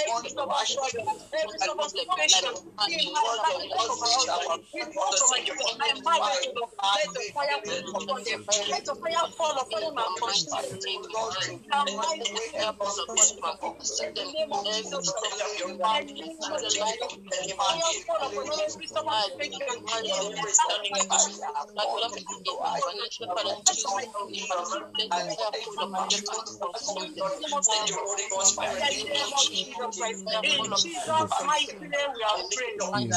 Every stubborn situation, every stubborn problem in my life, my family, in my every point of every mighty name of Jesus, every fire of God, I am navigating. Also, fire upon them, fire of Holy Ghost, the mighty name of Jesus, every stubborn problem, every stubborn situation, in my life, in my husband, in let the fire fall upon them, let the fire fall upon them and consume them. The mighty name of Jesus, in the name of Jesus, I the fire fall upon every stubborn situation, In Jesus' mighty name, we are praying. In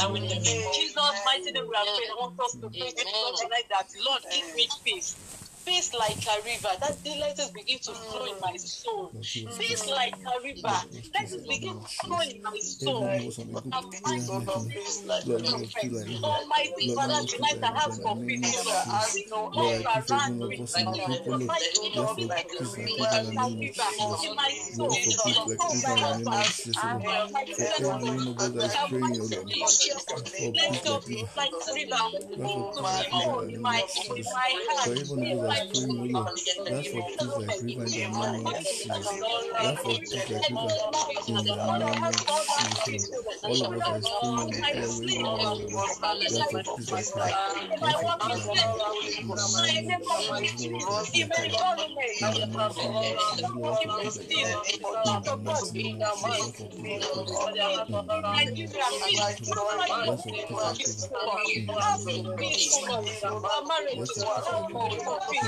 Jesus' mighty name, we are praying. I want us to pray tonight that Lord give me peace. Peace like a river. That delight is begin to flow in my soul. Peace like a river. Let it begin to flow in my soul. Almighty Father, tonight I ask for peace. Peace all around me. Mighty name of peace like a river in my soul. My husband. Let your peace like a river to flow in my my heart. For even those that are praying, O Lord, that's for peace like river in the name of Jesus. That's for peace like river in the name of Jesus. All of us are praying on the prayer way, Lord. That's for peace like river. That's for peace like river. In the name of Jesus, Lord, peace like river. In the name of Jesus, Lord, peace like river. In the name of Jesus, for peace like river. In the name of Jesus, that's for peace like river.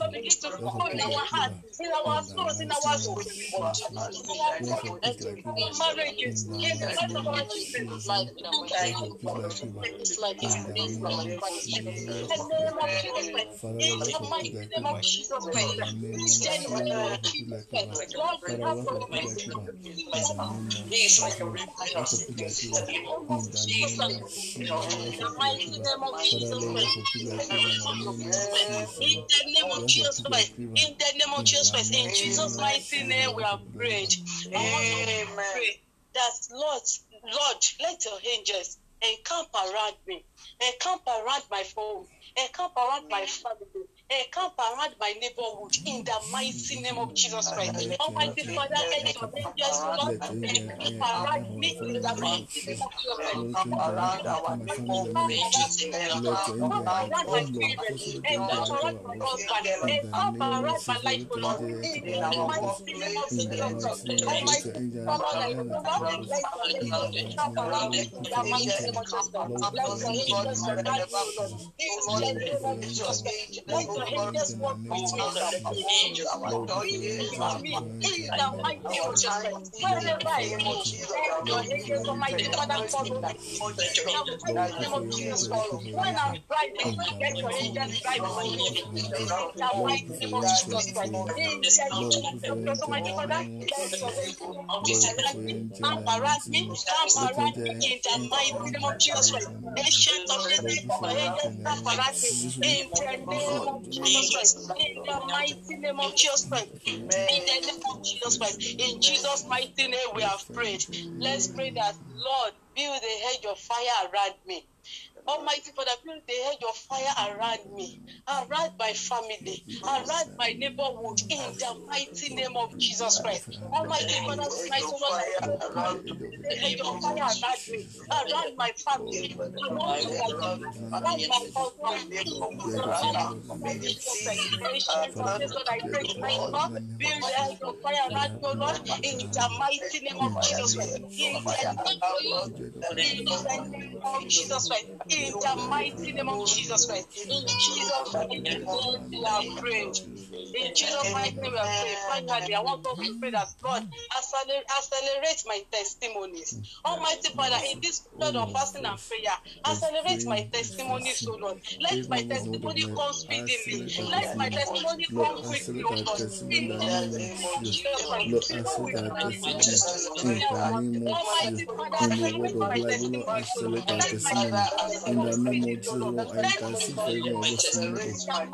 of begin to in our hearts, in our souls, in our the our name of Jesus Christ, in the name of of Jesus Christ. In the name of Jesus Christ. In Jesus' mighty name we have prayed. Amen. Pray that Lord, Lord, let your angels encamp around me, encamp around my home, encamp around my family, Eh, encamp around my neighborhood in the mighty name of Jesus Christ. Almighty Father, let your angels, Lord, encamp around me in the mighty name of Jesus Christ. Encamp around our Encamp around my encamp around my husband, encamp around my life, Lord, in the mighty name of Jesus Christ. Almighty Father, let your angels encamp around me in the mighty name of Jesus Christ. Let your angels surround me, Lord. In the name of Jesus Christ. Let your angels walk with me. Angels walk with me. In the mighty name of Jesus I am, let your Father, follow me. In the mighty name of Jesus Christ. When I'm driving, let your angels drive with me. In the mighty name of Jesus Christ. In the name of Jesus, Almighty Father, let your angels surround me. Camp around me. Camp around me. In the mighty name of Jesus Christ. Ancient of the days, your angels camp around me. In the name of In the mighty name of Jesus Christ. In the name of Jesus Christ. In Jesus' mighty name we have prayed. Let's pray that, Lord, build a hedge of fire around me. Almighty Father, build the hedge of fire around me, around my family, around my neighborhood, in the mighty name of Jesus Christ. Almighty Father, tonight, oh Lord, pray the hedge of fire around me, around my family, around my life, around my husband, Lord, I pray tonight, the hedge of around me, Lord, in the mighty name of Jesus Christ. In the name of Jesus Christ. In the mighty name of Jesus Christ. In Jesus' mighty name we are praying. In Jesus' mighty name we are praying. Finally, I want us to pray that God accelerate, accelerate my testimonies. Almighty Father, in this period of fasting and prayer, accelerate my testimonies, O Lord. Let my testimony come speedily. Let my testimony come quickly, O Lord. In the name of Jesus Christ. Lord, accept our testimony in the name of Jesus. In the word of Lord, testimony in the name of Jesus. I intercede for every one of us in the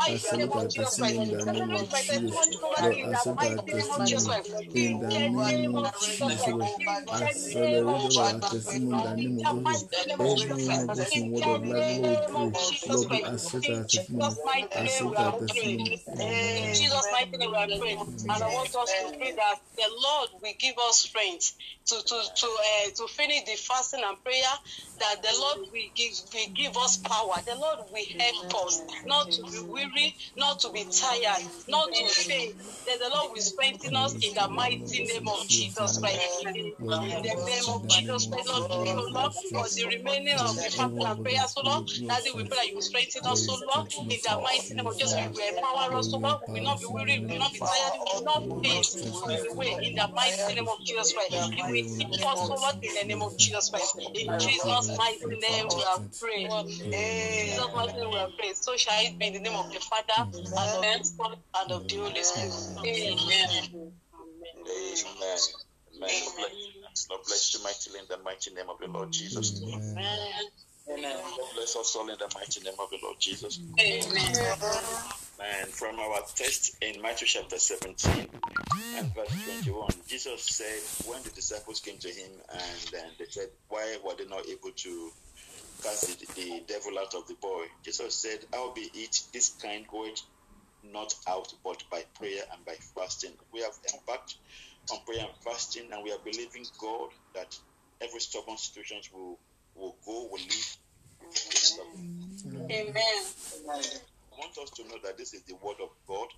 Accept our testimony in the name of Jesus. Accept our testimony in the name of Jesus. Lord, accelerate all our testimony in the name of Jesus. Every one of us in word of life, Lord, we pray. Lord, we accept our testimony. Accept our testimony. In Jesus' mighty name we are praying. And I want us to pray that the Lord will give us strength to to to uh, to finish the fasting and prayer. That the Lord will give will give us power. The Lord will help us not to be weary, not to be tired, not to faint. That the Lord will strengthen us in the mighty name of Jesus. Christ. In the name of Jesus Christ, Lord, we pray, Lord, for the remaining of the fasting and prayer, so Lord, that we pray that you will strengthen us, so Lord, in the mighty name of Jesus, you will empower us, so Lord, we will not be weary, we will not be tired, we will not faint on the way, in the mighty name of Jesus Christ. You will keep us, so Lord, in the name of Jesus Christ. In Jesus' mighty name we are praying. In Jesus' mighty mm. eh, name we are praying. So shall it be in the name of the Father, mm. and of the Son, and of the Holy Spirit. Amen. Amen. Amen. Lord bless, Lord bless you mightily in the mighty name of the Lord Jesus. Amen. Lord bless us all in the mighty name of the Lord Jesus. Amen. And from our text in Matthew chapter 17 and verse 21, Jesus said, when the disciples came to him and then they said, Why were they not able to cast the, the devil out of the boy? Jesus said, How be it this kind goeth not out but by prayer and by fasting. We have embarked on prayer and fasting, and we are believing God that every stubborn situation will, will go, will leave. Amen. I want us to know that this is the word of God.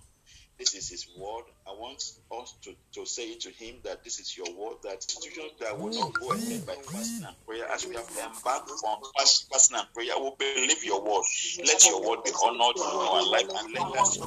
This is His word. I want us to, to say to Him that this is your word, that situations that will not go ahead by fasting and prayer, as we have embarked on fast- fasting and prayer, we believe your word. Let your word be honored in our life and let us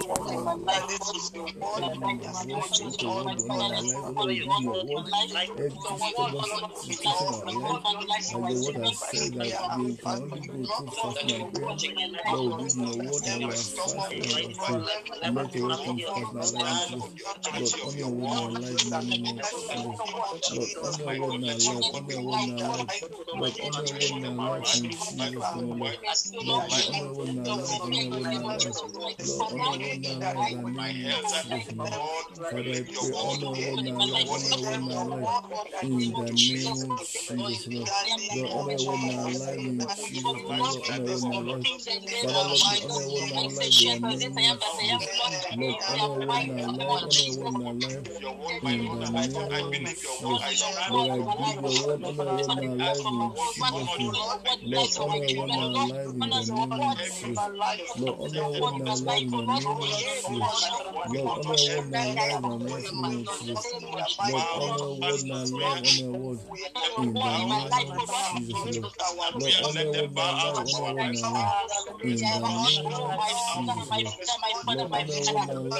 Worship the word on life, Lord, we give your word. Every stubborn situation in our life, and the word has said that we can only go through fasting and prayer. Lord, we give your word and we are fasting and we are praying. Let your word come to pass in our life, Jesus. Lord, honor your word life in name of Jesus. Lord, honor your word life, honor your word life. Lord, honor your word life in Jesus' name, Lord. Lord, honor your word life, honor your word life. Lord, honor your word life in name of Jesus, Lord. Father, I pray, honor your word life, honor your word life. In the name of Jesus, Lord. Lord, honor your word life in Jesus' name, Lord, honor your word life. Father, Lord, honor your word life in the name of Jesus. Lord, honor your word in life, honor your word life. In the name of Jesus. Lord, I believe your word, honor your word life in Jesus' name. Lord, honor your word life in the name of Jesus. Lord, honor your word life in the name of Jesus. Lord, honor your word life in the name of Jesus. Lord, honor your word life, honor word in the name of Jesus, Lord. Lord, honor your word life, honor word in our life. In the name of Jesus, Lord. Lord,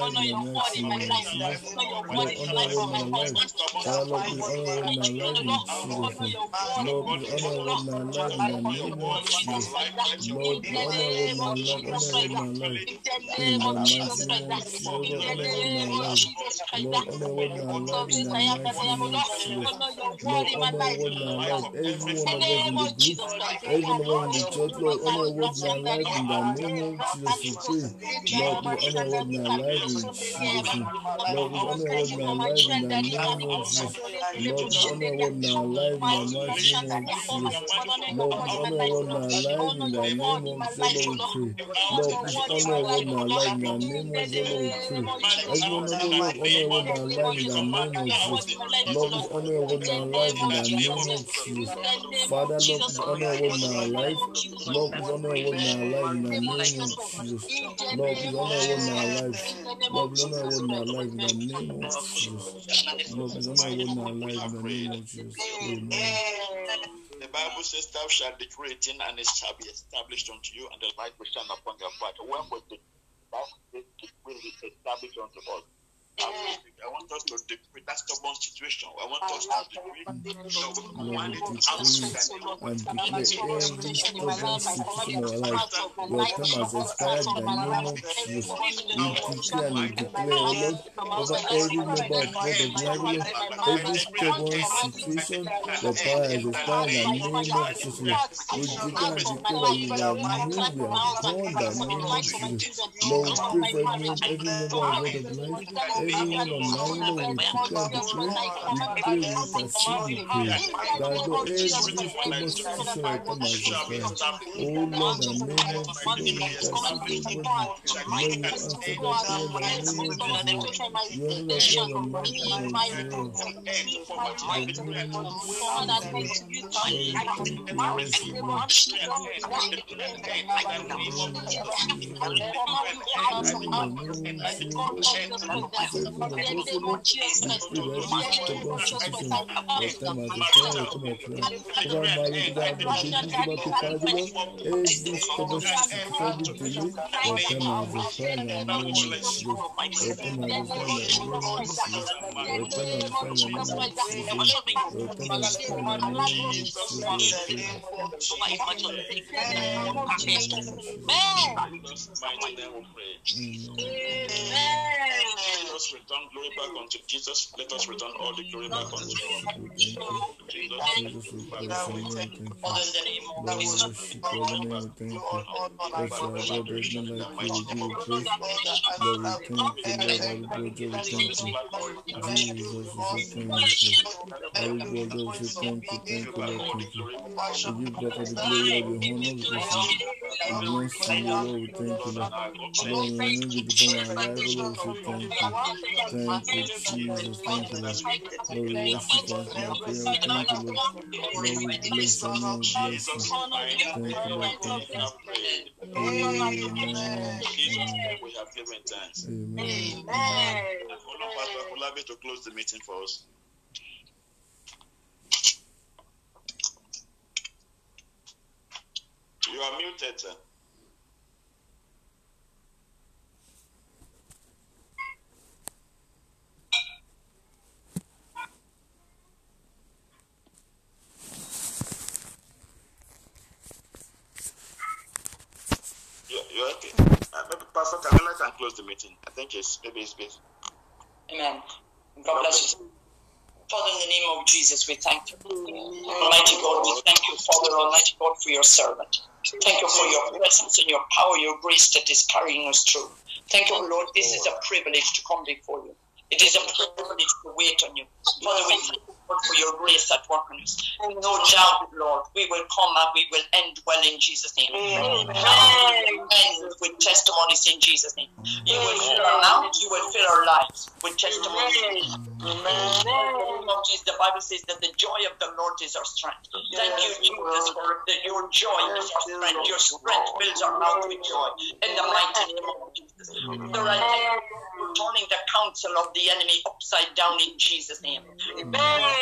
honor your word in our life in the mighty name of Jesus. Lord, honor in our life. Father, Lord, please honor in our life in Jesus' name. Lord, please honor in our life in the name of Jesus. Lord, honor in our life, honor in our life. In the mighty name of Jesus, Lord, honor in our life. Lord, honor in our life in the mighty name of Jesus. Lord, honor in our life. Every one of us in the group, every one in the church, Lord, honor in our life in the name of Jesus. Lord, please honor in our life in Jesus'. Lord, please honor your in our life in the name of Jesus. Lord, please honor your in our life in the mighty name of Jesus. Lord, please honor your in our life in the name of Jesus. Lord, we pray. Lord, honor in our life in the name of Jesus. Lord, we pray. Every one of us, Lord, honor your word in our life in the name of Jesus. Lord, please honor your in our life in the name of Jesus. Father, Lord, please honor your in our life. Lord, please honor your in our life in the name of Jesus. Lord, please honor your in our life. Lord, your word in our life in the name of Jesus. Lord, your word in our life in the name of Jesus. Amen. The Bible says, Thou shalt decree a thing, and it shall be established unto you, and the light will shine upon your path. When was the Bible says, decree is established unto us? I want us to decree that stubborn situation. I want us to decree. No, we command it out of the name of and declare every stubborn situation in our life. Your term has expired in the name of Jesus. We declare and we declare, Lord, over every member of God of every stubborn situation, the power has expired in the name of Jesus. We declare and declare that we are moved, we are born in the name of Jesus. Lord, we pray for every, every member of God of everyone online, Lord, we declare and declare, we pray, we intercede, we pray, that Lord, every stubborn situation will come. Oh Lord, in the name of Jesus, we intercede, O God, Lord, we answer that prayer in the name of Jesus. You are the God of mighty and of prayer. In the name of Jesus, Lord, we thank you, worship you. Jesus' mighty name we pray. Let us return glory back unto Jesus. Let us return all the glory back unto God. Jesus, we bless your name, thank you. Lord, we worship your name, we thank you. Yes, our God, there is none like you, we give you praise. Lord, we thank you, Lord, our God, we thank you. Jesus, we say thank you. Our God, we say thank you, thank you, Lord, thank you. We give God. all the glory, all the honor, because it belongs to you, Lord, we thank you, Lord. Lord, you Lord, thank you. You, Jesus, thank you, Lord. Lord, prayer, thank you, Lord. Lord, we bless you. Thank you, Lord, thank you. Amen. Amen. Pastor Fulabi to close the meeting for us. You are muted. You, you're okay. Uh, maybe Pastor Camilla can close the meeting. I think it's maybe it's busy. Amen. God bless you. Father, in the name of Jesus, we thank you. Almighty God, we thank you, Father, Almighty God, for your servant. Thank you for your presence and your power, your grace that is carrying us through. Thank you, Lord. This is a privilege to come before you. It is a privilege to wait on you. Father, we thank you Lord, for your grace at work on us. No doubt, Lord, we will come and we will end well in Jesus' name. End with testimonies in Jesus' name. You will fill our mouths, you will fill our lives with testimonies. Amen. The Bible says that the joy of the Lord is our strength. Thank you, Jesus, for that your joy is our strength. Your strength fills our mouth with joy. In the mighty name of Jesus. Father, I thank you for turning the counsel of the enemy upside down in Jesus' name. Amen.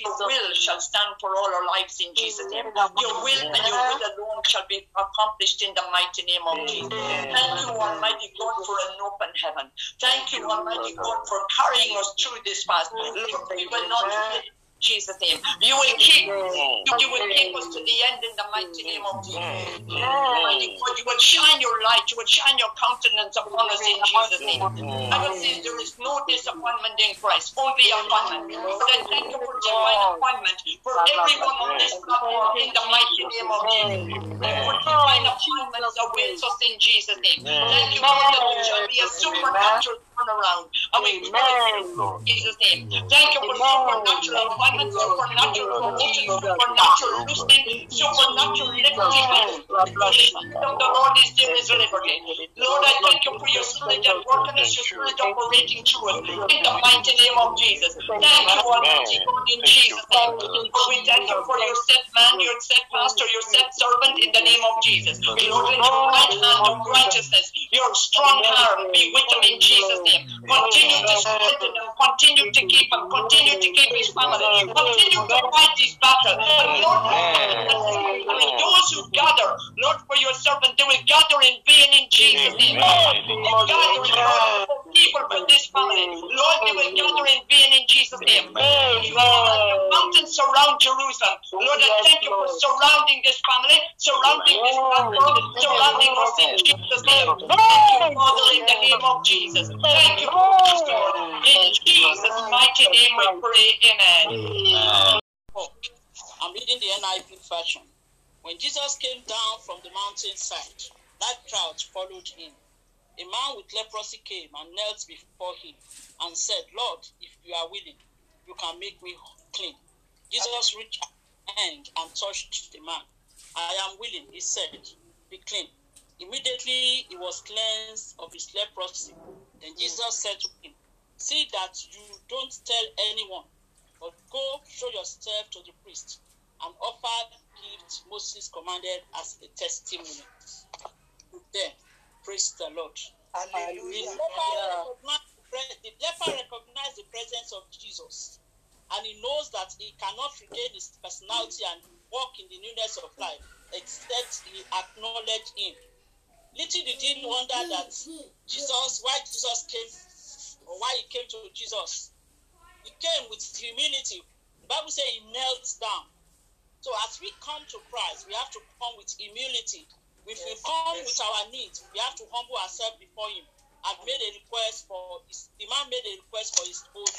Your will shall stand for all our lives in Jesus' name. Your will and your will alone shall be accomplished in the mighty name of Jesus. Thank you, Almighty God, for an open heaven. Thank you, Almighty God, for carrying us through this fast. Lord, we will not fail. Jesus' name. You will keep you, you will keep us to the end in the mighty name of Jesus. Almighty oh, God, you will shine your light, you will shine your countenance upon us in Jesus' name. Bible says there is no disappointment in Christ, only appointment. But I thank you for divine appointment for everyone on this platform in the mighty name of Jesus. And for divine appointments awaits us in Jesus' name. Thank you, Lord, that there shall be a supernatural turnaround. And we pray in Jesus' name. Thank you for supernatural appointment, supernatural promotion, supernatural loosening, supernatural lifting. The kingdom of the Lord is there is liberty. Lord, I thank you for your spirit that working as your spirit operating through us in the mighty name of Jesus. Thank you, Almighty God, in Jesus' name. For we thank you for your set man, your set pastor, your set servant in the name of Jesus. Lord, let your right hand of righteousness, your strong arm be with them in Jesus' Continue to strengthen him. Continue to keep him. Continue to keep his family. Continue to fight his battle. And Lord, mean, those who gather, Lord, for your servant, they will gather in vain in Jesus' name. Lord, they gather Lord, for people for this family. Lord, they will gather in vain in Jesus' name. Lord, mountains surround Jerusalem. Lord, I thank you for surrounding this family, surrounding this platform, surrounding us in Jesus' name. Thank you, Father, in the name of Jesus. Thank you, Lord. In Jesus' mighty name we pray. Amen. I'm reading the NIV version. When Jesus came down from the mountainside, that crowd followed him. A man with leprosy came and knelt before him and said, Lord, if you are willing, you can make me clean. Jesus reached hand and touched the man. I am willing, he said, be clean. Immediately he was cleansed of his leprosy. Then mm-hmm. Jesus said to him, See that you don't tell anyone, but go show yourself to the priest and offer the gift Moses commanded as a testimony. Then, praise the Lord. Hallelujah. The leper, recognized the, the leper recognized the presence of Jesus, and he knows that he cannot regain his personality and walk in the newness of life except he acknowledge him. Little did he wonder that Jesus, why Jesus came, or why he came to Jesus. He came with humility. The Bible says he knelt down. So as we come to Christ, we have to come with humility. If we come with our needs, we have to humble ourselves before Him and made a request for his, the man made a request for his own.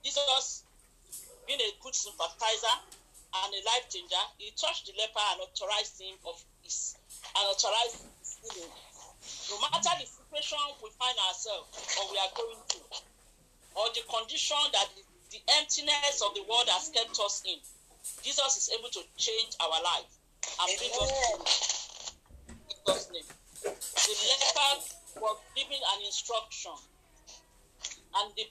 Jesus, being a good sympathizer and a life changer, he touched the leper and authorized him of his and authorized his healing. No matter the situation we find ourselves or we are going through, or the condition that the, the emptiness of the world has kept us in, Jesus is able to change our life and bring us to Jesus' name. The leper was given an instruction, and the,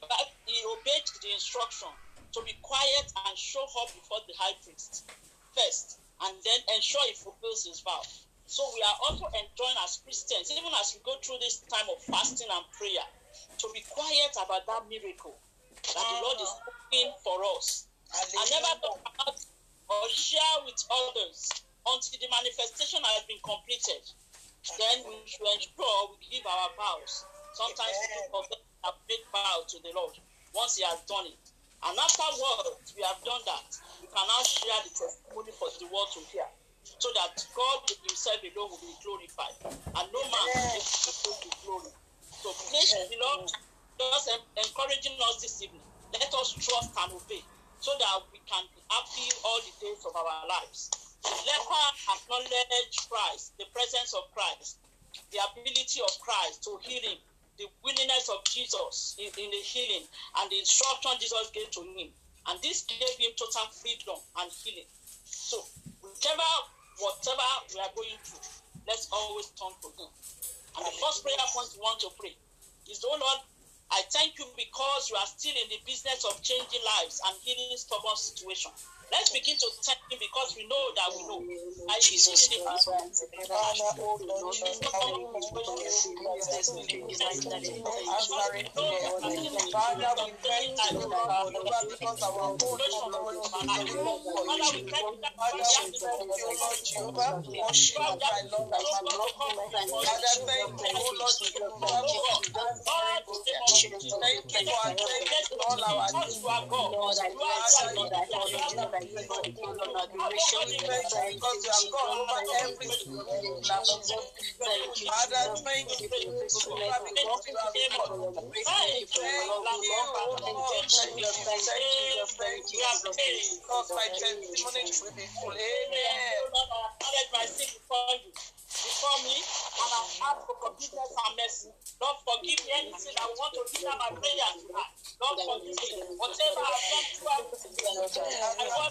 he obeyed the instruction to be quiet and show up before the high priest first, and then ensure he fulfills his vow. So we are also enjoying as Christians, even as we go through this time of fasting and prayer, to be quiet about that miracle that the Lord is uh-huh. doing for us. And never talk about or share with others until the manifestation has been completed. Then we should ensure we give our vows. Sometimes we forget a big vow to the Lord once He has done it. And afterwards, we have done that. We can now share the testimony for the world to hear. So that God Himself alone will be glorified. And no man will be able to glory. So please, Lord, just en- encouraging us this evening. Let us trust and obey so that we can be happy all the days of our lives. The leper acknowledged Christ, the presence of Christ, the ability of Christ to heal him, the willingness of Jesus in, in the healing, and the instruction Jesus gave to him. And this gave him total freedom and healing. So, whichever, whatever we are going through, let's always turn to him. And the first prayer point we want to pray is, Oh Lord, I thank you because you are still in the business of changing lives and healing stubborn situations. Let's begin to thank him because we know that we know. I Jesus in the Christ. business of Father, Lord, Jesus, Father, we praise you, we bless you, we bless you, we answer it, Lord. Father, we thank you, Lord, because our own Lord Jesus, Lord, for you. Father, we thank you, Lord Jehovah, worship you, my Lord, and my Lord. Father, thank you, Lord Jehovah, Thank you for attending all our needs. Lord, I bless you, Lord, I honor you, Lord, I give you all the glory and adoration. Thank you because you have gone over every single platform. Thank you, Father, Jesus. thank you Thank you for for the everything. things you have Thank done. you for your Thank Thank you for your you, love. oh Lord. Thank you, Thank thank you, you, thank you. thank you. Because my testimony will be full. Amen. Lord, I acknowledge my sin before you, before me, and I ask for forgiveness and mercy. Lord, forgive me anything I want to hinder my prayer tonight. Lord, forgive me. Whatever I've done throughout this day, I want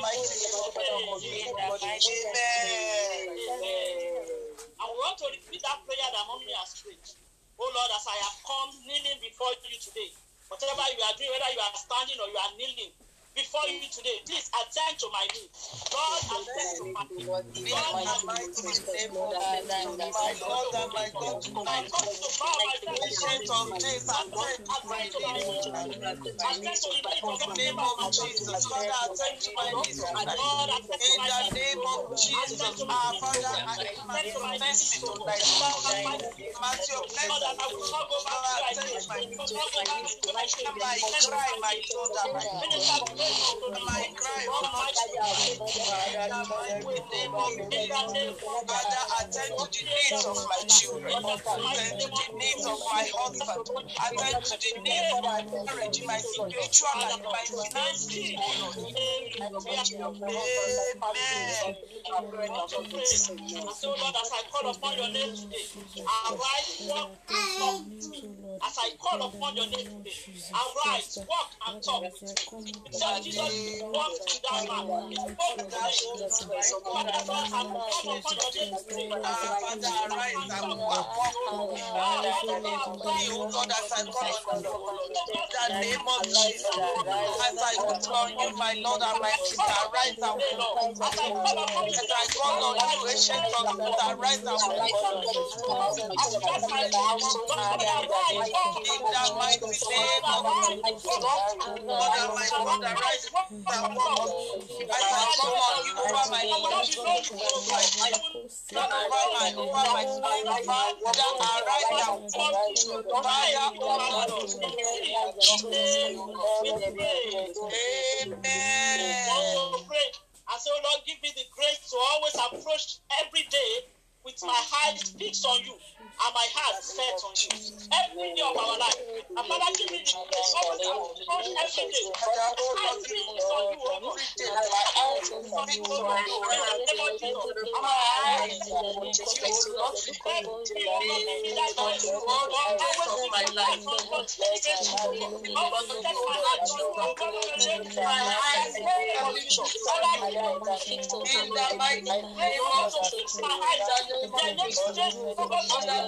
mighty And we want to repeat that prayer that mommy has prayed. Oh Lord, as I have come kneeling before you today, whatever you are doing, whether you are standing or you are kneeling, before you today, please attend to my needs. Lord, attend to my needs. The mighty name of Jesus, my God and my God, come to ancient of days, attend to my needs. Attend to the needs of In the the name of Jesus, Father, attend to my needs. Lord, attend to In my the name of Jesus, our Father, I demand your mercy tonight. Mercy of blessing. Lord, that I will not go back Father, to attend to my needs. will not go back to my My cry, my daughter, my Minister to me, Lord, to me. my cry, Lord, my Lord, in the name of Jesus. Father, attend to the needs of my children. Attend to the needs of my husband. Attend to the needs of my marriage, my spiritual life, my finances. Amen. want to pray. And so, Lord, as I call upon your name today, arise, walk, and talk. As I call upon your name today, arise, walk, and talk with me. Jesus walked with that man. He spoke to him. Father, Lord, I will call upon your name today. Father, arise and walk, walk, walk. Me, Lord, as I call on you, in the name of Jesus, as I call on you, my Lord and my King, arise and walk. As I call upon you, As I call on you, ancient of days, arise and walk. as you bless my name, Lord, arise, walk, In the mighty name of Jesus, Lord and my God, arise And so, oh, Lord, give me the grace to always approach every day with my eyes fixed on you. And my heart set on you. Every day of our life. And Father, give me the grace always approach every day. Father, oh My Lord, eyes fixed on you, oh every day, my will fix on you, In the name of Jesus. My eyes set on you, oh Lord. Every day, oh Lord, give me that grace. Lord, always fix my life on you. My heart on you, oh God, the name of my eyes in the name of Jesus. Father, give me In the mighty name of Jesus, my eyes in the name of Jesus. Oh God, Father, let my fix on you. In the name of Jesus, set on you. In the name of Jesus, Father, let me depend on you. Father, give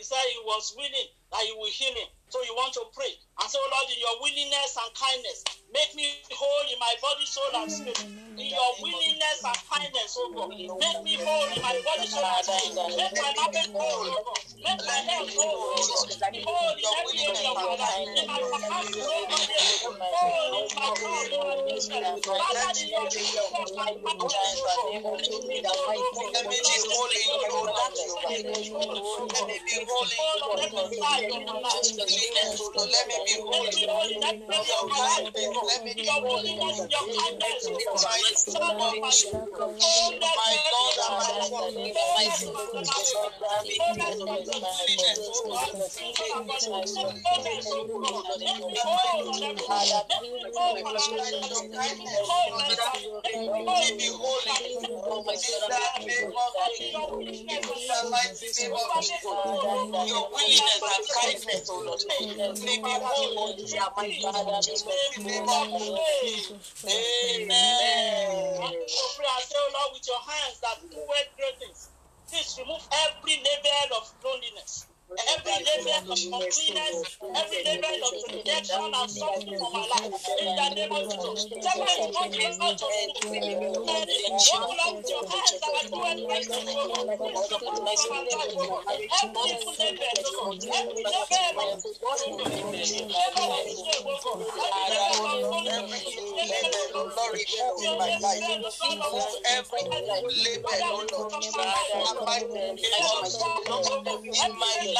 He said he was willing that he will heal him. So you want to pray. And so, oh, Lord, in your willingness and kindness, make me whole in my body, soul, and spirit. In your willingness and kindness, oh God, make me whole in my body, soul, and spirit. Make my marriage whole, oh God. Make my health whole, oh God. Be whole in every area of my life. In my finances, oh God, whole in my heart, oh God. Father, in your willingness and kindness, oh God, whole, oh. Let me be holy in oh your Lord. Let me be holy in your Lord. Oh. Let me be holy. Your kindness, let me be holy. Your kindness, In the mighty name of Jesus. My Lord and my God. Oh God. Let me be holy. In the name of Jesus. In the mighty name of Jesus. Your willingness and kindness, oh Lord. Please remove every level of loneliness. Every level uncleanness, every level of rejection and suffering for my life. In the name of Jesus. Somebody come to out of Walk along your hands and I do it right support my life. Every level, Lord. Every level of in my life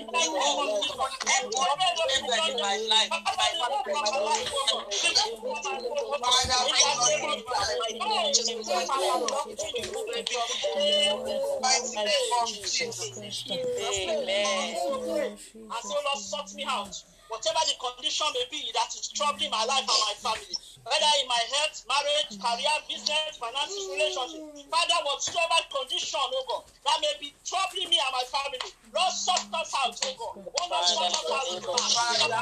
And so Lord, sort me out. Whatever the condition may be that is troubling my life and my family, whether in my health, marriage, career, business, finances, relationship, Father, whatsoever condition, oh God, that may be troubling me and my family, Lord, sort us out, oh God. Oh Lord, sort us out, oh God. Father,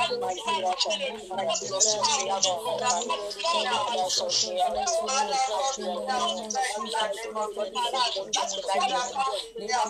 we have to sort us out, oh God.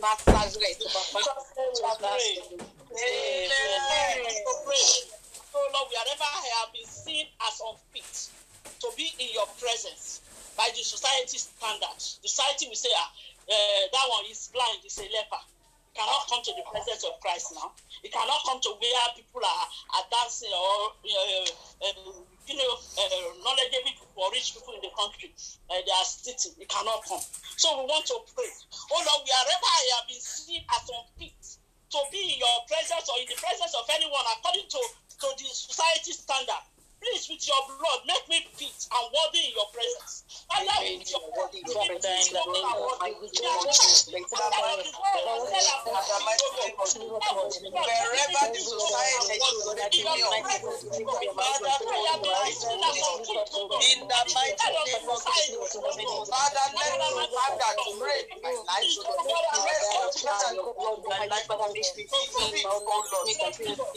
Nazareth. Amen. So Lord, wherever I have been seen as unfit to be in your presence by the society standards, the society will say, ah, uh, that one is blind, is a leper. He cannot come to the presence of Christ now. He cannot come to where people are, are dancing or uh, uh, you know, uh, knowledgeable people rich people in the country. Uh, they are sitting. He cannot come. So we want to pray. Oh Lord, wherever I have been seen as unfit to be in your presence or in the presence of anyone according to, to the society standard, please with your blood make me fit and worthy in your presence. Make me fit and worthy. Wherever the society is making me unfit, Father, in the mighty name of Jesus, Father, let me to reign in my life. Presence upon my life oh. In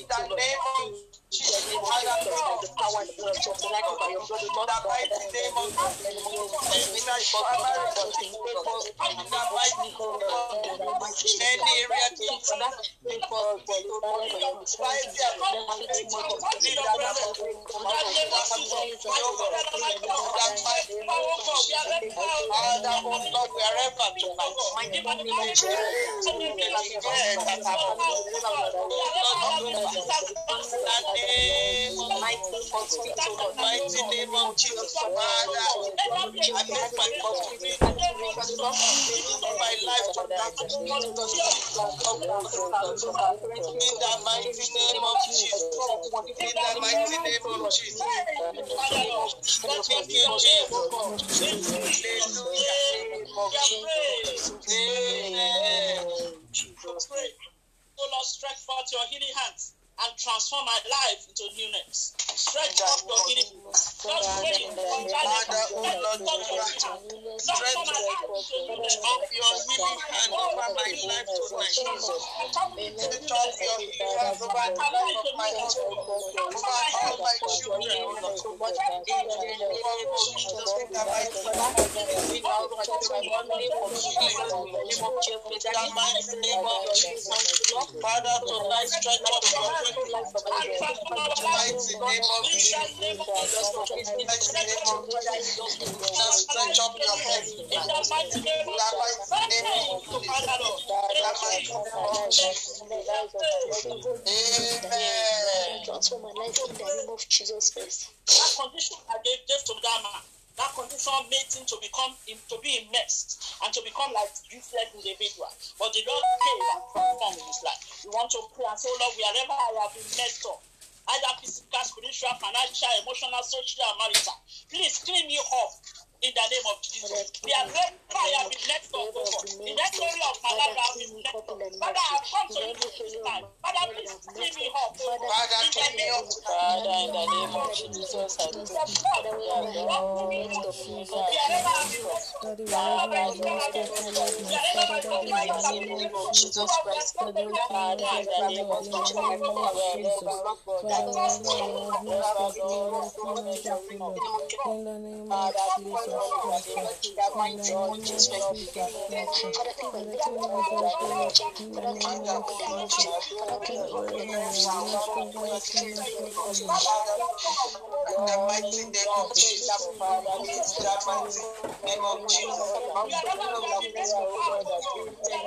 the name of Jesus, Father, the power and the blood of the life of your blood, in the mighty name of Jesus, I shall marry in the mighty name of any area to that because the society and the Father, oh Lord, wherever tonight, declare that our mighty name of Jesus, oh Father, I make my contribution my life to that in the mighty name of Jesus. In the mighty name of Jesus. Thank you, Jesus. Hallelujah. Amen. Oh Lord, stretch forth your healing hands and transform my life into newness. Stretch forth your healing. Just pray for Father, Lord, stretch Transform my life into newness. your healing hand over my life tonight. Stretch of your healing hand over the life of my husband, over all my children, Lord. In the name of Jesus, in the mighty name of the mighty name of Jesus. Father, tonight stretch up your. Mighty name of Jesus. Mighty name of Jesus. Just stretch up your hand. In the mighty name of Jesus. In the mighty name of Jesus. Amen. Transform my life in the name of Jesus Christ. That condition I gave, gave to that man, that condition made him to become to be immersed and to become like useless individual. But the Lord came and transformed his life. We want to pray and say, oh Lord, wherever I have been messed up, either physical, spiritual, financial, emotional, social, and marital, please clean me up in the name of Jesus. The wherever I have been messed up, oh God, in that area of my life I have been messed up. Father, I have come to you this time. Father, please clean me up, oh God, Father, in the clean me name up. of Jesus. Father, in the name of Jesus, I pray. Daddy, wherever I have messed up, oh Lord, my Father, Daddy, in the name of Jesus Christ, Father, clean me up, oh Lord, in the name of Jesus. Father, wherever I have messed up, oh Lord, clean us up, oh Lord, in the name of Jesus Christ, in the name of Jesus Christ, Father, clean us up, oh Lord, in the name of Jesus. Wherever I have messed up, Father, clean us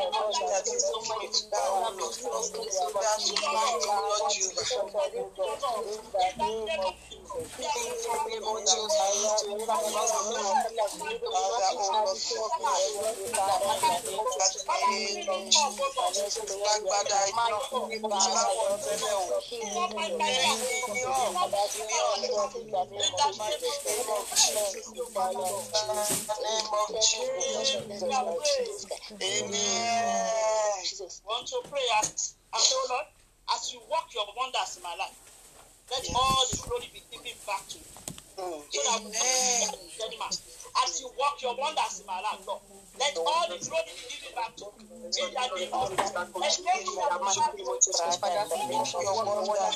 up, oh Lord. In the mighty name of Jesus. In the mighty name of Jesus. That is so much down, Lord. That is so much, Lord, you. Amen. want to pray as, and say, oh Lord, as you work your wonders in my life, let all the glory be given back to you. So that man. As you work your wonders in my life, Lord, let all the glory be given back to you. In the name of Jesus. Let your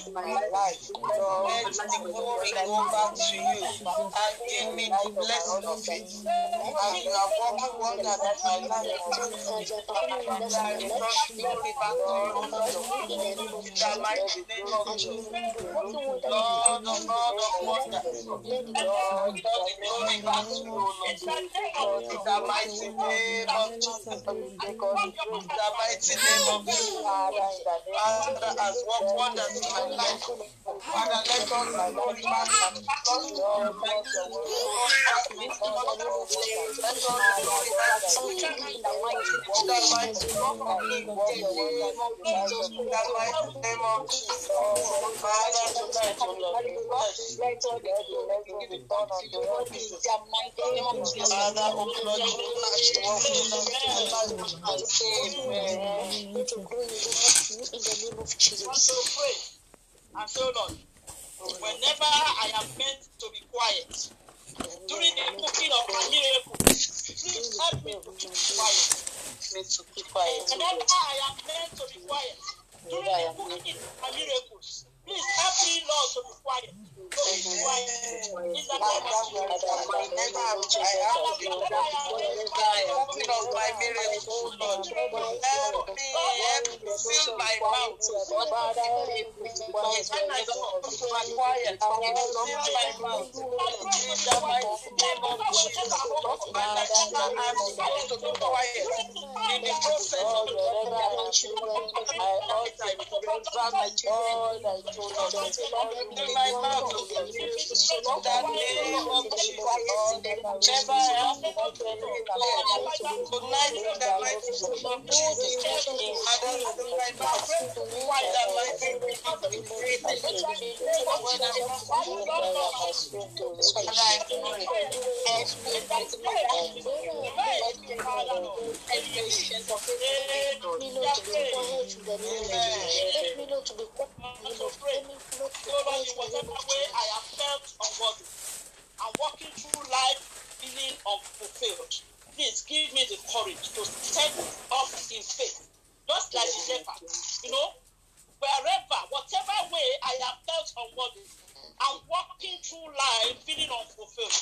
in my life. Let the glory go back to you and give me the blessing of it. As you are working wonders in my life, I return glory back to you. In the mighty name of Jesus. Lord, the Lord of. Lord, the glory back to you, In the mighty name of Jesus. In the mighty name of Jesus. Father, has worked wonders in my life. Father, let all the glory back and Lord, Lord, let the glory back to you. Let all glory you. In the mighty name of Jesus. In the mighty name of Jesus. Father, tonight, O Lord, let all the glory be given back to you. Father, O Lord, you flash the work in my life. Amen. Let your in the name of Jesus. whenever I am meant to be quiet, during the cooking of my please help me to keep quiet. Whenever I am meant to be quiet, during the cooking of my please help me, Lord, to be quiet. My miracle, my mouth. When I go to my quiet, fill my mouth. In the my mouth. The name of Jesus. Never help me Tonight, in the mighty name of Jesus. I don't fill my mouth. Why the mighty name of Jesus. When whatever way I have felt unworthy. I'm walking through life feeling unfulfilled. Please give me the courage to step up in faith, just like the leopard. You know, wherever, whatever way I have felt unworthy, I'm walking through life feeling unfulfilled.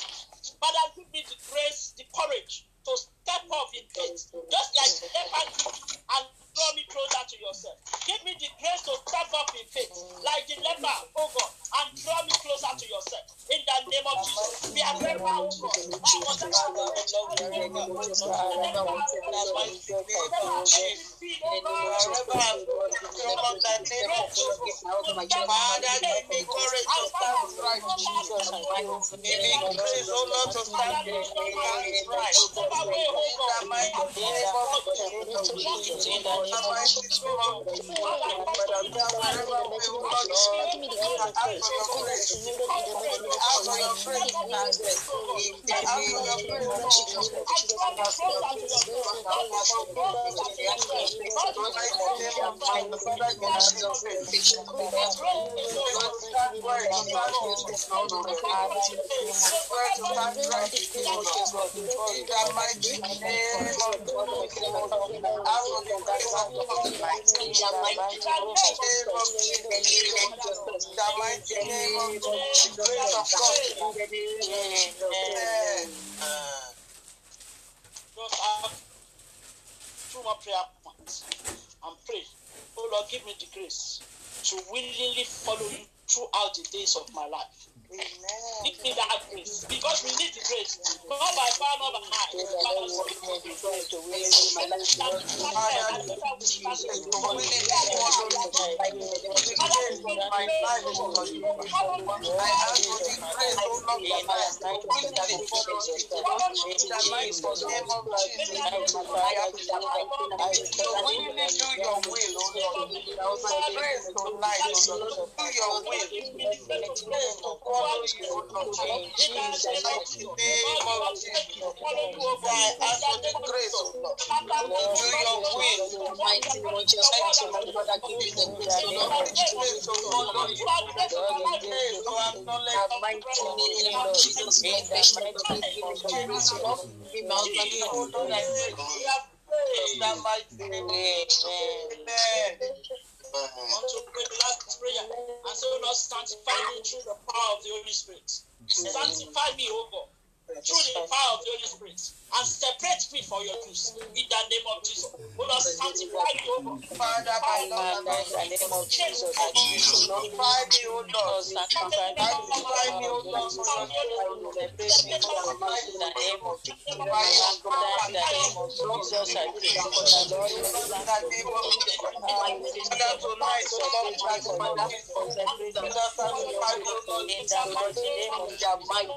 Father, give me the grace, the courage to step up in faith, just like leopard did, and draw me closer to yourself. Give me the grace to step up in faith, like the leopard, oh God, and draw me closer to yourself. In the name of Jesus, be a leper, oh God. Father, give me courage to stand right, Jesus. Give me grace, oh Lord, to stand right. The mighty two more prayer points and pray. Oh Lord, give me the grace to willingly follow you throughout the days of my life. Give me that grace because we need the grace. Not by power, not by might. but want to pray the last prayer. And so, Lord, sanctify me through the power of the Holy Spirit. Sanctify me, O God, through the power of the Holy Spirit. And separate me for your use. In the name of Jesus. O Lord, sanctify me, O. Father, by Lord, the name of Jesus, I sanctify me, O Lord. Sanctify me, O Lord, your. Separate me from the mighty in the name of Jesus. Your in the name of Jesus, I pray Lord. In the name of Jesus. Father, tonight, so Lord, I pray for Jesus. Father, sanctify me, O Lord. In the mighty name of mighty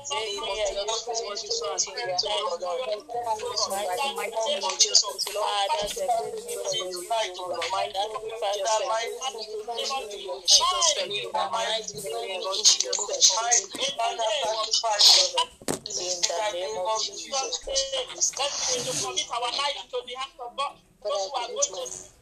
name of Jesus. Who are going to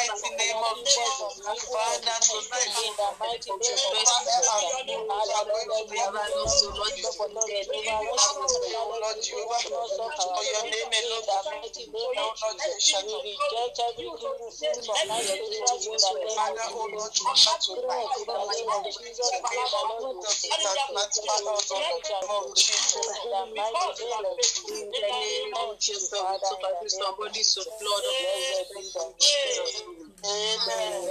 name in the mighty name of Jesus. Father, tonight, in the mighty name of Jesus, her you are going to be around us, so Lord, you for the name of Lord your name alone, the mighty name of Jesus, we reject every evil spirit from my spirit in the name Father, of oh Lord, Jesus. you shut to Pray light. in the name of Jesus, in the name of Jesus, Jesus. it has transferred us in the name of Jesus. In the mighty name of Jesus. In the name of Jesus, Father, so in that the is name of somebody so blood of be the. Jesus. Amen.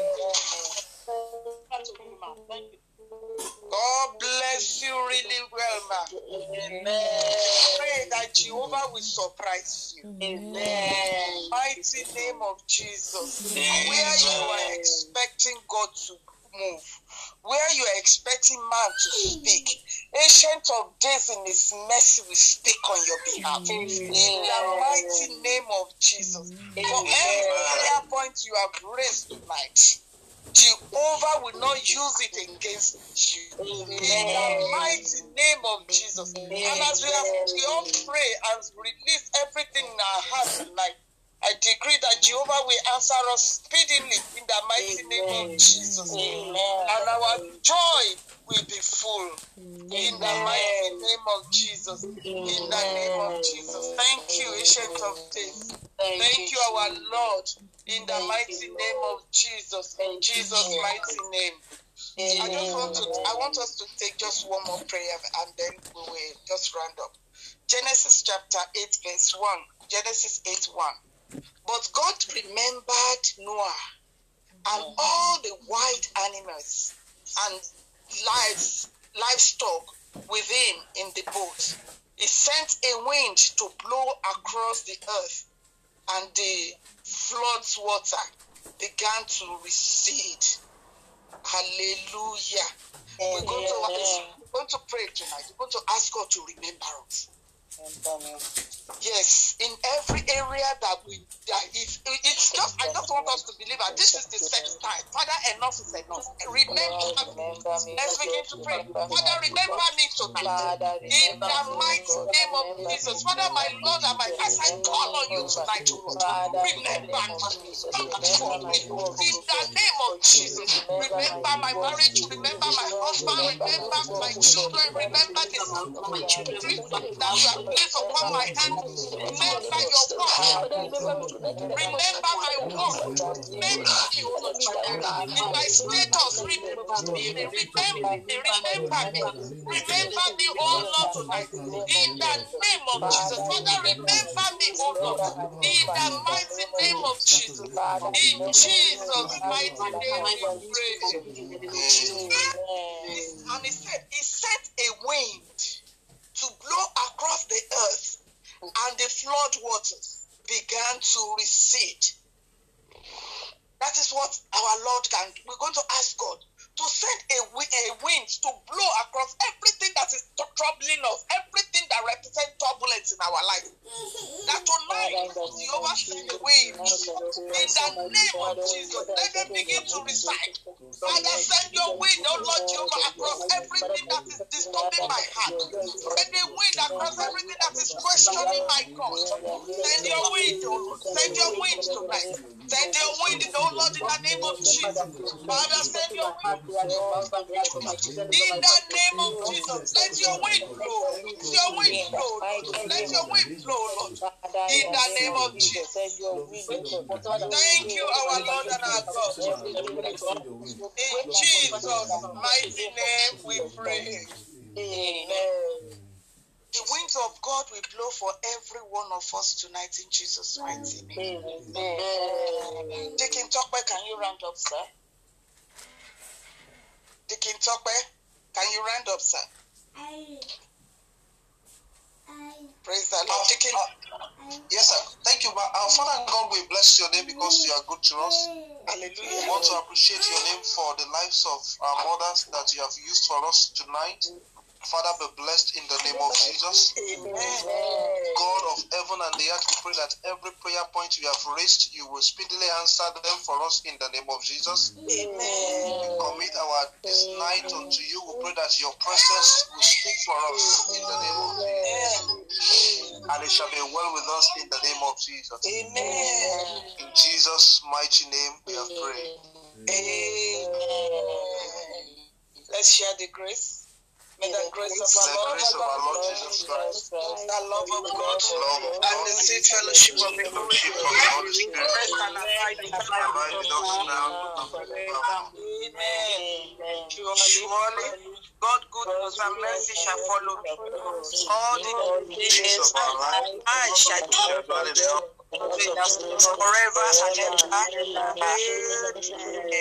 Thank. God bless you really well, ma. Amen. Pray that Jehovah will surprise you. Amen. Mighty name of Jesus. Where you are expecting God to move, where you are expecting man to speak, Ancient of Days in His mercy will speak on your behalf. In the mighty name of Jesus. For every prayer point you have raised tonight, Jehovah will not use it against you. In the mighty name of Jesus. And as we have we all pray and release everything in our hearts tonight, I decree that Jehovah will answer us speedily in the mighty name of Jesus. And our joy will be full. In the mighty name of Jesus. In the name of Jesus. Thank you, Ancient of Days. Thank you, our Lord. In the mighty name of Jesus. In Jesus' mighty name. I just want to I want us to take just one more prayer and then we will just round up. Genesis chapter 8, verse 1. Genesis 8 1. But God remembered Noah and mm-hmm. all the wild animals and lives, livestock with him in the boat. He sent a wind to blow across the earth, and the flood's water began to recede. Hallelujah. We're going to, we're going to pray tonight. We're going to ask God to remember us. Yes, in every area that we that if it's just I just want us to believe that this is the set time. Father, enough is enough. Remember me. Let's begin to pray. Father, remember me tonight. In the mighty name of Jesus. Father, my Lord and my as I call on you tonight, O Lord. Remember me. Come me. In the name of Jesus. Remember my marriage, remember my husband, remember my children, remember the that you have placed upon my hand. Remember your word. Remember my work. Remember me. In my status, remember me. Remember me. Remember me. Remember me, O Lord, tonight. In the name of Jesus. Father, remember me, O Lord. In the mighty name of Jesus. In Jesus' mighty name we pray. And he said, He set a wind to blow across the earth, and the flood waters began to recede. That is what our Lord can. We're going to ask God to send a, a wind to blow across everything that is troubling us, everything that represents turbulence in our life. Mm-hmm. That tonight, Jehovah send a wind in the name of Jesus. Let them begin to recite. Father, send your wind, oh Lord Jehovah, across everything that is disturbing my heart. Send a wind across everything that is questioning my God. Send your wind, oh Lord. Send your wind tonight. Send your wind, oh Lord, in the name of Jesus. Father, send your wind. In the name of Jesus, let your wind blow. Let your wind blow. Let your wind blow, Lord. In the name of Jesus. Thank you, our Lord and our God. In Jesus' mighty name we pray. Amen. The winds of God will blow for every one of us tonight in Jesus' mighty name. Amen. Deacon Tokwe, can you round up, sir? Deacon Tokwe, can you round up, sir? Praise the Lord. Deacon, Yes, sir. Thank you. ma- Our Father God, we bless your name because you are good to us. Hallelujah. We want to appreciate your name for the lives of our mothers that you have used for us tonight. Father, be blessed in the name of Jesus. Amen. God of heaven and the earth, we pray that every prayer point you have raised, you will speedily answer them for us in the name of Jesus. Amen. We commit our this night unto you. We pray that your presence will speak for us in the name of Jesus. Amen. And it shall be well with us in the name of Jesus. Amen. In Jesus' mighty name, we have prayed. Amen. Let's share the grace. May the grace of our grace of our Lord Jesus Christ, the love of God, and the sweet fellowship of the Holy Spirit rest and abide with us now. Amen. Surely, God goodness and mercy shall follow me all the days of our life. I shall dwell forever and ever. Amen.